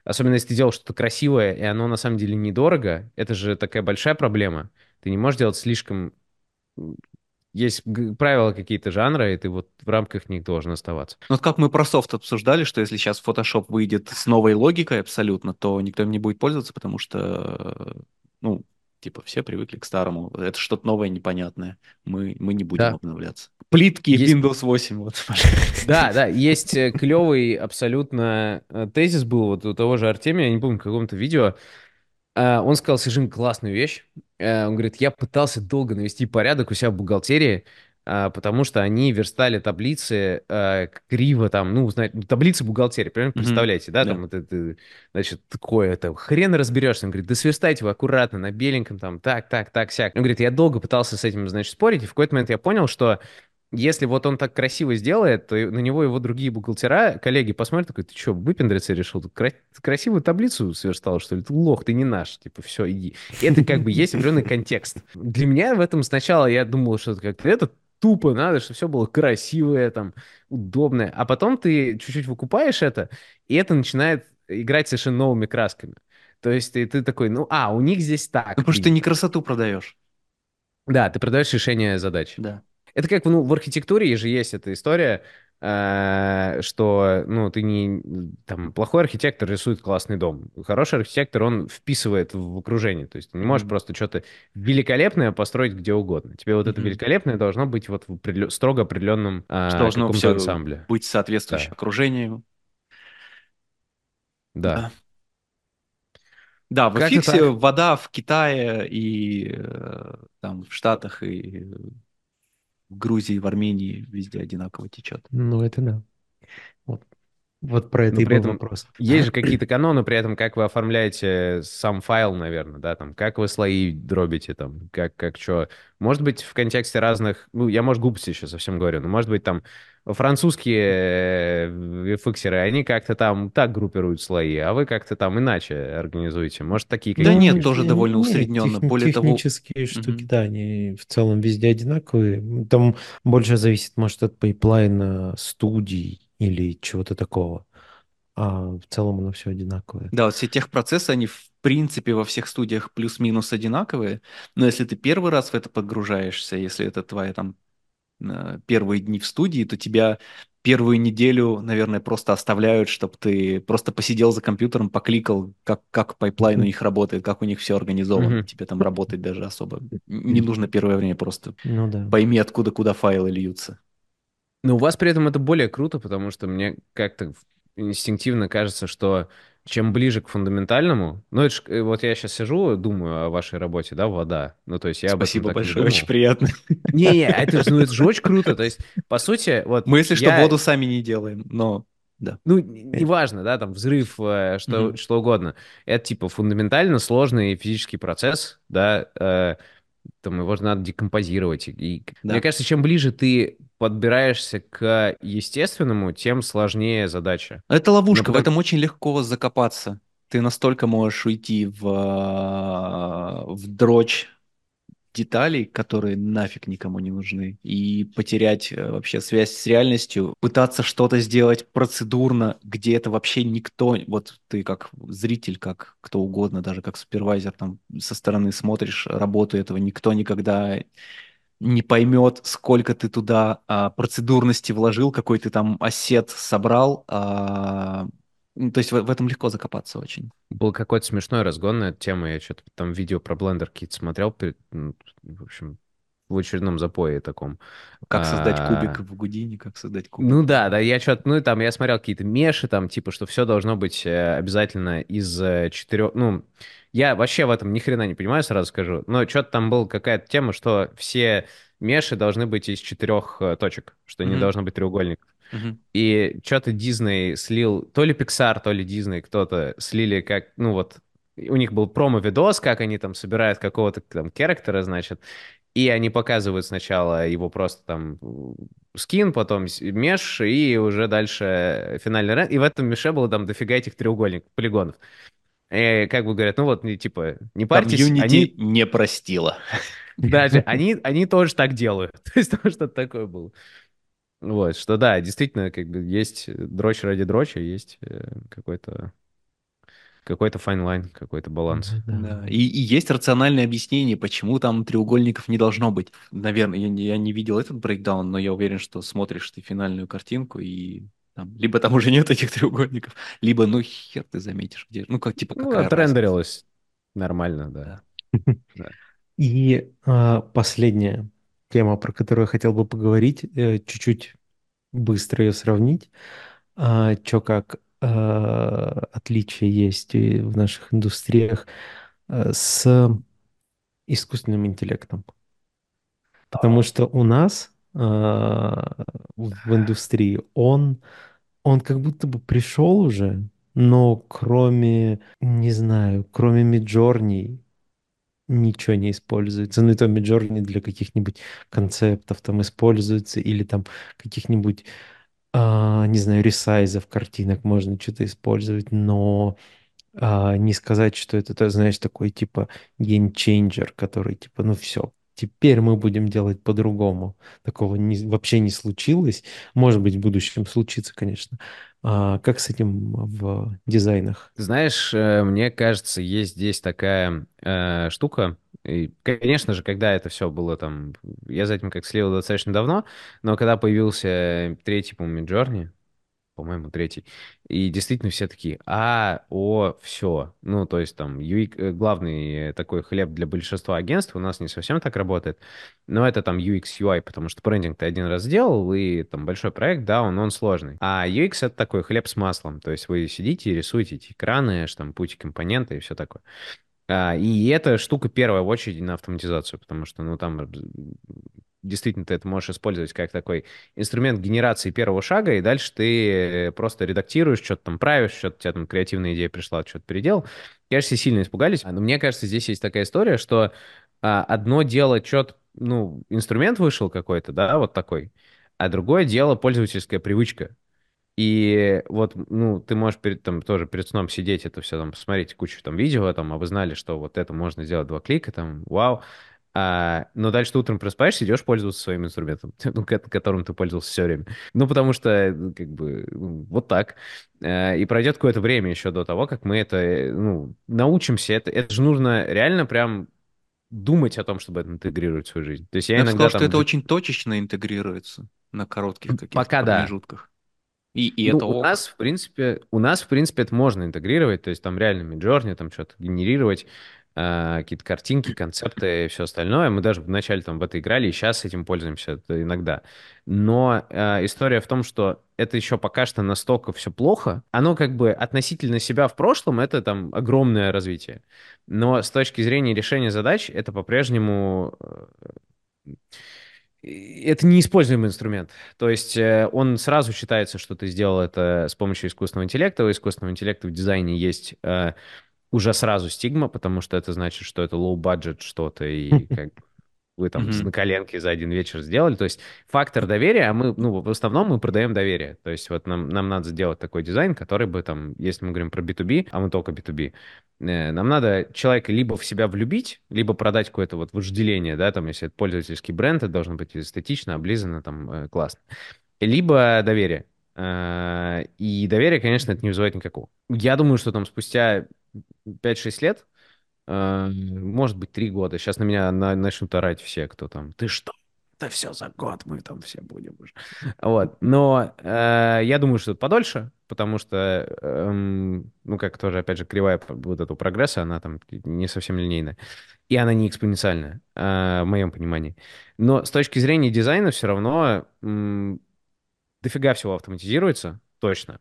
особенно если ты делал что-то красивое, и оно на самом деле недорого, это же такая большая проблема. Ты не можешь делать слишком... Есть правила какие-то жанра, и ты вот в рамках них должен оставаться. Ну, вот как мы про софт обсуждали, что если сейчас Photoshop выйдет с новой логикой абсолютно, то никто им не будет пользоваться, потому что, э, ну, типа, все привыкли к старому. Это что-то новое, непонятное. Мы, мы не будем Да. обновляться. Плитки Есть- Windows 8, вот. Да, да, есть клевый абсолютно э, тезис был вот у того же Артемия, я не помню, в каком-то видео. А, Он сказал совершенно классную вещь. Э, Он говорит, я пытался долго навести порядок у себя в бухгалтерии, а, потому что они верстали таблицы э, криво там, ну, знаете, ну, таблицы бухгалтерии, примерно Мгм. представляете, да, Да. там, это, это, значит, такое, это, хрен разберешься. Он говорит, да сверстайте вы аккуратно, на беленьком, там, так, так, так, сяк. Он говорит, я долго пытался с этим, значит, спорить, и в какой-то момент я понял, что если вот он так красиво сделает, то на него его другие бухгалтера, коллеги посмотрят, такой, ты что, выпендриться решил? Ты кра- красивую таблицу сверстал, что ли? Ты лох, ты не наш. Типа, все, иди. Это как бы есть определенный контекст. Для меня в этом сначала я думал, что это как-то это тупо, надо, чтобы все было красивое, там, удобное. А потом ты чуть-чуть выкупаешь это, и это начинает играть совершенно новыми красками. То есть ты, ты такой, ну, а, у них здесь так. Ну, потому что ты не красоту продаешь. Да, ты продаешь решение задач. Да. Это как ну, в архитектуре же есть эта история, э, что ну, ты не... Там, плохой архитектор рисует классный дом. Хороший архитектор, он вписывает в окружение. То есть ты не можешь mm-hmm. просто что-то великолепное построить где угодно. Тебе вот mm-hmm. это великолепное должно быть вот в определен... строго определенном э, что должно все ансамбле. быть соответствующим да. окружению. Да. да. Да, в Фиксе вода в Китае и э, там в Штатах и в Грузии, в Армении везде одинаково течет. Ну, это да. Вот, про это Но и при был этом вопрос. Есть же какие-то каноны, при этом как вы оформляете сам файл, наверное, да, там, как вы слои дробите, там, как, как что. Может быть, в контексте разных, ну, я, может, глупости еще совсем говорю, но, может быть, там, французские фиксеры, они как-то там так группируют слои, а вы как-то там иначе организуете. Может, такие какие-то... Да нет, тоже довольно усредненно. Тех, Более технические того... штуки, да, они в целом везде одинаковые. Там больше зависит, может, от пайплайна студий или чего-то такого. А в целом оно все одинаковое. Да, вот все техпроцессы, они в принципе во всех студиях плюс-минус одинаковые, но если ты первый раз в это подгружаешься, если это твоя там Э, первые дни в студии, то тебя первую неделю, наверное, просто оставляют, чтобы ты просто посидел за компьютером, покликал, как, как пайплайн у них работает, как у них все организовано. Mm-hmm. Тебе там работать даже особо не нужно первое время, просто ну, да. пойми, откуда куда файлы льются. Но у вас при этом это более круто, потому что мне как-то инстинктивно кажется, что чем ближе к фундаментальному, ну, это ж, э, вот я сейчас сижу, думаю о вашей работе, да, вода. Ну, то есть я Спасибо большое, очень приятно. Не-не, это, ну, это же очень круто. То есть, по сути, вот... Мы, если я... что, воду сами не делаем, но... Да. Ну, неважно, да, там взрыв, э, что, mm-hmm. что угодно. Это типа фундаментально сложный физический процесс, да, э, там его же надо декомпозировать. И, да. Мне кажется, чем ближе ты подбираешься к естественному, тем сложнее задача. Это ловушка, потом... в этом очень легко закопаться. Ты настолько можешь уйти в, в дрочь деталей, которые нафиг никому не нужны, и потерять э, вообще связь с реальностью, пытаться что-то сделать процедурно, где это вообще никто, вот ты как зритель, как кто угодно, даже как супервайзер там со стороны смотришь работу этого, никто никогда не поймет, сколько ты туда а, процедурности вложил, какой ты там осет собрал, а, ну, то есть в, в этом легко закопаться очень. Был какой-то смешной разгон на эту тему. Я что-то там видео про блендер какие-то смотрел. Ну, в общем, в очередном запое таком. Как создать а... кубик в Гудине, как создать кубик. Ну да, да, я что-то, ну там я смотрел какие-то меши, там типа, что все должно быть э, обязательно из э, четырех, ну, я вообще в этом ни хрена не понимаю, сразу скажу, но что-то там была какая-то тема, что все меши должны быть из четырех э, точек, что mm-hmm. не должно быть треугольников. Uh-huh. И что-то Дисней слил, то ли Pixar, то ли Дисней, кто-то слили как, ну вот, у них был промо-видос, как они там собирают какого-то там характера, значит, и они показывают сначала его просто там скин, потом меш, и уже дальше финальный рен. И в этом меше было там дофига этих треугольников, полигонов. И как бы говорят, ну вот, типа, не парьтесь. Комьюнити они... не простила. Даже они, они тоже так делают. То есть там что-то такое было. Вот, что да, действительно, как бы есть дрочь ради дроча, есть э, какой-то какой-то fine line, какой-то баланс. Да. И, и есть рациональное объяснение, почему там треугольников не должно быть. Наверное, я, я не видел этот breakdown, но я уверен, что смотришь ты финальную картинку и там, либо там уже нет этих треугольников, либо ну хер ты заметишь, где, ну как типа ну, какая ну, отрендерилось нормально, да. И а, последняя тема, про которую я хотел бы поговорить, э, чуть-чуть быстро ее сравнить. А, что как отличия есть в наших индустриях а, с искусственным интеллектом. Потому что у нас а, в индустрии он, он как будто бы пришел уже, но кроме, не знаю, кроме Миджорни ничего не используется. Ну и то Midjourney для каких-нибудь концептов там используется, или там каких-нибудь, а, не знаю, ресайзов картинок можно что-то использовать, но а, не сказать, что это, знаешь, такой типа game changer, который типа, ну все, теперь мы будем делать по-другому. Такого не, вообще не случилось. Может быть, в будущем случится, конечно. А как с этим в дизайнах? Знаешь, э, мне кажется, есть здесь такая э, штука. И, конечно же, когда это все было там, я за этим как следил достаточно давно, но когда появился третий, по-моему, Midjourney, по-моему, третий. И действительно все такие, а, о, все. Ну, то есть там UX, э, главный такой хлеб для большинства агентств у нас не совсем так работает, но это там UX, UI, потому что брендинг ты один раз сделал, и там большой проект, да, он, он сложный. А UX — это такой хлеб с маслом, то есть вы сидите и рисуете эти экраны, штампуете компоненты и все такое. А, и эта штука первая в очереди на автоматизацию, потому что, ну, там действительно ты это можешь использовать как такой инструмент генерации первого шага, и дальше ты просто редактируешь, что-то там правишь, что-то у тебя там креативная идея пришла, что-то переделал. Конечно, сильно испугались, но мне кажется, здесь есть такая история, что а, одно дело, что-то, ну, инструмент вышел какой-то, да, вот такой, а другое дело пользовательская привычка. И вот, ну, ты можешь перед, там, тоже перед сном сидеть, это все там, посмотреть кучу там видео, там, а вы знали, что вот это можно сделать два клика, там, вау. А, но дальше ты утром просыпаешься, идешь пользоваться своим инструментом, ну, которым ты пользовался все время. Ну, потому что, ну, как бы, вот так. А, и пройдет какое-то время еще до того, как мы это, э, ну, научимся. Это, это же нужно реально прям думать о том, чтобы это интегрировать в свою жизнь. То есть я, я иногда сказал, там... что это очень точечно интегрируется на коротких каких-то Пока промежутках. Да. И, и ну, это у ок. нас, в принципе, у нас, в принципе, это можно интегрировать, то есть там реально Midjourney, там что-то генерировать, э, какие-то картинки, концепты и все остальное. Мы даже вначале там в это играли, и сейчас этим пользуемся иногда. Но э, история в том, что это еще пока что настолько все плохо. Оно как бы относительно себя в прошлом, это там огромное развитие. Но с точки зрения решения задач, это по-прежнему э, это неиспользуемый инструмент. То есть э, он сразу считается, что ты сделал это с помощью искусственного интеллекта. У искусственного интеллекта в дизайне есть э, уже сразу стигма, потому что это значит, что это low-budget что-то, и как вы там mm-hmm. на коленке за один вечер сделали. То есть фактор доверия, а мы, ну, в основном мы продаем доверие. То есть вот нам, нам надо сделать такой дизайн, который бы там, если мы говорим про B2B, а мы только B2B, э, нам надо человека либо в себя влюбить, либо продать какое-то вот вожделение, да, там, если это пользовательский бренд, это должно быть эстетично, облизано, там, э, классно. Либо доверие. Э, и доверие, конечно, это не вызывает никакого. Я думаю, что там спустя 5-6 лет Э, может быть, три года. Сейчас на меня на, начнут орать все, кто там, ты что? Это все за год, мы там все будем уже. Вот. Но э, я думаю, что подольше, потому что, э, ну, как тоже, опять же, кривая вот этого прогресса, она там не совсем линейная. И она не экспоненциальная, э, в моем понимании. Но с точки зрения дизайна все равно э, дофига всего автоматизируется, точно.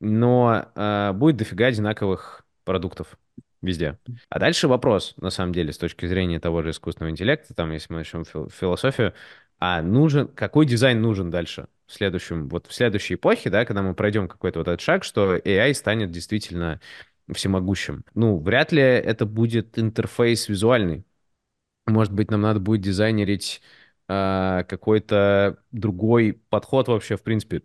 Но э, будет дофига одинаковых продуктов везде. А дальше вопрос, на самом деле, с точки зрения того же искусственного интеллекта, там, если мы начнем фил- философию, а нужен, какой дизайн нужен дальше в следующем, вот в следующей эпохе, да, когда мы пройдем какой-то вот этот шаг, что AI станет действительно всемогущим. Ну, вряд ли это будет интерфейс визуальный. Может быть, нам надо будет дизайнерить э, какой-то другой подход вообще, в принципе,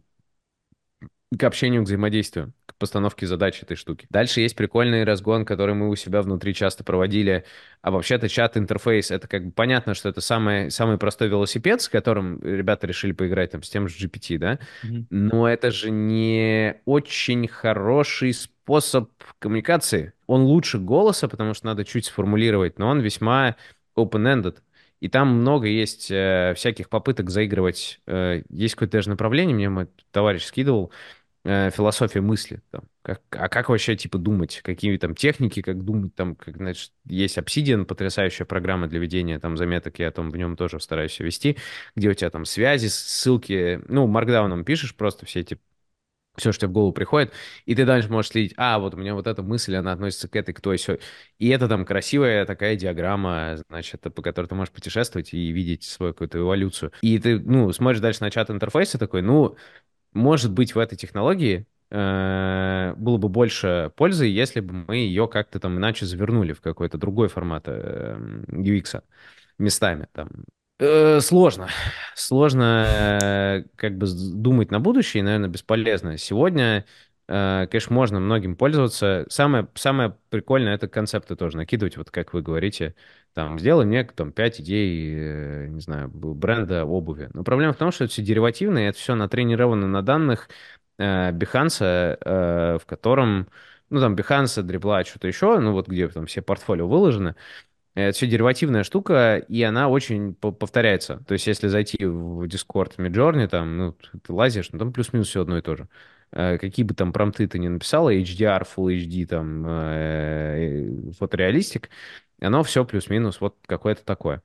к общению, к взаимодействию постановки задач этой штуки. Дальше есть прикольный разгон, который мы у себя внутри часто проводили. А вообще-то чат-интерфейс — это как бы понятно, что это самый, самый простой велосипед, с которым ребята решили поиграть там с тем же GPT, да? Mm-hmm. Но это же не очень хороший способ коммуникации. Он лучше голоса, потому что надо чуть сформулировать, но он весьма open-ended. И там много есть э, всяких попыток заигрывать. Э, есть какое-то даже направление, мне мой товарищ скидывал, э, философия мысли. Там, как, а как вообще, типа, думать? Какие там техники, как думать? Там, как, значит, есть Obsidian, потрясающая программа для ведения там заметок, я там в нем тоже стараюсь вести, где у тебя там связи, ссылки, ну, маркдауном пишешь просто все эти все, что тебе в голову приходит, и ты дальше можешь следить, а, вот у меня вот эта мысль, она относится к этой, к той, все. И это там красивая такая диаграмма, значит, по которой ты можешь путешествовать и видеть свою какую-то эволюцию. И ты, ну, смотришь дальше на чат интерфейса такой, ну, может быть, в этой технологии э, было бы больше пользы, если бы мы ее как-то там иначе завернули в какой-то другой формат э, UX местами. Там. Э, сложно. Сложно э, как бы думать на будущее, и, наверное, бесполезно. Сегодня Э, конечно, можно многим пользоваться. Самое, самое прикольное — это концепты тоже накидывать, вот как вы говорите, там, сделай мне там 5 идей, э, не знаю, бренда обуви. Но проблема в том, что это все деривативно, и это все натренировано на данных э, э, в котором, ну, там, Behance, Dribla, что-то еще, ну, вот где там все портфолио выложены, это все деривативная штука, и она очень повторяется. То есть, если зайти в Discord Midjourney, там, ну, ты лазишь, ну, там плюс-минус все одно и то же. Э, какие бы там промты ты ни написала, HDR, Full HD, там, э, фотореалистик, оно все плюс-минус вот какое-то такое.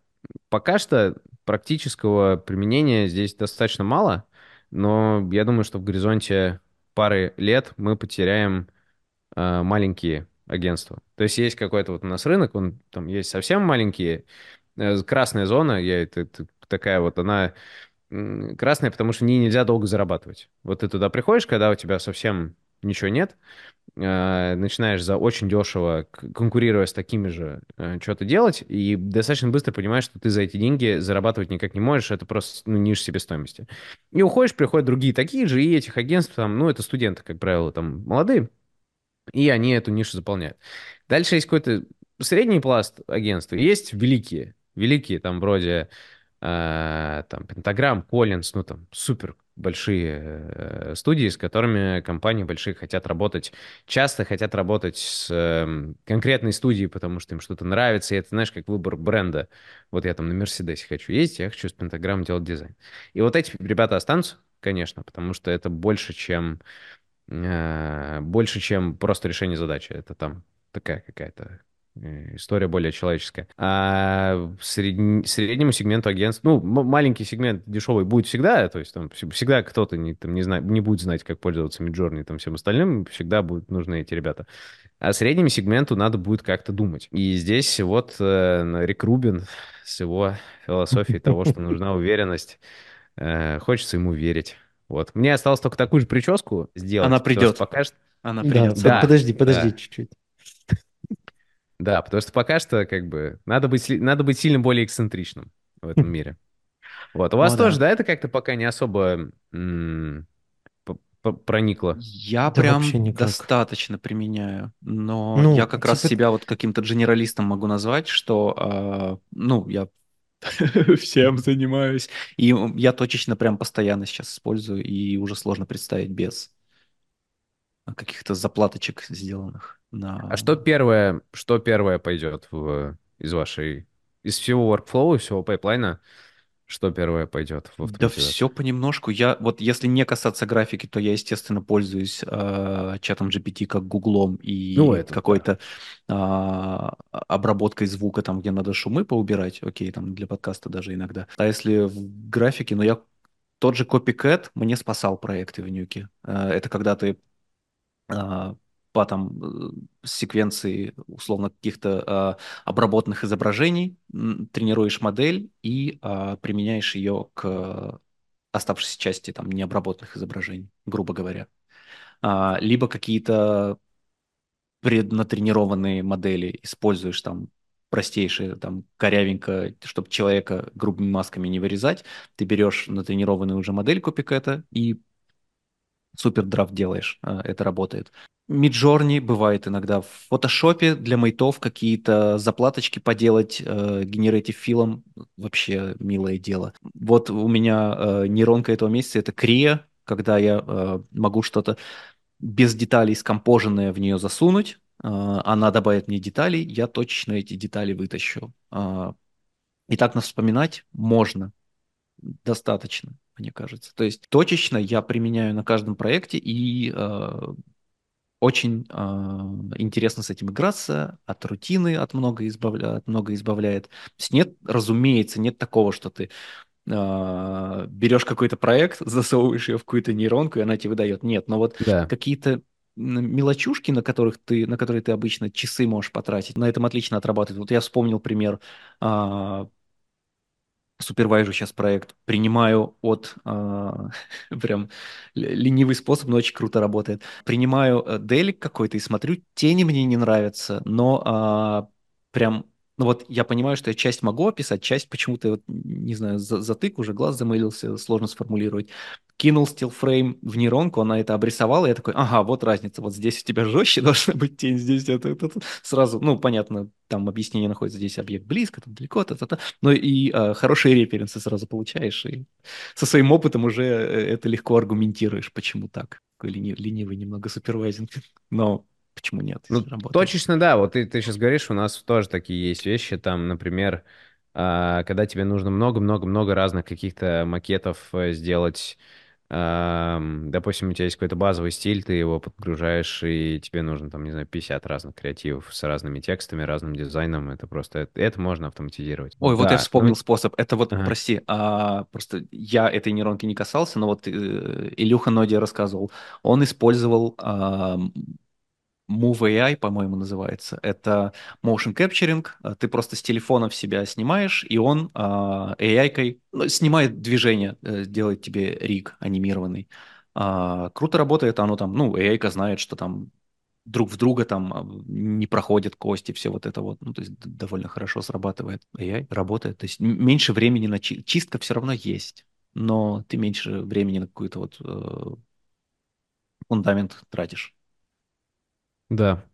Пока что практического применения здесь достаточно мало, но я думаю, что в горизонте пары лет мы потеряем э, маленькие агентства. То есть есть какой-то вот у нас рынок, он там есть совсем маленькие, э, красная зона, я, это, это такая вот, она красная, потому что в ней нельзя долго зарабатывать. Вот ты туда приходишь, когда у тебя совсем ничего нет, э, начинаешь за очень дешево, конкурируя с такими же, э, что-то делать, и достаточно быстро понимаешь, что ты за эти деньги зарабатывать никак не можешь, это просто ну, ниже себестоимости. И уходишь, приходят другие такие же, и этих агентств, там, ну, это студенты, как правило, там, молодые, и они эту нишу заполняют. Дальше есть какой-то средний пласт агентства, есть великие, великие, там, вроде Э, там, Пентаграм, Коллинз, ну, там, супер большие э, студии, с которыми компании большие хотят работать, часто хотят работать с э, конкретной студией, потому что им что-то нравится, и это, знаешь, как выбор бренда. Вот я там на Мерседесе хочу ездить, я хочу с Пентаграм делать дизайн. И вот эти ребята останутся, конечно, потому что это больше, чем э, больше, чем просто решение задачи. Это там такая какая-то история более человеческая. А средн... среднему сегменту агентств, ну, маленький сегмент дешевый будет всегда, то есть там всегда кто-то не, там, не, знает, не будет знать, как пользоваться Midjourney и там всем остальным, всегда будут нужны эти ребята. А среднему сегменту надо будет как-то думать. И здесь вот э, Рик Рубин с его философией того, что нужна уверенность, э, хочется ему верить. Вот. Мне осталось только такую же прическу сделать. Она придет. Пока что... Она придет. Да, да, подожди, подожди чуть-чуть. Да, потому что пока что, как бы, надо быть, надо быть сильно более эксцентричным в этом мире. Вот, у вас ну, тоже, да. да, это как-то пока не особо проникло? Я да прям достаточно применяю, но ну, я как типа... раз себя вот каким-то генералистом могу назвать, что, э, ну, я всем занимаюсь, и я точечно прям постоянно сейчас использую, и уже сложно представить без каких-то заплаточек сделанных. На... А что первое, что первое пойдет в, из вашей, из всего workflow, всего пайплайна, что первое пойдет в Да все понемножку. Я вот если не касаться графики, то я, естественно, пользуюсь э, чатом GPT как гуглом и ну, какой-то да. э, обработкой звука, там, где надо шумы поубирать. Окей, там для подкаста даже иногда. А если в графике, ну я тот же Copycat мне спасал проекты в Нюке. Э, это когда ты а, по там э, секвенции условно каких-то а, обработанных изображений, тренируешь модель и а, применяешь ее к оставшейся части там необработанных изображений, грубо говоря. Либо какие-то преднатренированные модели используешь там простейшие, там, корявенько, чтобы человека грубыми масками не вырезать, ты берешь натренированную уже модель копикета и супер драфт делаешь, а, это работает. Миджорни бывает иногда в фотошопе для мейтов какие-то заплаточки поделать, э, генератив филом, вообще милое дело. Вот у меня э, нейронка этого месяца это Крия, когда я э, могу что-то без деталей скомпоженное в нее засунуть, э, она добавит мне деталей, я точно эти детали вытащу. Э, и так нас вспоминать можно, достаточно мне кажется. То есть точечно я применяю на каждом проекте и э, очень э, интересно с этим играться, от рутины от много, избавля, от много избавляет. То есть нет, разумеется, нет такого, что ты э, берешь какой-то проект, засовываешь ее в какую-то нейронку, и она тебе выдает. Нет, но вот да. какие-то мелочушки, на которых ты, на которые ты обычно часы можешь потратить, на этом отлично отрабатывает. Вот я вспомнил пример супервайжу сейчас проект, принимаю от, а, прям ленивый способ, но очень круто работает. Принимаю э, делик какой-то и смотрю, тени мне не нравятся, но а, прям ну вот я понимаю, что я часть могу описать, часть почему-то, вот, не знаю, затык уже, глаз замылился, сложно сформулировать. Кинул стилфрейм в нейронку, она это обрисовала, и я такой, ага, вот разница, вот здесь у тебя жестче должна быть тень, здесь это, это, это. сразу, ну, понятно, там объяснение находится, здесь объект близко, там далеко, та-та-та, но и а, хорошие референсы сразу получаешь, и со своим опытом уже э, это легко аргументируешь, почему так. Такой ленивый немного супервайзинг, но Почему нет? Ну, точечно, да. Вот ты, ты сейчас говоришь, у нас тоже такие есть вещи. Там, например, а, когда тебе нужно много-много-много разных каких-то макетов э, сделать, допустим, у тебя есть какой-то базовый стиль, ты его подгружаешь, и тебе нужно, там, не знаю, 50 разных креативов с разными текстами, разным дизайном. Это просто... Это можно автоматизировать. Ой, да. вот я вспомнил ну... способ. Это вот, ага. прости, а, просто я этой нейронки не касался, но вот э, Илюха Ноди рассказывал. Он использовал а, Move AI, по-моему, называется. Это motion capturing. А, ты просто с телефона в себя снимаешь, и он AI-кой ну, снимает движение, э, делает тебе риг анимированный. А, круто работает оно там, ну, AI-ка знает, что там друг в друга там а, не проходят кости, все вот это вот, ну, то есть довольно хорошо срабатывает AI, работает. То есть меньше времени на чи- чистка все равно есть, но ты меньше времени на какой-то вот э, фундамент тратишь. Да.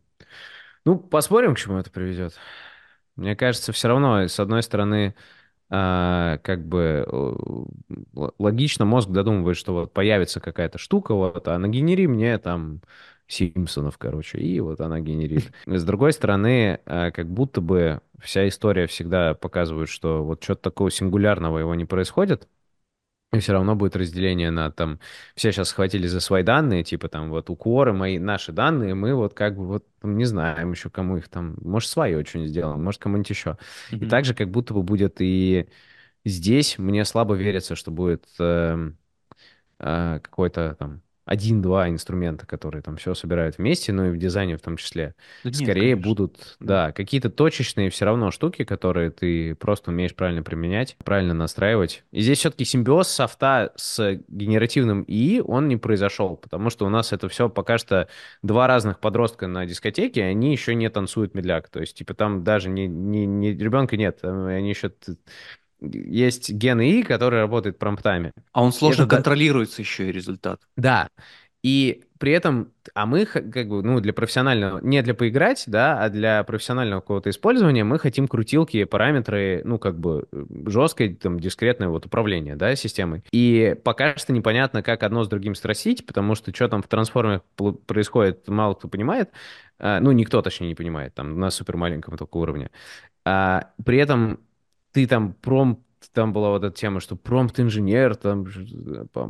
Ну, посмотрим, к чему это приведет. Мне кажется, все равно, с одной стороны, а, как бы логично мозг додумывает, что вот появится какая-то штука, вот, а нагенери мне там Симпсонов, короче, и вот она генерит. С другой стороны, а, как будто бы вся история всегда показывает, что вот что-то такого сингулярного его не происходит, и все равно будет разделение на там, все сейчас схватили за свои данные, типа там вот у Quora мои, наши данные, мы вот как бы вот там, не знаем еще кому их там, может свое что-нибудь сделаем, может кому-нибудь еще. Mm-hmm. И также как будто бы будет и здесь, мне слабо верится, что будет э, э, какой-то там один-два инструмента, которые там все собирают вместе, ну и в дизайне в том числе. Да нет, Скорее конечно. будут, да, какие-то точечные все равно штуки, которые ты просто умеешь правильно применять, правильно настраивать. И здесь все-таки симбиоз софта с генеративным ИИ, он не произошел, потому что у нас это все пока что два разных подростка на дискотеке, они еще не танцуют медляк. То есть, типа, там даже не, не, не ребенка нет, они еще есть ген ИИ, который работает промптами. А он сложно это, контролируется еще и результат. Да. И при этом, а мы как бы, ну, для профессионального, не для поиграть, да, а для профессионального какого-то использования мы хотим крутилки, параметры, ну, как бы жесткое, там, дискретное вот управление, да, системой. И пока что непонятно, как одно с другим срастить, потому что что там в трансформерах происходит, мало кто понимает, а, ну, никто, точнее, не понимает, там, на супер маленьком только уровне. А, при этом ты там промпт, там была вот эта тема, что промпт-инженер, там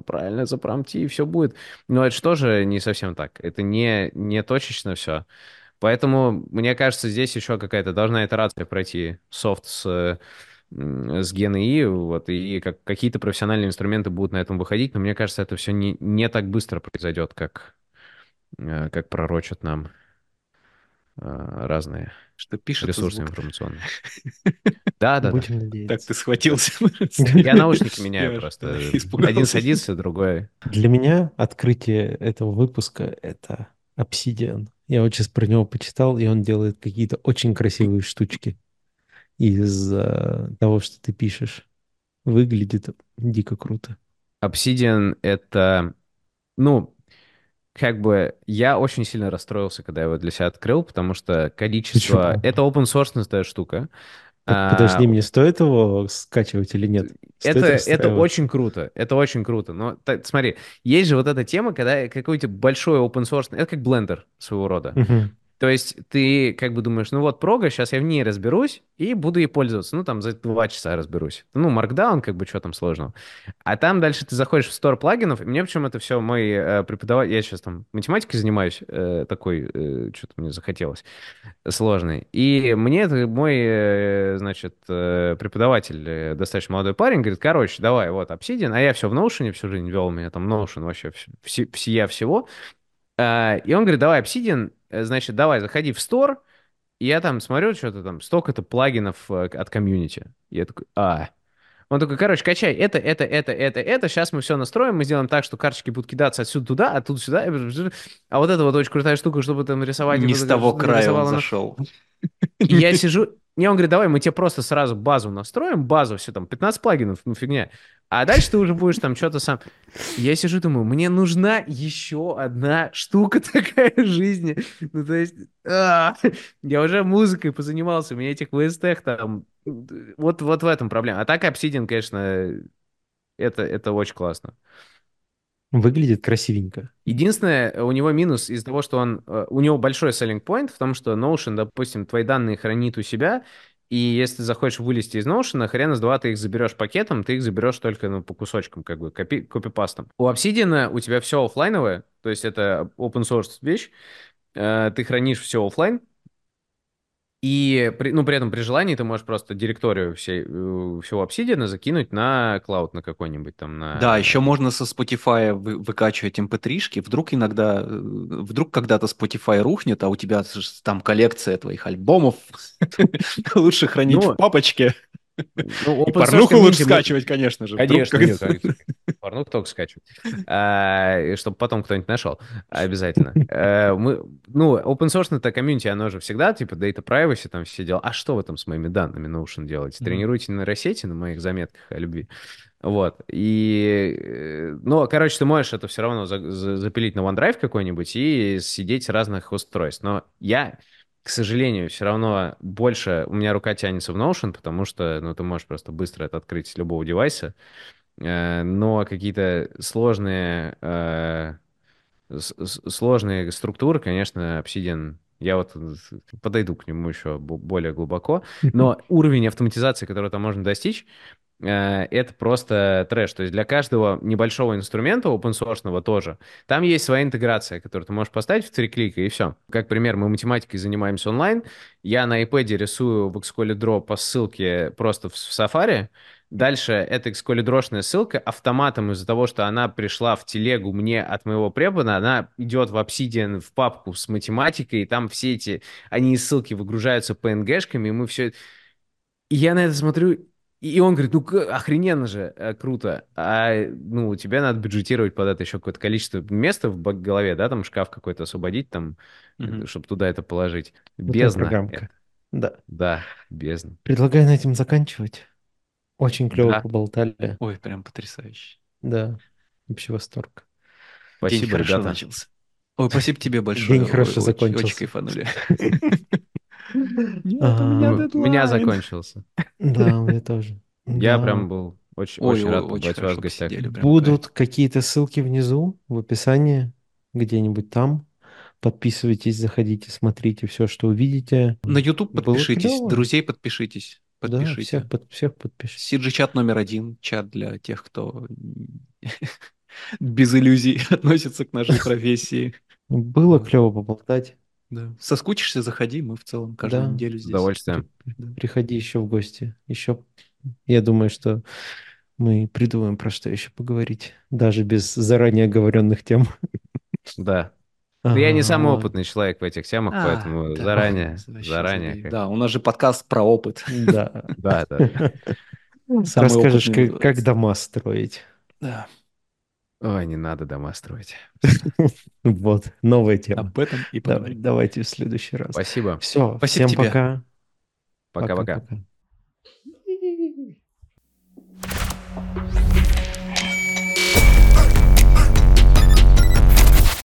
правильно запромти, и все будет. Но это же не совсем так. Это не, не точечно все. Поэтому, мне кажется, здесь еще какая-то должна итерация пройти софт с, с GNI, вот, и как, какие-то профессиональные инструменты будут на этом выходить, но мне кажется, это все не, не так быстро произойдет, как, э, как пророчат нам э, разные что пишет ресурсы звук. информационные. Да, да, Будем да. надеяться. Так ты схватился. Я наушники меняю просто. Один садится, другой. Для меня открытие этого выпуска — это Obsidian. Я вот сейчас про него почитал, и он делает какие-то очень красивые штучки из того, что ты пишешь. Выглядит дико круто. Obsidian — это, ну, как бы я очень сильно расстроился, когда я его для себя открыл, потому что количество... Почему? Это open source штука. Так, подожди, а, мне стоит его скачивать или нет? Стоит это, это очень круто, это очень круто. Но так, смотри, есть же вот эта тема, когда какой-то большой open source, это как блендер своего рода. Uh-huh. То есть ты как бы думаешь, ну вот прога, сейчас я в ней разберусь и буду ей пользоваться. Ну там за два часа разберусь. Ну, Markdown, как бы, что там сложного. А там дальше ты заходишь в стор плагинов, и мне почему это все мой э, преподаватель, я сейчас там математикой занимаюсь, э, такой, э, что-то мне захотелось, сложный. И мне это мой, э, значит, э, преподаватель, э, достаточно молодой парень, говорит, короче, давай, вот, Obsidian, а я все в Notion всю жизнь вел, у меня там Notion вообще вс- всея всего. Э, и он говорит, давай, Obsidian, значит, давай, заходи в стор, и я там смотрю, что-то там, столько-то плагинов э, от комьюнити. Я такой, а, Он такой, короче, качай это, это, это, это, это, сейчас мы все настроим, мы сделаем так, что карточки будут кидаться отсюда туда, оттуда сюда, а вот это вот очень крутая штука, чтобы там рисовать. Не с того края он зашел. Я сижу, не, он говорит, давай мы тебе просто сразу базу настроим, базу, все там, 15 плагинов, ну фигня. А дальше ты уже будешь там что-то сам. Я сижу, думаю, мне нужна еще одна штука такая в жизни. Ну, то есть, а, я уже музыкой позанимался, у меня этих VST там, вот, вот в этом проблема. А так Obsidian, конечно, это, это очень классно. Выглядит красивенько. Единственное, у него минус из-за того, что он... э, У него большой selling point в том, что Notion, допустим, твои данные хранит у себя, и если ты захочешь вылезти из Notion, хрена с два ты их заберешь пакетом, ты их заберешь только ну, по кусочкам, как бы, копи копипастом. У Obsidian у тебя все оффлайновое, то есть это open source вещь, э, ты хранишь все оффлайн, и, при, ну, при этом при желании ты можешь просто директорию всей, э, всего Obsidian закинуть на клауд на какой-нибудь там, на... Да, еще можно со Spotify вы- выкачивать mp3-шки. Вдруг иногда, э, вдруг когда-то Spotify рухнет, а у тебя там коллекция твоих альбомов. Лучше хранить Ну, в папочке. Ну, И порнуху лучше мы- скачивать, конечно же. Вдруг Конечно, как- нет, конечно. Порнуху только скачивать. А, чтобы потом кто-нибудь нашел. Обязательно. Э, Мы, ну, open source это комьюнити, оно же всегда, типа, data privacy, там все дела. А что вы там с моими данными Notion делаете? Тренируйте нейросети на моих заметках о любви. Вот. И, э, ну, короче, ты можешь это все равно за- за- запилить на OneDrive какой-нибудь и сидеть с разных устройств. Но я, к сожалению, все равно больше... У меня рука тянется в Notion, потому что, ну, ты можешь просто быстро это открыть с любого девайса. Э, Но какие-то сложные, э, сложные структуры, конечно, Obsidian... Я вот подойду к нему еще бо- более глубоко. Но уровень автоматизации, который там можно достичь, это просто трэш. То есть для каждого небольшого инструмента, open source тоже, там есть своя интеграция, которую ты можешь поставить в три клика, и все. Как пример, мы математикой занимаемся онлайн, я на iPad рисую в Xcode Draw по ссылке просто в, Safari, Дальше эта xcolidрошная ссылка автоматом из-за того, что она пришла в телегу мне от моего препода, она идет в Obsidian в папку с математикой, и там все эти, они из ссылки выгружаются PNG-шками, и мы все... И я на это смотрю, и он говорит, ну охрененно же, э, круто. А ну, тебе надо бюджетировать под это еще какое-то количество места в голове, да, там шкаф какой-то освободить, там, Мгм. чтобы туда это положить. Вот Бездна. это. Да. Да, бездна. Предлагаю на этом заканчивать. Очень клево Да. поболтали. Ой, прям потрясающе. Да. Вообще восторг. День Спасибо, хорошо ребята. начался. Ой, спасибо тебе большое. День хорошо Ой, очень- закончился. Очень кайфанули. Нет, у меня У закончился. Да, у меня тоже. Я Да. прям был очень, очень рад побывать у вас в гостях. Будут какие-то ссылки внизу в описании, где-нибудь там. Подписывайтесь, заходите, смотрите все, что увидите. На YouTube подпишитесь, друзей подпишитесь. Да, Подпишите. всех, под- всех подпишитесь. CG-чат номер один, чат для тех, кто без иллюзий относится к нашей профессии. Было клево поболтать. Да. Соскучишься, заходи, мы в целом каждую Да. неделю С здесь. удовольствием. Да. Приходи еще в гости. Еще, я думаю, что мы придумаем, про что еще поговорить. Даже без заранее оговоренных тем. Да. Но я не самый опытный человек в этих темах, А, поэтому да. заранее, заранее. Да, у нас же подкаст про опыт. Да. Да, да. Расскажешь, как, дома строить. Да. Ой, не надо дома строить. Вот, новая тема. Об этом и поговорим. давайте в следующий раз. Спасибо. Все, всем пока. Пока-пока. Пока-пока.